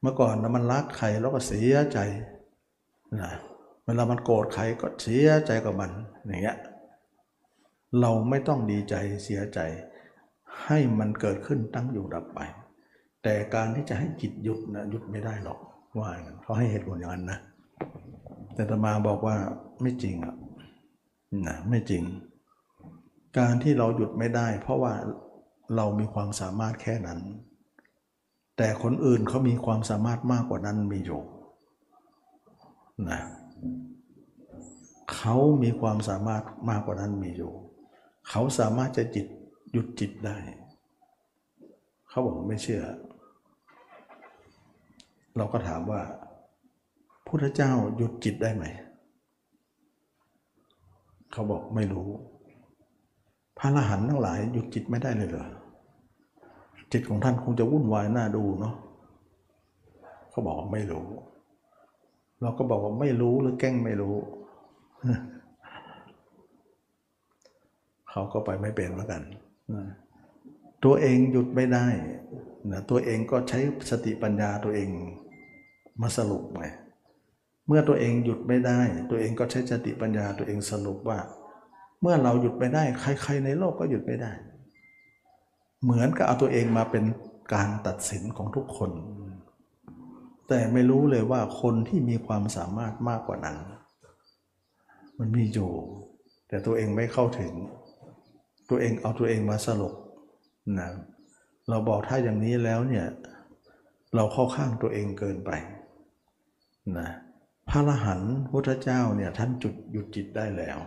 เมื่อก่อนมันรักใครแล้วก็เสียใจนะเวลามันโกรธใครก็เสียใจกับมันอย่างเงี้ยเราไม่ต้องดีใจเสียใจ ให้มันเกิดขึ้นตั้งอยู่ดับไป แต่การที่จะให้จิตหยุดนะหยุดไม่ได้หรอกว่าเขาให้เหตุผลอย่างนั้นนะแต่ตมาบอกว่าไม่จริงอะนะไม่จริง การที่เราหยุดไม่ได้ เพราะว่า เรามีความสามารถแค่นั้น แต่คนอื่นเขามีความสามารถมากกว่านั้นมีอยู่นะเขามีความสามารถมากกว่านั้นมีอยู่ เขาสามารถจะจิตหยุดจิตได้ เขาบอกไม่เชื่อ เราก็ถามว่าพุทธเจ้าหยุดจิตได้ไหม เขาบอกไม่รู้ พระอรหันต์ทั้งหลายหยุดจิตไม่ได้เลยเหรอจิตของท่านคงจะวุ่นวายน่าดูเนาะเขาบอกไม่รู้ เราก็บอกว่าไม่รู้หรือแกล้งไม่รู้ เขาก็ไปไม่เป็นเหมือนกันตัวเองหยุดไม่ได้นะตัวเองก็ใช้สติปัญญาตัวเองมาสรุปไงเมื่อตัวเองหยุดไม่ได้ ตัวเองก็ใช้สติปัญญาตัวเองสรุปว่า เมื่อเราหยุดไม่ได้ ใคร ๆ ในโลกก็หยุดไม่ได้ เหมือนกับเอาตัวเองมาเป็นการตัดสินของทุกคน แต่ไม่รู้เลยว่าคนที่มีความสามารถมากกว่านั้น มันมีอยู่ แต่ตัวเองไม่เข้าถึง ตัวเองเอาตัวเองมาสรุปนะเราบอกถ้าอย่างนี้แล้วเนี่ยเราเข้าข้างตัวเองเกินไปนะพระอรหันต์พุทธเจ้าเนี่ยท่านจุดหยุดจิตได้แล้ว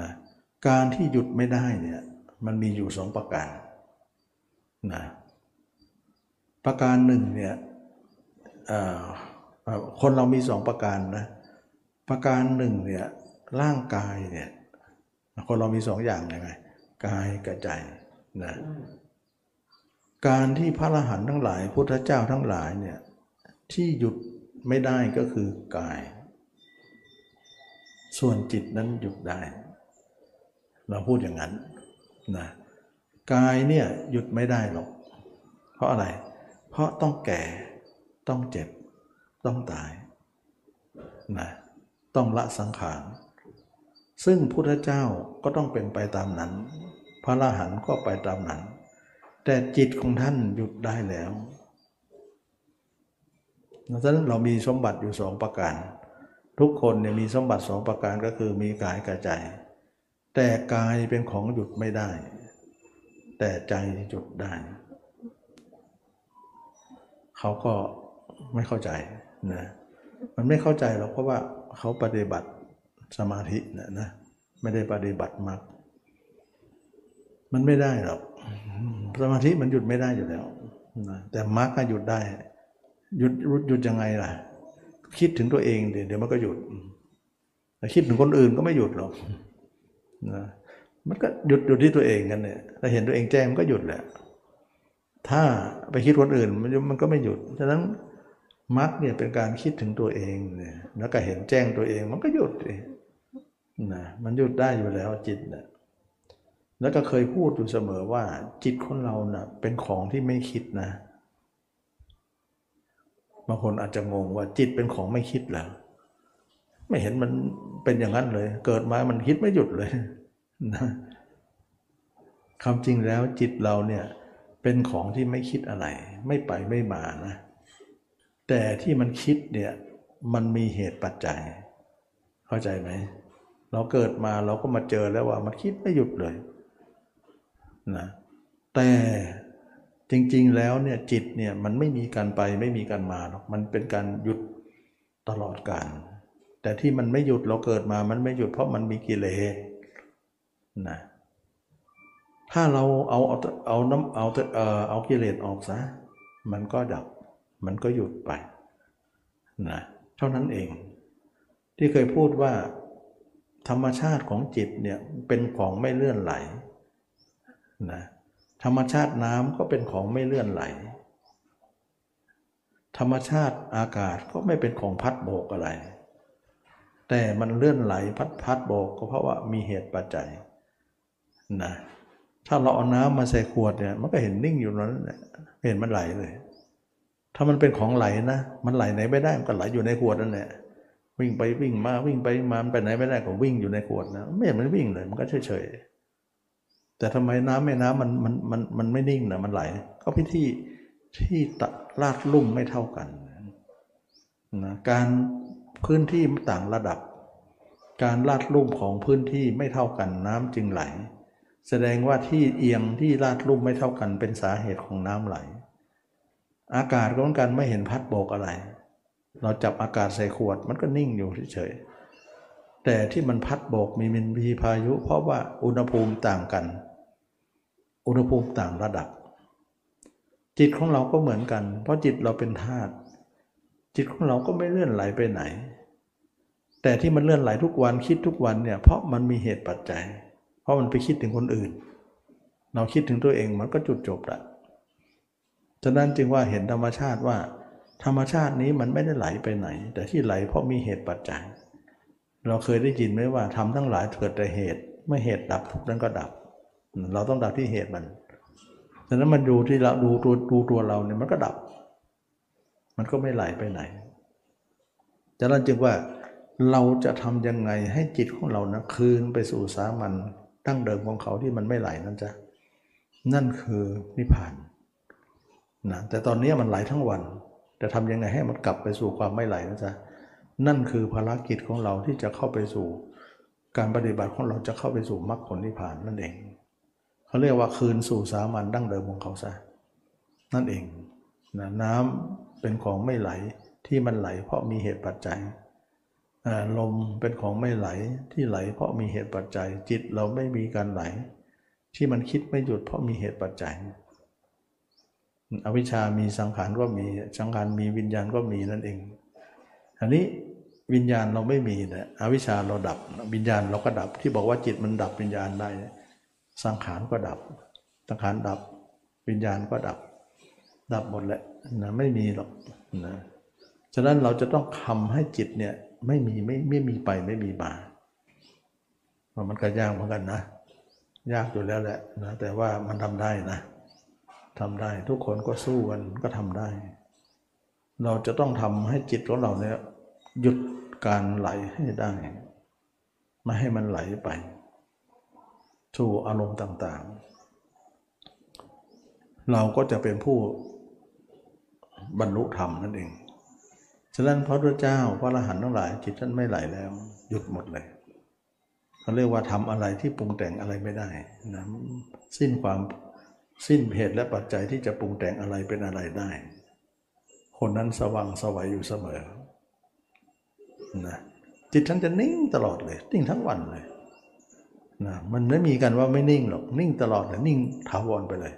นะการที่หยุดไม่ได้เนี่ยมันมีอยู่สองประการนะประการหนึ่งเนี่ยคนเรามีสองประการนะประการหนึ่งเนี่ยร่างกายเนี่ยคนเรามีสองอย่างยังไงกายกับใจนะการที่พระอรหันต์ทั้งหลาย พุทธเจ้าทั้งหลายเนี่ยที่หยุดไม่ได้ก็คือกาย ส่วนจิตนั้นหยุดได้ เราพูดอย่างนั้นนะกายเนี่ยหยุดไม่ได้หรอก เพราะอะไร เพราะต้องแก่ต้องเจ็บ ต้องตายนะต้องละสังขาร ซึ่งพุทธเจ้าก็ต้องเป็นไปตามนั้น พระอรหันต์ก็ไปตามนั้น แต่จิตของท่านหยุดได้แล้วดังนั้นเรามีสมบัติอยู่สองประการ ทุกคนเนี่ยมีสมบัติสองประการก็คือมีกายกับใจ แต่กายเป็นของหยุดไม่ได้ แต่ใจหยุดได้ เขาก็ไม่เข้าใจนะมันไม่เข้าใจหรอกเพราะว่าเขาปฏิบัติสมาธินะนะไม่ได้ปฏิบัติมรรคมันไม่ได้หรอกสมาธิมันหยุดไม่ได้อยู่แล้วนะแต่มรรคหยุดได้ หยุดหยุดยังไงล่ะ คิดถึงตัวเองเดี๋ยวมันก็หยุดแต่คิดถึงคนอื่นก็ไม่หยุดหรอก นะมันก็หยุดหยุดที่ตัวเองกันเนี่ยถ้าเห็นตัวเองแจ้งมันก็หยุดแหละ ถ้าไปคิดคนอื่นมันมันก็ไม่หยุด ฉะนั้นมรรคเนี่ยเป็นการคิดถึงตัวเองเนี่ยแล้วก็เห็นแจ้งตัวเองมันก็หยุดนะมันหยุดได้อยู่แล้วจิตเนี่ยแล้วก็เคยพูดอยู่เสมอว่า จิตคนเราเนะ่ะเป็นของที่ไม่คิดนะบางคนอาจจะงงว่าจิตเป็นของไม่คิดเหรอ ไม่เห็นมันเป็นอย่างนั้นเลย เกิดมามันคิดไม่หยุดเลยนะคำจริงแล้วจิตเราเนี่ยเป็นของที่ไม่คิดอะไร ไม่ไปไม่มานะ แต่ที่มันคิดเนี่ยมันมีเหตุปัจจัย เข้าใจไหม เราเกิดมาเราก็มาเจอแล้วว่ามันคิดไม่หยุดเลยนะแต่จริงๆแล้วเนี่ยจิตเนี่ยมันไม่มีการไปไม่มีการมาหรอกมันเป็นการหยุดตลอดการ แต่ที่มันไม่หยุดเราเกิดมา มันไม่หยุดเพราะมันมีกิเลสนะถ้าเราเอาเอาเอาน้ำเอาเอ่อเอากิเลสออกซะมันก็ดับ มันก็หยุดไปนะเท่านั้นเอง ที่เคยพูดว่าธรรมชาติของจิตเนี่ยเป็นของไม่เลื่อนไหลนะธรรมชาติน้ำก็เป็นของไม่เลื่อนไหล ธรรมชาติอากาศก็ไม่เป็นของพัดโบกอะไร แต่มันเลื่อนไหลพัดพัดโบกก็เพราะว่ามีเหตุปัจจัยนะถ้าเราเอาน้ำมาใส่ขวดเนี่ยมันก็เห็นนิ่งอยู่นั้นแหละเห็นมันไหลเลย ถ้ามันเป็นของไหลนะ มันไหลไหนไม่ได้มันก็ไหลอยู่ในขวดนั่นแหละวิ่งไปวิ่งมาวิ่งไปมาไปไหนไม่ได้ก็วิ่งอยู่ในขวดนะไม่เห็นมันวิ่งเลยมันก็เฉยเฉยแต่ทำไมน้ำแม่น้ำมันมันมันมันไม่นิ่งนะมันไหล ก็พิธีที่ตลาดลุ่มไม่เท่ากันนะการ พื้นที่ต่างระดับ การลาดลุ่มของพื้นที่ไม่เท่ากันน้ำจึงไหล แสดงว่าที่เอียงที่ลาดลุ่มไม่เท่ากันเป็นสาเหตุของน้ำไหล อากาศก็เหมือนกันไม่เห็นพัดโบกอะไร เราจับอากาศใส่ขวดมันก็นิ่งอยู่เฉยแต่ที่มันพัดโบกมีมินพีพายุ เพราะว่าอุณหภูมิต่างกัน อุณหภูมิต่างระดับจิตของเราก็เหมือนกัน เพราะจิตเราเป็นธาตุ จิตของเราก็ไม่เลื่อนไหลไปไหน แต่ที่มันเลื่อนไหลทุกวันคิดทุกวันเนี่ยเพราะมันมีเหตุปัจจัย เพราะมันไปคิดถึงคนอื่น เราคิดถึงตัวเองมันก็จุดจบละฉะนั้นจึงว่าเห็นธรรมชาติว่า ธรรมชาตินี้มันไม่ได้ไหลไปไหน แต่ที่ไหลเพราะมีเหตุปัจจัย เราเคยได้ยินไหมว่าทำทั้งหลายเกิดแต่เหตุเมื่อเหตุดับทุกนั้นก็ดับ เราต้องดับที่เหตุมันฉะนั้นมันดูที่เราดูตัวดูตัวเราเนี่ยมันก็ดับ มันก็ไม่ไหลไปไหนฉะนั้นจึงว่าเราจะทำยังไงให้จิตของเรานะคืนไปสู่สามัญตั้งเดิมของเขาที่มันไม่ไหลนั่นจ้ะนั่นคือนิพพานนะแต่ตอนนี้มันไหลทั้งวันจะทำยังไงให้มันกลับไปสู่ความไม่ไหลนะจ๊ะนั่นคือภารกิจของเราที่จะเข้าไปสู่การปฏิบัติของเราจะเข้าไปสู่มรรคผลนิพพานนั่นเอง เขาเรียกว่าคืนสู่สามัญดั้งเดิมของเขาซะนั่นเองนะน้ำ เป็นของไม่ไหลที่มันไหลเพราะมีเหตุปัจจัยลมเป็นของไม่ไหลที่ไหล เพราะมีเหตุปัจจัย จิตเราไม่มีการไหล ที่มันคิดไม่หยุดเพราะมีเหตุปัจจัย อวิชามีสังขารก็มีสังขารมีวิญญาณก็มีนั่นเองอันนี้วิญญาณเราไม่มีนะอวิชาเราดับวิญญาณเราก็ดับที่บอกว่าจิตมันดับวิญญาณได้ สังขารก็ดับ สังขารดับ วิญญาณก็ดับ ดับหมดแหละ นะไม่มีหรอกนะฉะนั้นเราจะต้องทำให้จิตเนี่ยไม่มีไม่ไม่มีไปไม่มีมามันก็ยากเหมือนกันนะ ยากอยู่แล้วแหละนะแต่ว่ามันทำได้นะทำได้ทุกคนก็สู้กันก็ทำได้ เราจะต้องทำให้จิตของเราเนี่ยหยุดการไหลให้ได้ ไม่ให้มันไหลไปสู่อารมณ์ต่างๆ เราก็จะเป็นผู้ บรรลุธรรมนั่นเอง ฉะนั้นพระพุทธเจ้าพระอรหันต์ทั้งหลายจิตท่านไม่ไหลแล้ว หยุดหมดเลยเขาเรียกว่าทำอะไรที่ปรุงแต่งอะไรไม่ได้นะสิ้นความสิ้นเหตุและปัจจัยที่จะปรุงแต่งอะไรเป็นอะไรได้ คนนั้นสว่างสวัยอยู่เสมอนะจิตท่านจะนิ่งตลอดเลย นิ่งทั้งวันเลยนะมันไม่มีกันว่าไม่นิ่งหรอกนิ่งตลอดเลยนิ่งถาวรไปเลย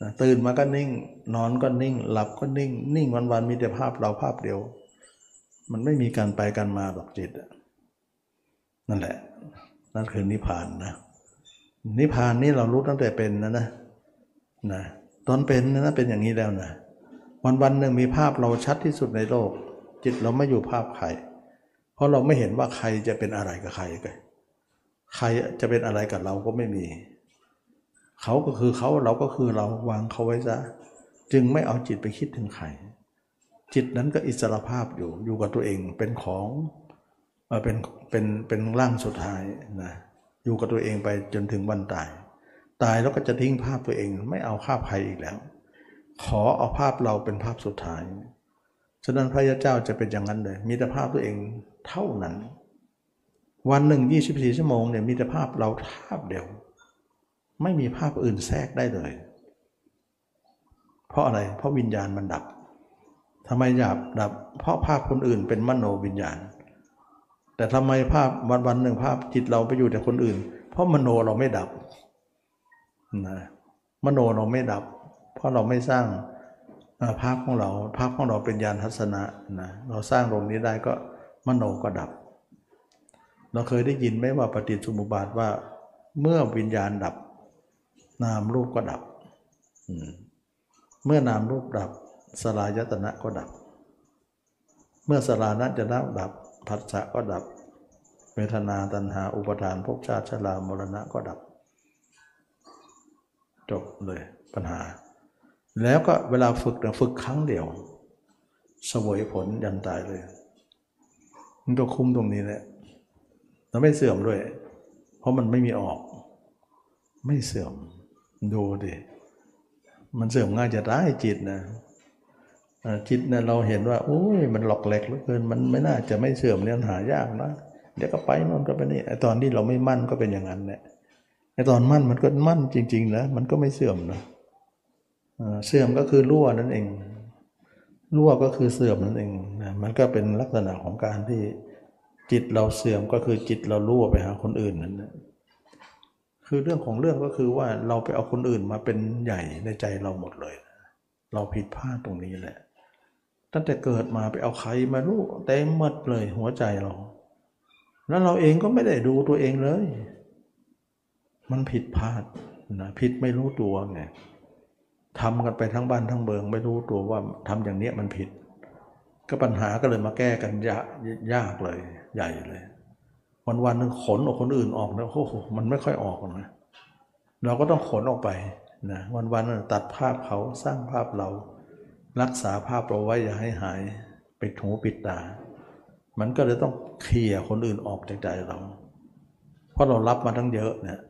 นะตื่นมาก็นิ่ง นอนก็นิ่ง หลับก็นิ่ง นิ่งวันๆมีแต่ภาพเราภาพเดียว มันไม่มีการไปกันมาหรอกจิตนั่นแหละ นั่นคือนิพพานนะนิพพานนี่เรารู้ตั้งแต่เป็นนะนะนะตอนเป็นนะเป็นอย่างนี้แล้วนะวันวันหนึ่งมีภาพเราชัดที่สุดในโลก จิตเราไม่อยู่ภาพใคร เพราะเราไม่เห็นว่าใครจะเป็นอะไรกับใครกันใครจะเป็นอะไรกับเราก็ไม่มี เขาก็คือเขาเราก็คือเราวางเขาไว้ซะจึงไม่เอาจิตไปคิดถึงใครจิตนั้นก็อิสระภาพอยู่อยู่กับตัวเองเป็นของเป็นเป็นเป็นร่างสุดท้ายนะอยู่กับตัวเองไปจนถึงวันตาย ตายแล้วก็จะทิ้งภาพตัวเอง ไม่เอาภาพใครอีกแล้ว ขอเอาภาพเราเป็นภาพสุดท้ายฉะนั้นพระยาเจ้าจะเป็นอย่างนั้นเลย มีแต่ภาพตัวเองเท่านั้น วันหนึ่งยี่สิบสี่ชั่วโมงเนี่ยมีแต่ภาพเราภาพเดียว ไม่มีภาพอื่นแทรกได้เลย เพราะอะไร เพราะวิญญาณมันดับทำไมหยาบดับ เพราะภาพคนอื่นเป็นมโนวิญญาณ แต่ทำไมภาพวันวันหนึ่งภาพจิตเราไปอยู่แต่คนอื่น เพราะมโนเราไม่ดับนะมโนเราไม่ดับ เพราะเราไม่สร้างภาพของเราภาพของเราเป็นยานทัศนะนะเราสร้างตรงนี้ได้ก็มโนก็ดับ เราเคยได้ยินไหมว่าปฏิสุมุบาทว่าเมื่อวิญญาณดับ นามรูปก็ดับ เมื่อนามรูปดับ สลายตนะก็ดับ เมื่อสลานะจะดับผัสสะก็ดับ เวทนาตัณหาอุปทานภพชาติชรามรณะก็ดับ จบเลยปัญหา แล้วก็เวลาฝึกฝึกครั้งเดียวสวยผลยันตายเลยมันตัวคุ้มตรงนี้แหละแล้วไม่เสื่อมด้วย เพราะมันไม่มีออก ไม่เสื่อม ดูดิมันเสื่อมง่ายจะได้จิตนะจิตเนี่ยเราเห็นว่าโอ้ยมันหลอกแหลกเหลือเกินมันไม่น่าจะไม่เสื่อมเนี่ยหายากนะเดี๋ยวก็ไปนอนก็ไปนี่ไอตอนที่เราไม่มั่นก็เป็นอย่างนั้นแหละไอตอนมั่นมันก็มั่นจริงๆนะมันก็ไม่เสื่อมนะเสื่อมก็คือรั่วนั่นเอง รั่วก็คือเสื่อมนั่นเองนะมันก็เป็นลักษณะของการที่จิตเราเสื่อมก็คือจิตเรารั่วไปหาคนอื่นนั่นนะ คือเรื่องของเรื่องก็คือว่าเราไปเอาคนอื่นมาเป็นใหญ่ในใจเราหมดเลย เราผิดพลาดตรงนี้แหละ ตั้งแต่เกิดมาไปเอาใครมารู้เต็มหมดเลยหัวใจเรา แล้วเราเองก็ไม่ได้ดูตัวเองเลย มันผิดพลาดนะผิดไม่รู้ตัวไงทำกันไปทั้งบ้านทั้งเบิงไม่รู้ตัวว่าทำอย่างเนี้ยมันผิด ก็ปัญหาก็เลยมาแก้กันยากยากเลย ใหญ่เลย วันวันนึงขนออกคนอื่นออกนะโอ้โหมันไม่ค่อยออกนะเราก็ต้องขนออกไปนะวันวันตัดภาพเขาสร้างภาพเรา รักษาภาพเราไว้อย่าให้หายปิดหูปิดตา มันก็เลยต้องเคลียร์คนอื่นออกจากใจเรา เพราะเรารับมาทั้งเยอะเนี่ย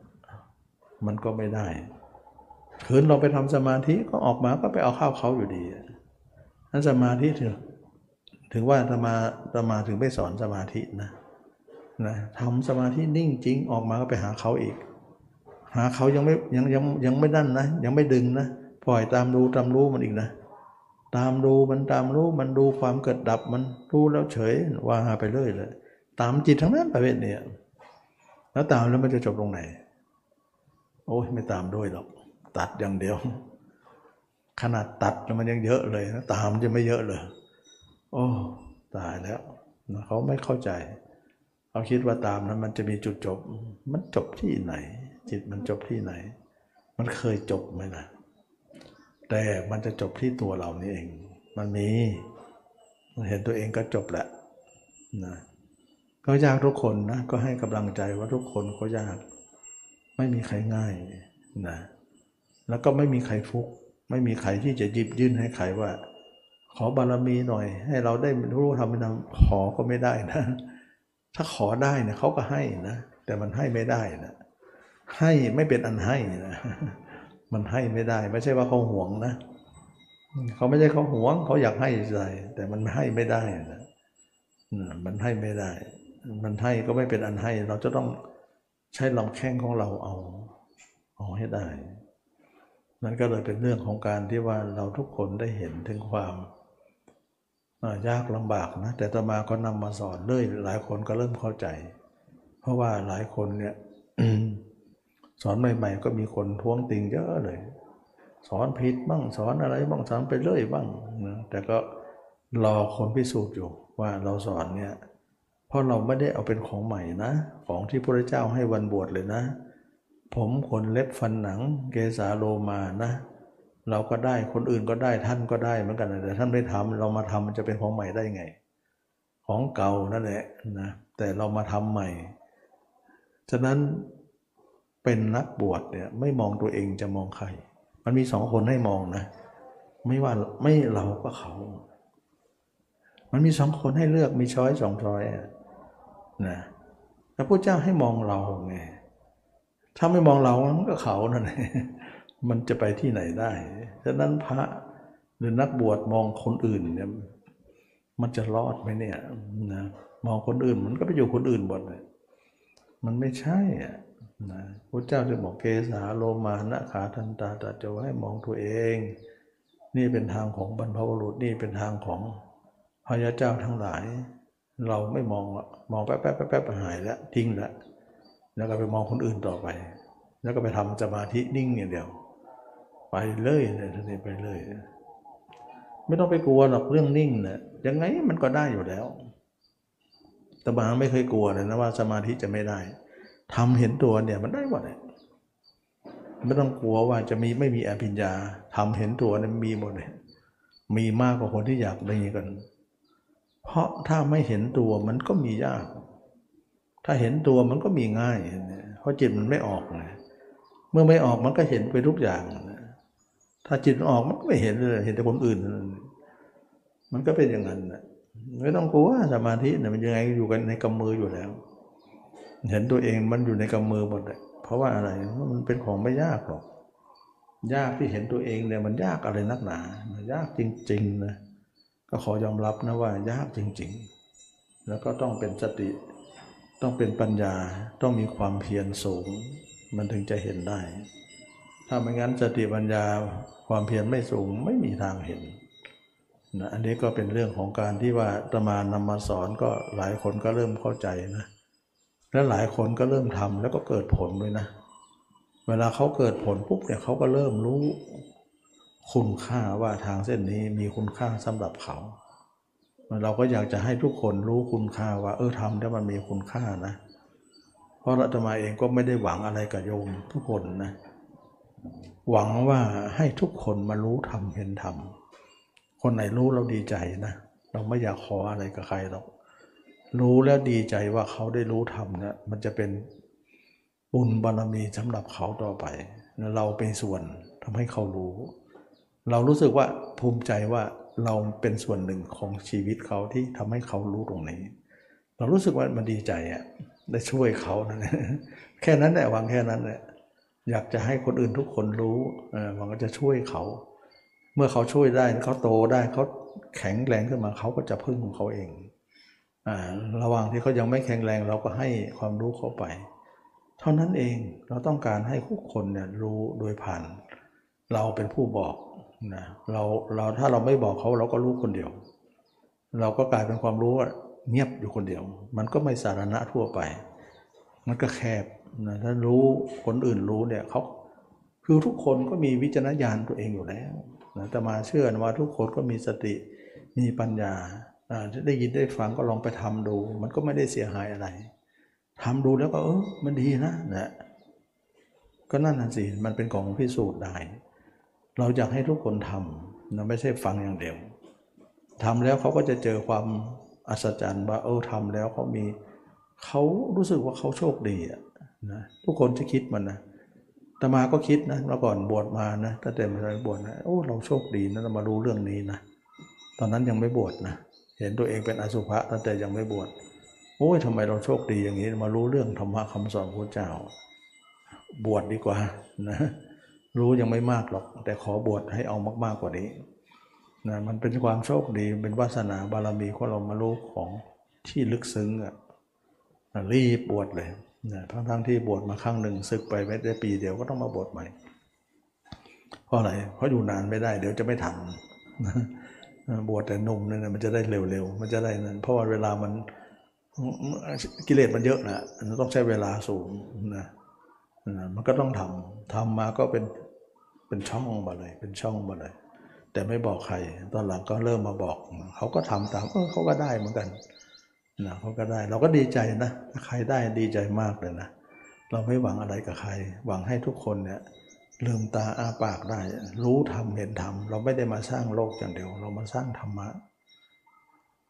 มันก็ไม่ได้คืนเราไปทำสมาธิก็ออกมาก็ไปเอาข้าวเขาอยู่ดีนั้นสมาธิถึง ถึงว่าธรรมาธรรมาถึงไม่สอนสมาธินะ นะทำสมาธินิ่งจริงออกมาก็ไปหาเขาอีก หาเขายังไม่ยังยังยังไม่นั่นนะ ยังไม่ดึงนะปล่อยตามดูตามรู้มันอีกนะ ตามดูมันตามรู้มันดูความเกิดดับมันรู้แล้วเฉยว่าไปเรื่อยเลยตามจิตทั้งนั้นประเภทนี้แล้วตามแล้วมันจะจบตรงไหน โอ้ยไม่ตามด้วยหรอก ตัดอย่างเดียว ขนาดตัดมันยังเยอะเลยนะตามจะไม่เยอะเลย โอ้ตายแล้วเขาไม่เข้าใจ เขาคิดว่าตามนั้นมันจะมีจุดจบ มันจบที่ไหน จิตมันจบที่ไหน มันเคยจบไหมนะแต่มันจะจบที่ตัวเรานี่เอง มันมีมันเห็นตัวเองก็จบแหละนะก็ยากทุกคนนะก็ให้กำลังใจว่าทุกคนก็ยาก ไม่มีใครง่ายนะแล้วก็ไม่มีใครฟุก ไม่มีใครที่จะยิบยื่นให้ใครว่า ขอบารมีหน่อย ให้เราได้รู้ทำเป็นขอก็ไม่ได้นะ ถ้าขอได้เนี่ยเขาก็ให้นะแต่มันให้ไม่ได้นะให้ไม่เป็นอันให้นะมันให้ไม่ได้ ไม่ใช่ว่าเขาหวงนะเขาไม่ใช่เขาหวง เขาอยากให้ใจแต่มันให้ไม่ได้นะมันให้ไม่ได้ มันให้ก็ไม่เป็นอันให้ เราจะต้องใช้ลำแข้งของเราเอาเอาให้ได้นั่นก็เลยเป็นเรื่องของการที่ว่าเราทุกคนได้เห็นถึงความ ยากลำบากนะ แต่ต่อมาก็นำมาสอนเรื่อยหลายคนก็เริ่มเข้าใจ เพราะว่าหลายคนเนี่ยสอนใหม่ๆ ก็มีคนท้วงติงเยอะเลย สอนผิดบ้างสอนอะไรบ้างสอนไปเรื่อยบ้างนะแต่ก็รอคนพิสูจน์อยู่ว่าเราสอนเนี่ยเพราะเราไม่ได้เอาเป็นของใหม่นะ ของที่พระเจ้าให้วันบวชเลยนะ ผมขนเล็บฟันหนัง เกสาโลมานะ เราก็ได้คนอื่นก็ได้ท่านก็ได้เหมือนกันแต่ท่านไม่ทำเรามาทำมันจะเป็นของใหม่ได้ไง ของเก่านั่นแหละนะแต่เรามาทำใหม่ ฉะนั้นเป็นนักบวชเนี่ยไม่มองตัวเองจะมองใคร มันมีสองคนให้มองนะ ไม่ว่าไม่เราก็เขา มันมีสองคนให้เลือกมีช้อยสองช้อยนะแล้วพระเจ้าให้มองเราไงถ้าไม่มองเรามันก็เขานั่นเองมันจะไปที่ไหนได้ ฉะนั้นพระหรือนักบวชมองคนอื่นเนี่ยมันจะรอดไหมเนี่ยนะมองคนอื่นมันก็ไปอยู่คนอื่นหมดเลยมันไม่ใช่อะนะพระเจ้าจะบอกเกสาโลมานะขาทันตาตาจะให้มองตัวเอง นี่เป็นทางของบรรพบุรุษนี่เป็นทางของพระยาเจ้าทั้งหลาย เราไม่มองมองแป๊บแป๊บแป๊บหายแล้วทิ้งแล้วแล้วก็ไปมองคนอื่นต่อไป แล้วก็ไปทำสมาธินิ่งอย่างเดียว ไปเลยเลยท่านี้ไปเลย ไม่ต้องไปกลัวหรอกเรื่องนิ่งนะยังไงมันก็ได้อยู่แล้ว แต่บางไม่เคยกลัวเลยนะว่าสมาธิจะไม่ได้ทำเห็นตัวเนี่ยมันได้หมดเลยไม่ต้องกลัวว่าจะมีไม่มีอภิญญาทำเห็นตัวเนี่ยมีหมดเลยมีมากกว่าคนที่อยากมีกัน เพราะถ้าไม่เห็นตัวมันก็มียาก ถ้าเห็นตัวมันก็มีง่าย เพราะจิตมันไม่ออกนะเมื่อไม่ออกมันก็เห็นไปทุกอย่างนะ ถ้าจิตออกมันก็ไม่เห็นเลย เห็นแต่คนอื่น มันก็เป็นอย่างนั้นนะไม่ต้องกลัวสมาธิเนี่ยมันยังไงอยู่กันในกำมืออยู่แล้ว เห็นตัวเองมันอยู่ในกำมือหมดเลยเพราะว่าอะไรมันเป็นของไม่ยากหรอก ยากที่เห็นตัวเองเนี่ยมันยากอะไรนักหนามันยากจริงๆนะก็ขอยอมรับนะว่ายากจริง ๆ แล้วก็ต้องเป็นสติ ต้องเป็นปัญญาต้องมีความเพียรสูง มันถึงจะเห็นได้ ถ้าไม่งั้นสติปัญญา ความเพียรไม่สูงไม่มีทางเห็นนะอันนี้ก็เป็นเรื่องของการที่ว่าตมานำมาสอนก็หลายคนก็เริ่มเข้าใจนะและหลายคนก็เริ่มทำแล้วก็เกิดผลด้วยนะ เวลาเขาเกิดผลปุ๊บเนี่ยเขาก็เริ่มรู้คุณค่าว่าทางเส้นนี้มีคุณค่าสำหรับเขา เราก็อยากจะให้ทุกคนรู้คุณค่าว่า เออทำแล้วมันมีคุณค่านะ เพราะอาตมาเองก็ไม่ได้หวังอะไรกับโยมทุกคนนะ หวังว่าให้ทุกคนมารู้ทำเห็นทำคนไหนรู้เราดีใจนะ เราไม่อยากขออะไรกับใครหรอก รู้แล้วดีใจว่าเขาได้รู้ทำนะมันจะเป็นบุญบารมีสำหรับเขาต่อไป เราเป็นส่วนทำให้เขารู้ เรารู้สึกว่าภูมิใจว่าเราเป็นส่วนหนึ่งของชีวิตเขาที่ทำให้เขารู้ตรงนี้ เรารู้สึกว่ามันดีใจอะได้ช่วยเขานะแค่นั้นแหละหวังแค่นั้นแหละ อยากจะให้คนอื่นทุกคนรู้หวังว่าจะช่วยเขา เมื่อเขาช่วยได้เขาโตได้เขาแข็งแรงขึ้นมาเขาก็จะพึ่งของเขาเองอระหว่างที่เขายังไม่แข็งแรงเราก็ให้ความรู้เขาไป เท่านั้นเองเราต้องการให้ทุกคนเนี่ยรู้โดยผ่าน เราเป็นผู้บอกนะเราเราถ้าเราไม่บอกเขาเราก็รู้คนเดียว เราก็กลายเป็นความรู้เงียบอยู่คนเดียว มันก็ไม่สาธารณะทั่วไป มันก็แคบ นะถ้ารู้คนอื่นรู้เนี่ยเขาคือทุกคนก็มีวิจารณญาณตัวเองอยู่แล้วนะแต่มาเชื่อว่าทุกคนก็มีสติมีปัญญาได้ยินได้ฟังก็ลองไปทำดู มันก็ไม่ได้เสียหายอะไรทำดูแล้วก็เออมันดีนะนะก็นั่นน่ะสิมันเป็นของพิสูจน์ได้ เราอยากให้ทุกคนทำนะไม่ใช่ฟังอย่างเดียวทำแล้วเขาก็จะเจอความอัศจรรย์ว่าเออทำแล้วเขามีเขารู้สึกว่าเขาโชคดีอะ นะทุกคนจะคิดมันนะตมาก็คิดนะเมื่อก่อนบวชมานะตั้งแต่มาบวชนะโอ้เราโชคดีนะเรามารู้เรื่องนี้นะตอนนั้นยังไม่บวชนะเห็นตัวเองเป็นอสุภะตั้งแต่ยังไม่บวชโอ้ยทำไมเราโชคดีอย่างนี้มารู้เรื่องธรรมะคำสอนพระเจ้า บวชดดีกว่านะรู้ยังไม่มากหรอก แต่ขอบวชให้เอามาก ๆกว่านี้นะมันเป็นความโชคดีเป็นวาสนาบารมีของเรามารู้ของที่ลึกซึ้งอะรีบบวชเลย นะทั้งทั้งที่บวชมาครั้งหนึ่งศึกไปไม่ได้ปีเดียวก็ต้องมาบวชใหม่ เพราะอะไร เพราะอยู่นานไม่ได้ เดี๋ยวจะไม่ทันบวชแต่หนุ่มเนี่ยมันจะได้เร็วๆ มันจะได้นั้น เพราะว่าเวลามันกิเลสมันเยอะนะมันต้องใช้เวลาสูงนะมันก็ต้องทำทำมาก็เป็นเป็นช่องมาเลย เป็นช่องมาเลย แต่ไม่บอกใคร ตอนหลังก็เริ่มมาบอก เขาก็ทำตามเออเขาก็ได้เหมือนกัน นะเขาก็ได้ เราก็ดีใจนะถ้าใครได้ดีใจมากเลยนะเราไม่หวังอะไรกับใคร หวังให้ทุกคนเนี่ยลืมตาอาปากได้ รู้ทำเห็นทำเราไม่ได้มาสร้างโลกอย่างเดียว เรามาสร้างธรรมะ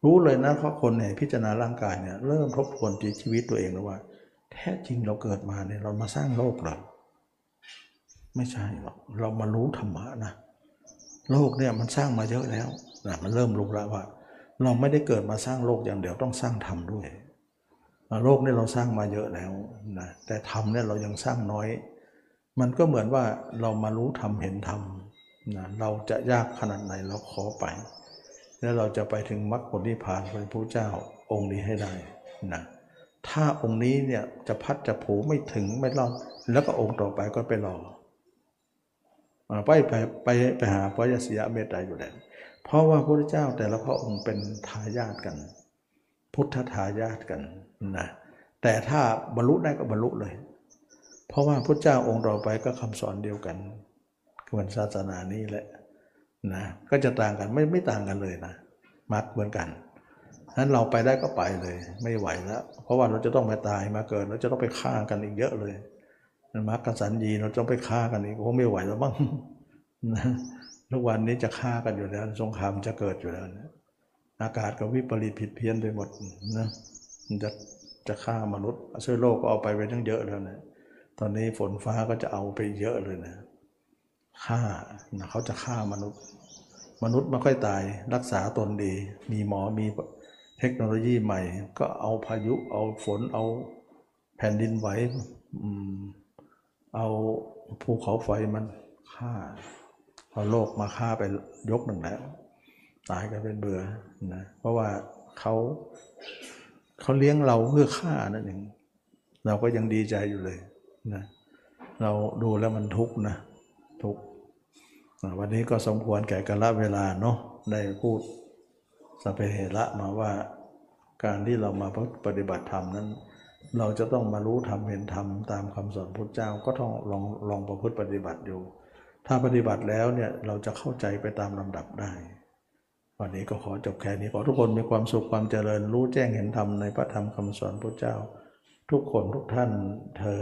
รู้เลยนะเพราะคนเนี่ยพิจารณาร่างกายเนี่ยเริ่มทบทวนชีวิตตัวเองแล้วว่า แท้จริงเราเกิดมาเนี่ยเรามาสร้างโลกหรอไม่ใช่หรอกเรามารู้ธรรมะนะโลกเนี่ยมันสร้างมาเยอะแล้วนะมันเริ่มรู้แล้วว่า เราไม่ได้เกิดมาสร้างโลกอย่างเดียวต้องสร้างธรรมด้วย โลกนี่เราสร้างมาเยอะแล้วนะแต่ธรรมเนี่ยเรายังสร้างน้อย มันก็เหมือนว่าเรามารู้ธรรมเห็นธรรมนะเราจะยากขนาดไหนเราขอไป แล้วเราจะไปถึงมรรคผลนิพพานเป็นพระเจ้าองค์นี้ให้ได้นะถ้าองค์นี้เนี่ยจะพัดจะผูไม่ถึงไม่รอดแล้วก็องค์ต่อไปก็ไปรอไปไปไปไปหาพระยศยะเมตไตรอยู่แล้ว เพราะว่าพระเจ้าแต่ละพระองค์เป็นทายาทกัน พุทธทายาทกันนะแต่ถ้าบรรลุได้ก็บรรลุเลย เพราะว่าพระเจ้าองค์ต่อไปก็คำสอนเดียวกันเหมือนศาสนานี้แหละนะก็จะต่างกันไม่ไม่ต่างกันเลยนะมักเหมือนกันนั้นเราไปได้ก็ไปเลย ไม่ไหวแล้วเพราะว่าเราจะต้องไปตายมาเกิดเราจะต้องไปฆ่ากันอีกเยอะเลยมรรคสันยีเราต้องไปฆ่ากันอีกคงไม่ไหวแล้วบ้างนะ ทุกวันนี้จะฆ่ากันอยู่แล้ว สงครามจะเกิดอยู่แล้วนะอากาศก็วิปริตผิดเพี้ยนไปหมดนะมันจะจะฆ่ามนุษย์ชื้อโรคก็เอาไปไปทั้งเยอะแล้วนะตอนนี้ฝนฟ้าก็จะเอาไปเยอะเลยนะฆ่านะเขาจะฆ่ามนุษย์ มนุษย์ไม่ค่อยตายรักษาตนดี มีหมอมีเทคโนโลยีใหม่ ก็เอาพายุเอาฝนเอาแผ่นดินไหวเอาภูเขาไฟมันฆ่า เอโลกมาฆ่าไปยกหนึ่งแล้ว ตายกันเป็นเบื่อนะเพราะว่าเขาเขาเลี้ยงเราเพื่อฆ่านั่นเองเราก็ยังดีใจอยู่เลยนะเราดูแล้วมันทุกข์นะทุกข์วันนี้ก็สมควรแก่กาลเวลาเนาะได้พูดสเปเหระมาว่าการที่เรามาปฏิบัติธรรมนั้น เราจะต้องมารู้ธรรมเห็นธรรมตามคำสอนพุทธเจ้าก็ต้องลองลองประพฤติปฏิบัติอยู่ ถ้าปฏิบัติแล้วเนี่ยเราจะเข้าใจไปตามลำดับได้ วันนี้ก็ขอจบแค่นี้ขอทุกคนมีความสุขความเจริญรู้แจ้งเห็นธรรมในพระธรรมคำสอนพระเจ้า ทุกคนทุกท่านเทอ